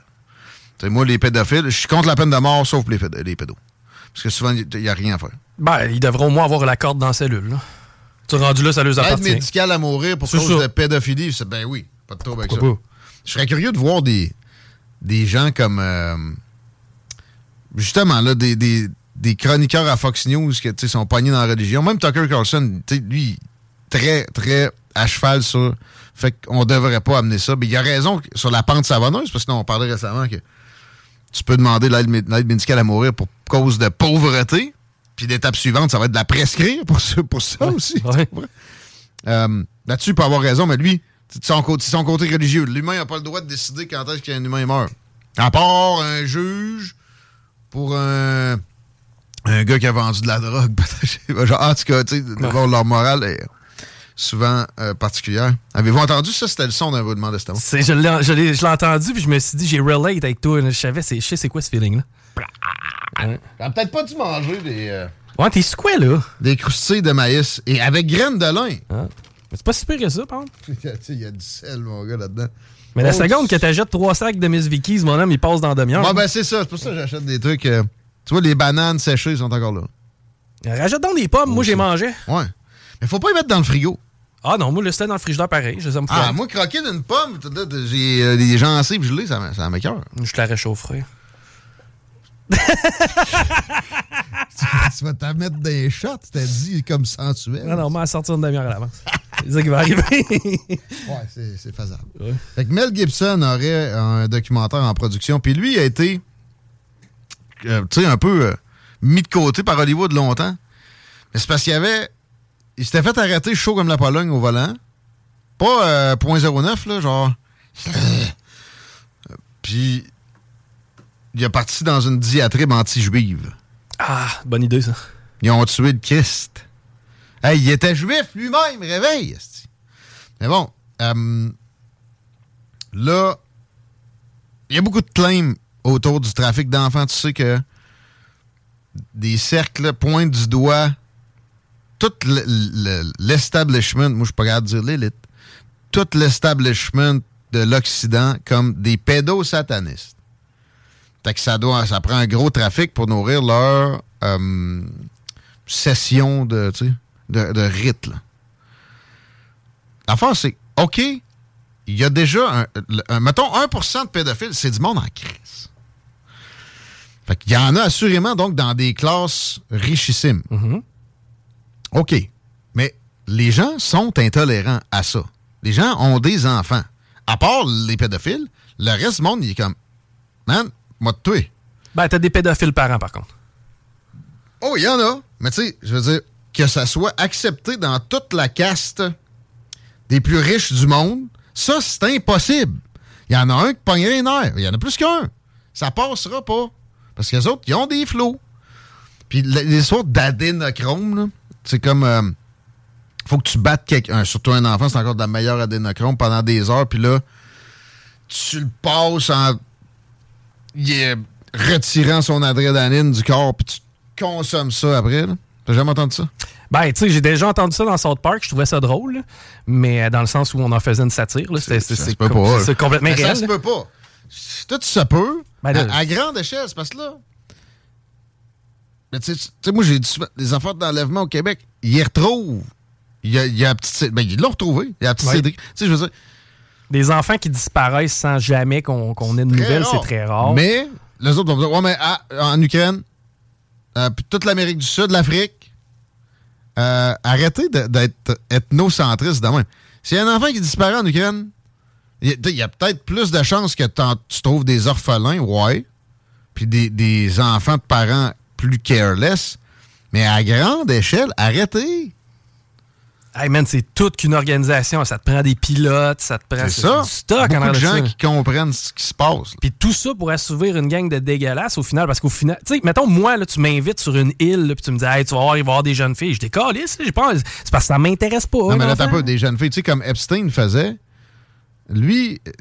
Moi, les pédophiles, je suis contre la peine de mort, sauf les, péd- les pédos. Parce que souvent, il n'y a rien à faire. Ben, ils devront au moins avoir la corde dans la cellule. Là. Tu es rendu là, ça leur Aide appartient. médicale à mourir pour cause ça. de pédophilie, ben oui, pas de trouble avec ça. Je serais curieux de voir des, des gens comme euh, justement là, des, des, des chroniqueurs à Fox News qui tu sais, sont pognés dans la religion. Même Tucker Carlson, lui, très, très à cheval sur. Fait qu'on devrait pas amener ça. Mais il a raison sur la pente savonneuse, parce que non, on parlait récemment que tu peux demander l'aide mé- l'aide médicale à mourir pour cause de pauvreté. Puis l'étape suivante, ça va être de la prescrire pour ça, pour ça aussi. Euh, Là-dessus, il peut avoir raison, mais lui, c'est son, son côté religieux. L'humain n'a pas le droit de décider quand est-ce qu'un humain meurt. À part un juge pour un, un gars qui a vendu de la drogue. Genre, en tout cas, tu sais, d'abord, leur morale est souvent euh, particulière. Avez-vous entendu ça? C'était le son d'un roulement d'estomac. C'est- Je l'ai je l'ai- je l'ai entendu, puis je me suis dit, j'ai relate avec toi. Je savais, c'est- je sais c'est quoi ce feeling-là. Ouais. T'as peut-être pas dû manger des... euh, Ouais, t'es quoi, là? Des croustilles de maïs et avec graines de lin. C'est pas si pire que ça, par contre. Il y a du sel, mon gars, là-dedans. Mais la Oh, seconde que t'achètes trois sacs de Miss Vicky's, mon homme, il passe dans demi-heure. Ouais, ben c'est ça. C'est pour ça que j'achète des trucs... euh, tu vois, les bananes séchées sont encore là. Rajoute donc des pommes, moi j'ai mangé. Ouais. Mais faut pas les mettre dans le frigo. Ah non, moi le c'était dans le frigidaire pareil. Je les aime Ah, moi, croquer d'une pomme, j'ai euh, des gencives gelées, ça, ça m'écoeure. Je la réchaufferai. tu vas t'en mettre des shots, t'as dit comme sensuel. Non, non, on va sortir une demi-heure à l'avance. c'est ça qui va arriver. ouais, c'est faisable. Fait que Mel Gibson aurait un documentaire en production, puis lui a été, euh, tu sais, un peu euh, mis de côté par Hollywood longtemps. Mais c'est parce qu'il y avait. Il s'était fait arrêter chaud comme la Pologne au volant. Pas euh, 0.09, là, genre. Puis, il est parti dans une diatribe anti-juive. Ah, bonne idée, ça. Ils ont tué le Christ. Hey, il était juif lui-même, réveille. Mais bon, euh, là, il y a beaucoup de claims autour du trafic d'enfants. Tu sais que des cercles pointent du doigt tout le- le- l'establishment, moi je suis pas de dire l'élite, tout l'establishment de l'Occident comme des pédosatanistes. Fait que ça doit, ça prend un gros trafic pour nourrir leur euh, session de, tu sais, de, là. L'affaire, c'est, OK, il y a déjà, un- mettons, 1% de pédophiles, c'est du monde en crise. Fait qu'il y en a assurément, donc, dans des classes richissimes. OK. Mais les gens sont intolérants à ça. Les gens ont des enfants. À part les pédophiles, le reste du monde, il est comme, man, moi de tuer. Ben, t'as des pédophiles parents, par contre. Oh, il y en a. Mais tu sais, je veux dire, que ça soit accepté dans toute la caste des plus riches du monde, ça, c'est impossible. Il y en a un qui pognerait les nerfs. Il y en a plus qu'un. Ça passera pas. Parce que les autres, ils ont des flots. Puis l- les sortes d'adénochrome, c'est comme... euh, faut que tu battes quelqu'un. Surtout un enfant, c'est encore de la meilleure adénochrome pendant des heures. Puis là, tu le passes en retirant son adrénaline du corps, puis tu consommes ça après. T'as jamais entendu ça? Ben, tu sais, j'ai déjà entendu ça dans South Park, je trouvais ça drôle, mais euh, dans le sens où on en faisait une satire. C'est complètement Mais réel. Ça se peut pas. Tout ça peut. Ben là- à, à grande échelle, c'est parce que là. Mais tu sais- moi, j'ai dit souvent, des affaires d'enlèvement au Québec, ils les retrouvent. Il y a, il y a la petite. Cé- Ben, ils l'ont retrouvé. Il y a la petite Ouais. Cédric. Tu sais, je veux dire. Des enfants qui disparaissent sans jamais qu'on ait de nouvelles, c'est très rare. Mais les autres vont dire Ouais, mais ah, en Ukraine, euh, puis toute l'Amérique du Sud, l'Afrique, euh, arrêtez d'être ethnocentriste de même. S'il y a un enfant qui disparaît en Ukraine, il y a, peut-être plus de chances que tu trouves des orphelins, ouais, puis des, des enfants de parents plus careless. Mais à grande échelle, arrêtez. Hey man, c'est toute qu'une organisation. Ça te prend des pilotes, ça te prend ça. du stock en Beaucoup arrière de gens ça. qui comprennent ce qui se passe. Puis tout ça pour assouvir une gang de dégueulasses au final, parce qu'au final, tu sais, mettons, moi, là, tu m'invites sur une île, puis tu me dis, hey, tu vas voir, il va y avoir des jeunes filles. Je pas. C'est parce que ça m'intéresse pas. Non, mais là, t'as pas des jeunes filles. Tu sais, comme Epstein faisait, lui, euh,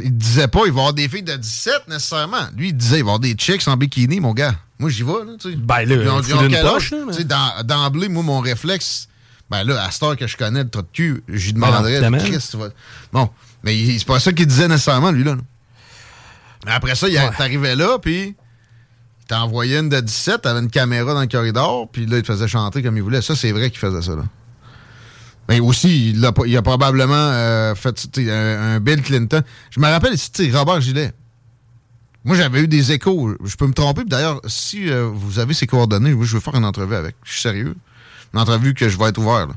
il disait pas, il va y avoir des filles de 17 nécessairement. Lui, il disait, il va y avoir des chicks en bikini, mon gars. Moi, j'y vais, là, tu sais. Ben, là, Ils ont- ils ont quel poche, là, mais- D'emblée, moi, mon réflexe, ben là, à cette heure que je connais le trou de cul, j'y Ben demanderais, évidemment. Christ, tu vas- Bon, mais c'est pas ça qu'il disait nécessairement, lui, là. là. Mais après ça, il t'arrivais là, puis il t'envoyait une de 17, t'avais une caméra dans le corridor, puis là, il te faisait chanter comme il voulait. Ça, c'est vrai qu'il faisait ça, là. Mais aussi, il a, probablement euh, fait un, un Bill Clinton. Je me rappelle sais, Robert Gillet. Moi, j'avais eu des échos. Je peux me tromper. D'ailleurs, si euh, vous avez ses coordonnées, oui, je veux faire une entrevue avec. Je suis sérieux. Une entrevue que je vais être ouvert. là.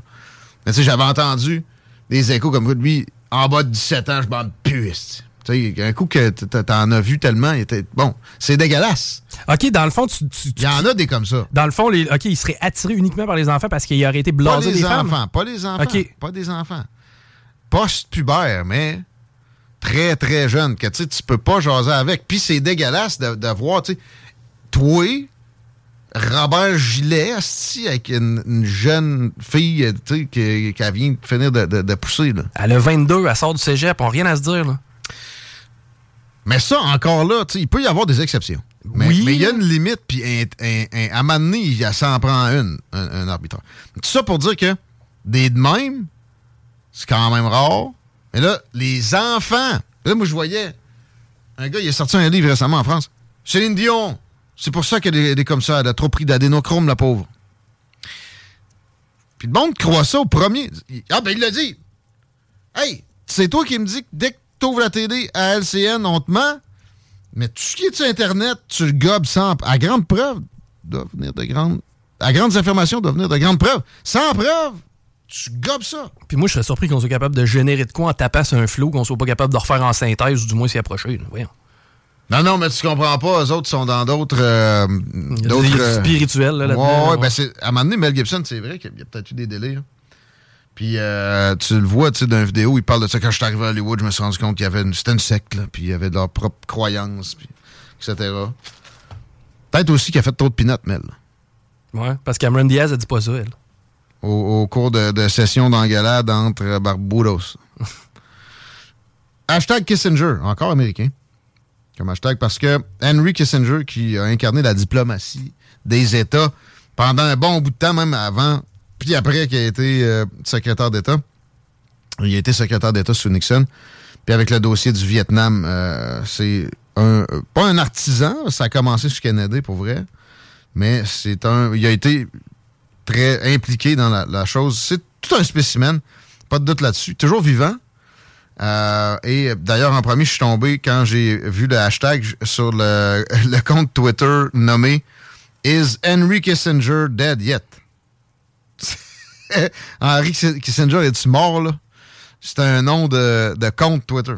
Mais tu sais, j'avais entendu des échos comme lui, en bas de 17 ans, je m'en puisse. Tu sais, un coup que t'en as vu tellement, était. Bon, c'est dégueulasse. OK, dans le fond, tu. tu- Il y en a des comme ça. Dans le fond, les, OK, il serait attiré uniquement par les enfants parce qu'il aurait été Pas blasé les des femmes. enfants, pas les enfants. OK. Pas des enfants. Post-pubère, mais très, très jeune, que tu tu peux pas jaser avec. Puis c'est dégueulasse de, de voir, tu sais, toi, Robert Gillet, asti, avec une, une jeune fille, tu sais, qui, qui vient de finir de, de- de pousser, là. Elle a 22, elle sort du cégep, on n'a rien à se dire, là. Mais ça, encore là, il peut y avoir des exceptions. Mais Oui. il y a une limite, puis un- un- un- à un moment donné, il s'en prend une, un, un arbitraire. Tout ça pour dire que des de même, c'est quand même rare. Mais là, les enfants, là, moi, je voyais un gars, il a sorti un livre récemment en France. Céline Dion, c'est pour ça qu'elle est, est comme ça, elle a trop pris d'adénochrome, la pauvre. Puis le monde croit ça au premier. Ah, ben il l'a dit. Hey, c'est toi qui me dis que dès que tu ouvres la télé à LCN, on te ment. Mais tout ce qui est sur Internet, tu le gobes sans. À grande preuve, doit venir de grandes. À grandes affirmations, doit venir de grandes preuves. Sans preuve, tu gobes ça. Puis moi, je serais surpris qu'on soit capable de générer de quoi en tapant sur un flow, qu'on soit pas capable de refaire en synthèse ou du moins s'y approcher. là. Voyons. Non, non, mais tu comprends pas. Eux autres sont dans d'autres. euh, d'autres, du euh, spirituel là, là-dedans. Ouais, ouais, ouais. ben c'est, à un moment donné, Mel Gibson, c'est vrai qu'il y a peut-être eu des délires. Puis euh, tu le vois, tu sais, dans une vidéo, il parle de ça. Quand je suis arrivé à Hollywood, je me suis rendu compte qu'il y avait une, c'était une secte, là, puis il y avait de leurs propres croyances, puis etc. Peut-être aussi qu'il a fait trop de peanuts, Mel. Ouais, parce que Cameron Diaz a dit pas ça, elle. Au, au cours de, de sessions d'engueulade entre Barbudos. hashtag Kissinger, encore américain. Comme hashtag, parce que Henry Kissinger, qui a incarné la diplomatie des États pendant un bon bout de temps, même avant, puis après qu'il a été euh, secrétaire d'État. Il a été secrétaire d'État sous Nixon. Puis avec le dossier du Vietnam, euh, c'est un pas un artisan, ça a commencé sous Kennedy pour vrai, mais c'est un. Il a été très impliqué dans la, la chose. C'est tout un spécimen, pas de doute là-dessus. Toujours vivant. Euh, et d'ailleurs, en premier, je suis tombé quand j'ai vu le hashtag sur le, le compte Twitter nommé Is Henry Kissinger dead yet? Henry Kissinger est-tu mort, là? C'est un nom de, compte Twitter.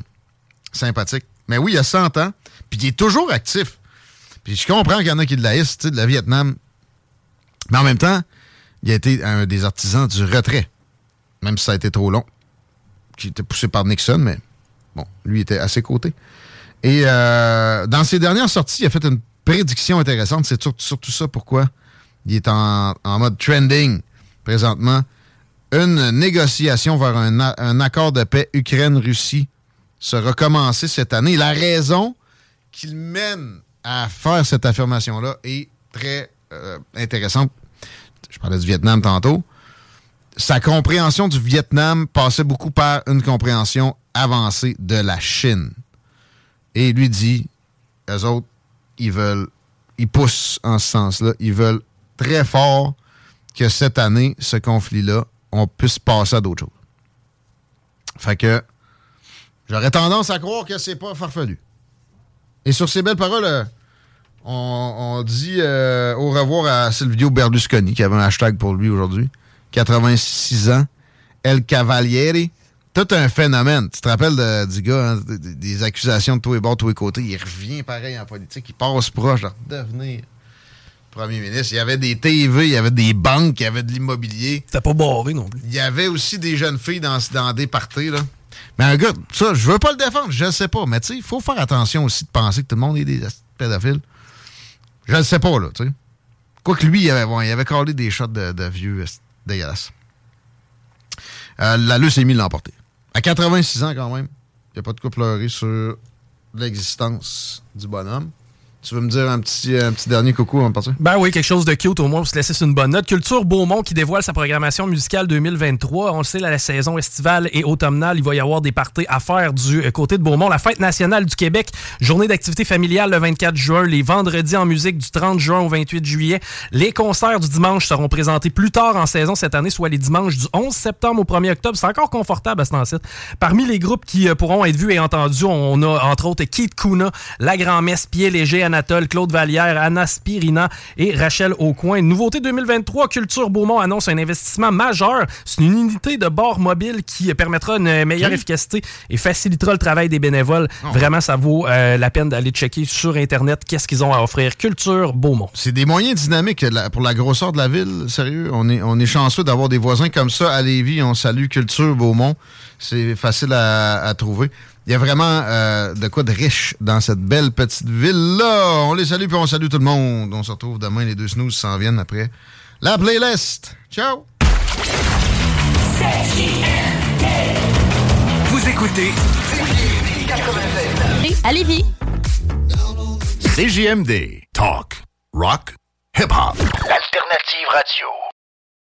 Sympathique. Mais oui, il a 100 ans, puis il est toujours actif. Puis je comprends qu'il y en a qui de la tu sais, de la Vietnam. Mais en même temps, il a été un des artisans du retrait. Même si ça a été trop long. Qui était poussé par Nixon, mais bon, lui était à ses côtés. Et euh, dans ses dernières sorties, il a fait une prédiction intéressante. C'est surtout, ça pourquoi il est en mode trending présentement. Une négociation vers un, un accord de paix Ukraine-Russie sera commencée cette année. La raison qu'il mène à faire cette affirmation-là est très euh, intéressante. Je parlais du Vietnam tantôt. Sa compréhension du Vietnam passait beaucoup par une compréhension avancée de la Chine. Et il lui dit, eux autres, ils veulent, ils poussent en ce sens-là. Ils veulent très fort que cette année, ce conflit-là, on puisse passer à d'autres choses. Fait que j'aurais tendance à croire que c'est pas farfelu. Et sur ces belles paroles, euh, on, dit euh, au revoir à Silvio Berlusconi, qui avait un hashtag pour lui aujourd'hui. 86 ans. El Cavaliere. Tout un phénomène. Tu te rappelles du gars, hein, des- accusations de tous les bords, tous les côtés. Il revient pareil en politique. Il passe proche de devenir premier ministre. Il y avait des TV, il y avait des banques, il y avait de l'immobilier. C'était pas barré non plus. Il y avait aussi des jeunes filles dans, dans des parties, là. Mais un gars, ça, je veux pas le défendre, je sais pas. Mais tu sais, il faut faire attention aussi de penser que tout le monde est des pédophiles. Je le sais pas, là, tu sais. Quoique lui, il avait, bon, il avait collé des shots de, de vieux esti, dégueulasses. Euh, la leucémie l'a emporté. À 86 ans, quand même, il n'y a pas de quoi pleurer sur l'existence du bonhomme. Tu veux me dire un petit, petit dernier coucou avant de partir? Ben oui, quelque chose de cute au moins pour se laisser une bonne note. Culture Beaumont qui dévoile sa programmation musicale 2023. On le sait, la saison estivale et automnale, il va y avoir des parties à faire du euh, côté de Beaumont. La fête nationale du Québec, journée d'activité familiale le 24 juin, les vendredis en musique du 30 juin au 28 juillet. Les concerts du dimanche seront présentés plus tard en saison cette année, soit les dimanches du 11 septembre au 1er octobre. C'est encore confortable à ce temps-ci. Parmi les groupes qui euh, pourront être vus et entendus, on a entre autres Keith Kuna, La Grand-Messe, Pied Léger, Anatole, Claude Vallière, Anna Spirina et Rachel Aucoin. Nouveauté 2023, Culture Beaumont annonce un investissement majeur. C'est une unité de bord mobile qui permettra une meilleure efficacité et facilitera le travail des bénévoles. Vraiment, ça vaut euh, la peine d'aller checker sur Internet qu'est-ce qu'ils ont à offrir. Culture Beaumont. C'est des moyens dynamiques pour la grosseur de la ville. Sérieux, on est, on est chanceux d'avoir des voisins comme ça à Lévis. On salue Culture Beaumont. C'est facile à, à trouver. Il y a vraiment euh, de quoi de riche dans cette belle petite ville-là. On les salue puis on salue tout le monde. On se retrouve demain. Les deux snooze s'en viennent après la playlist. Ciao! Vous écoutez À Lévis. CJMD. Talk. Rock. Hip-hop. Alternative radio.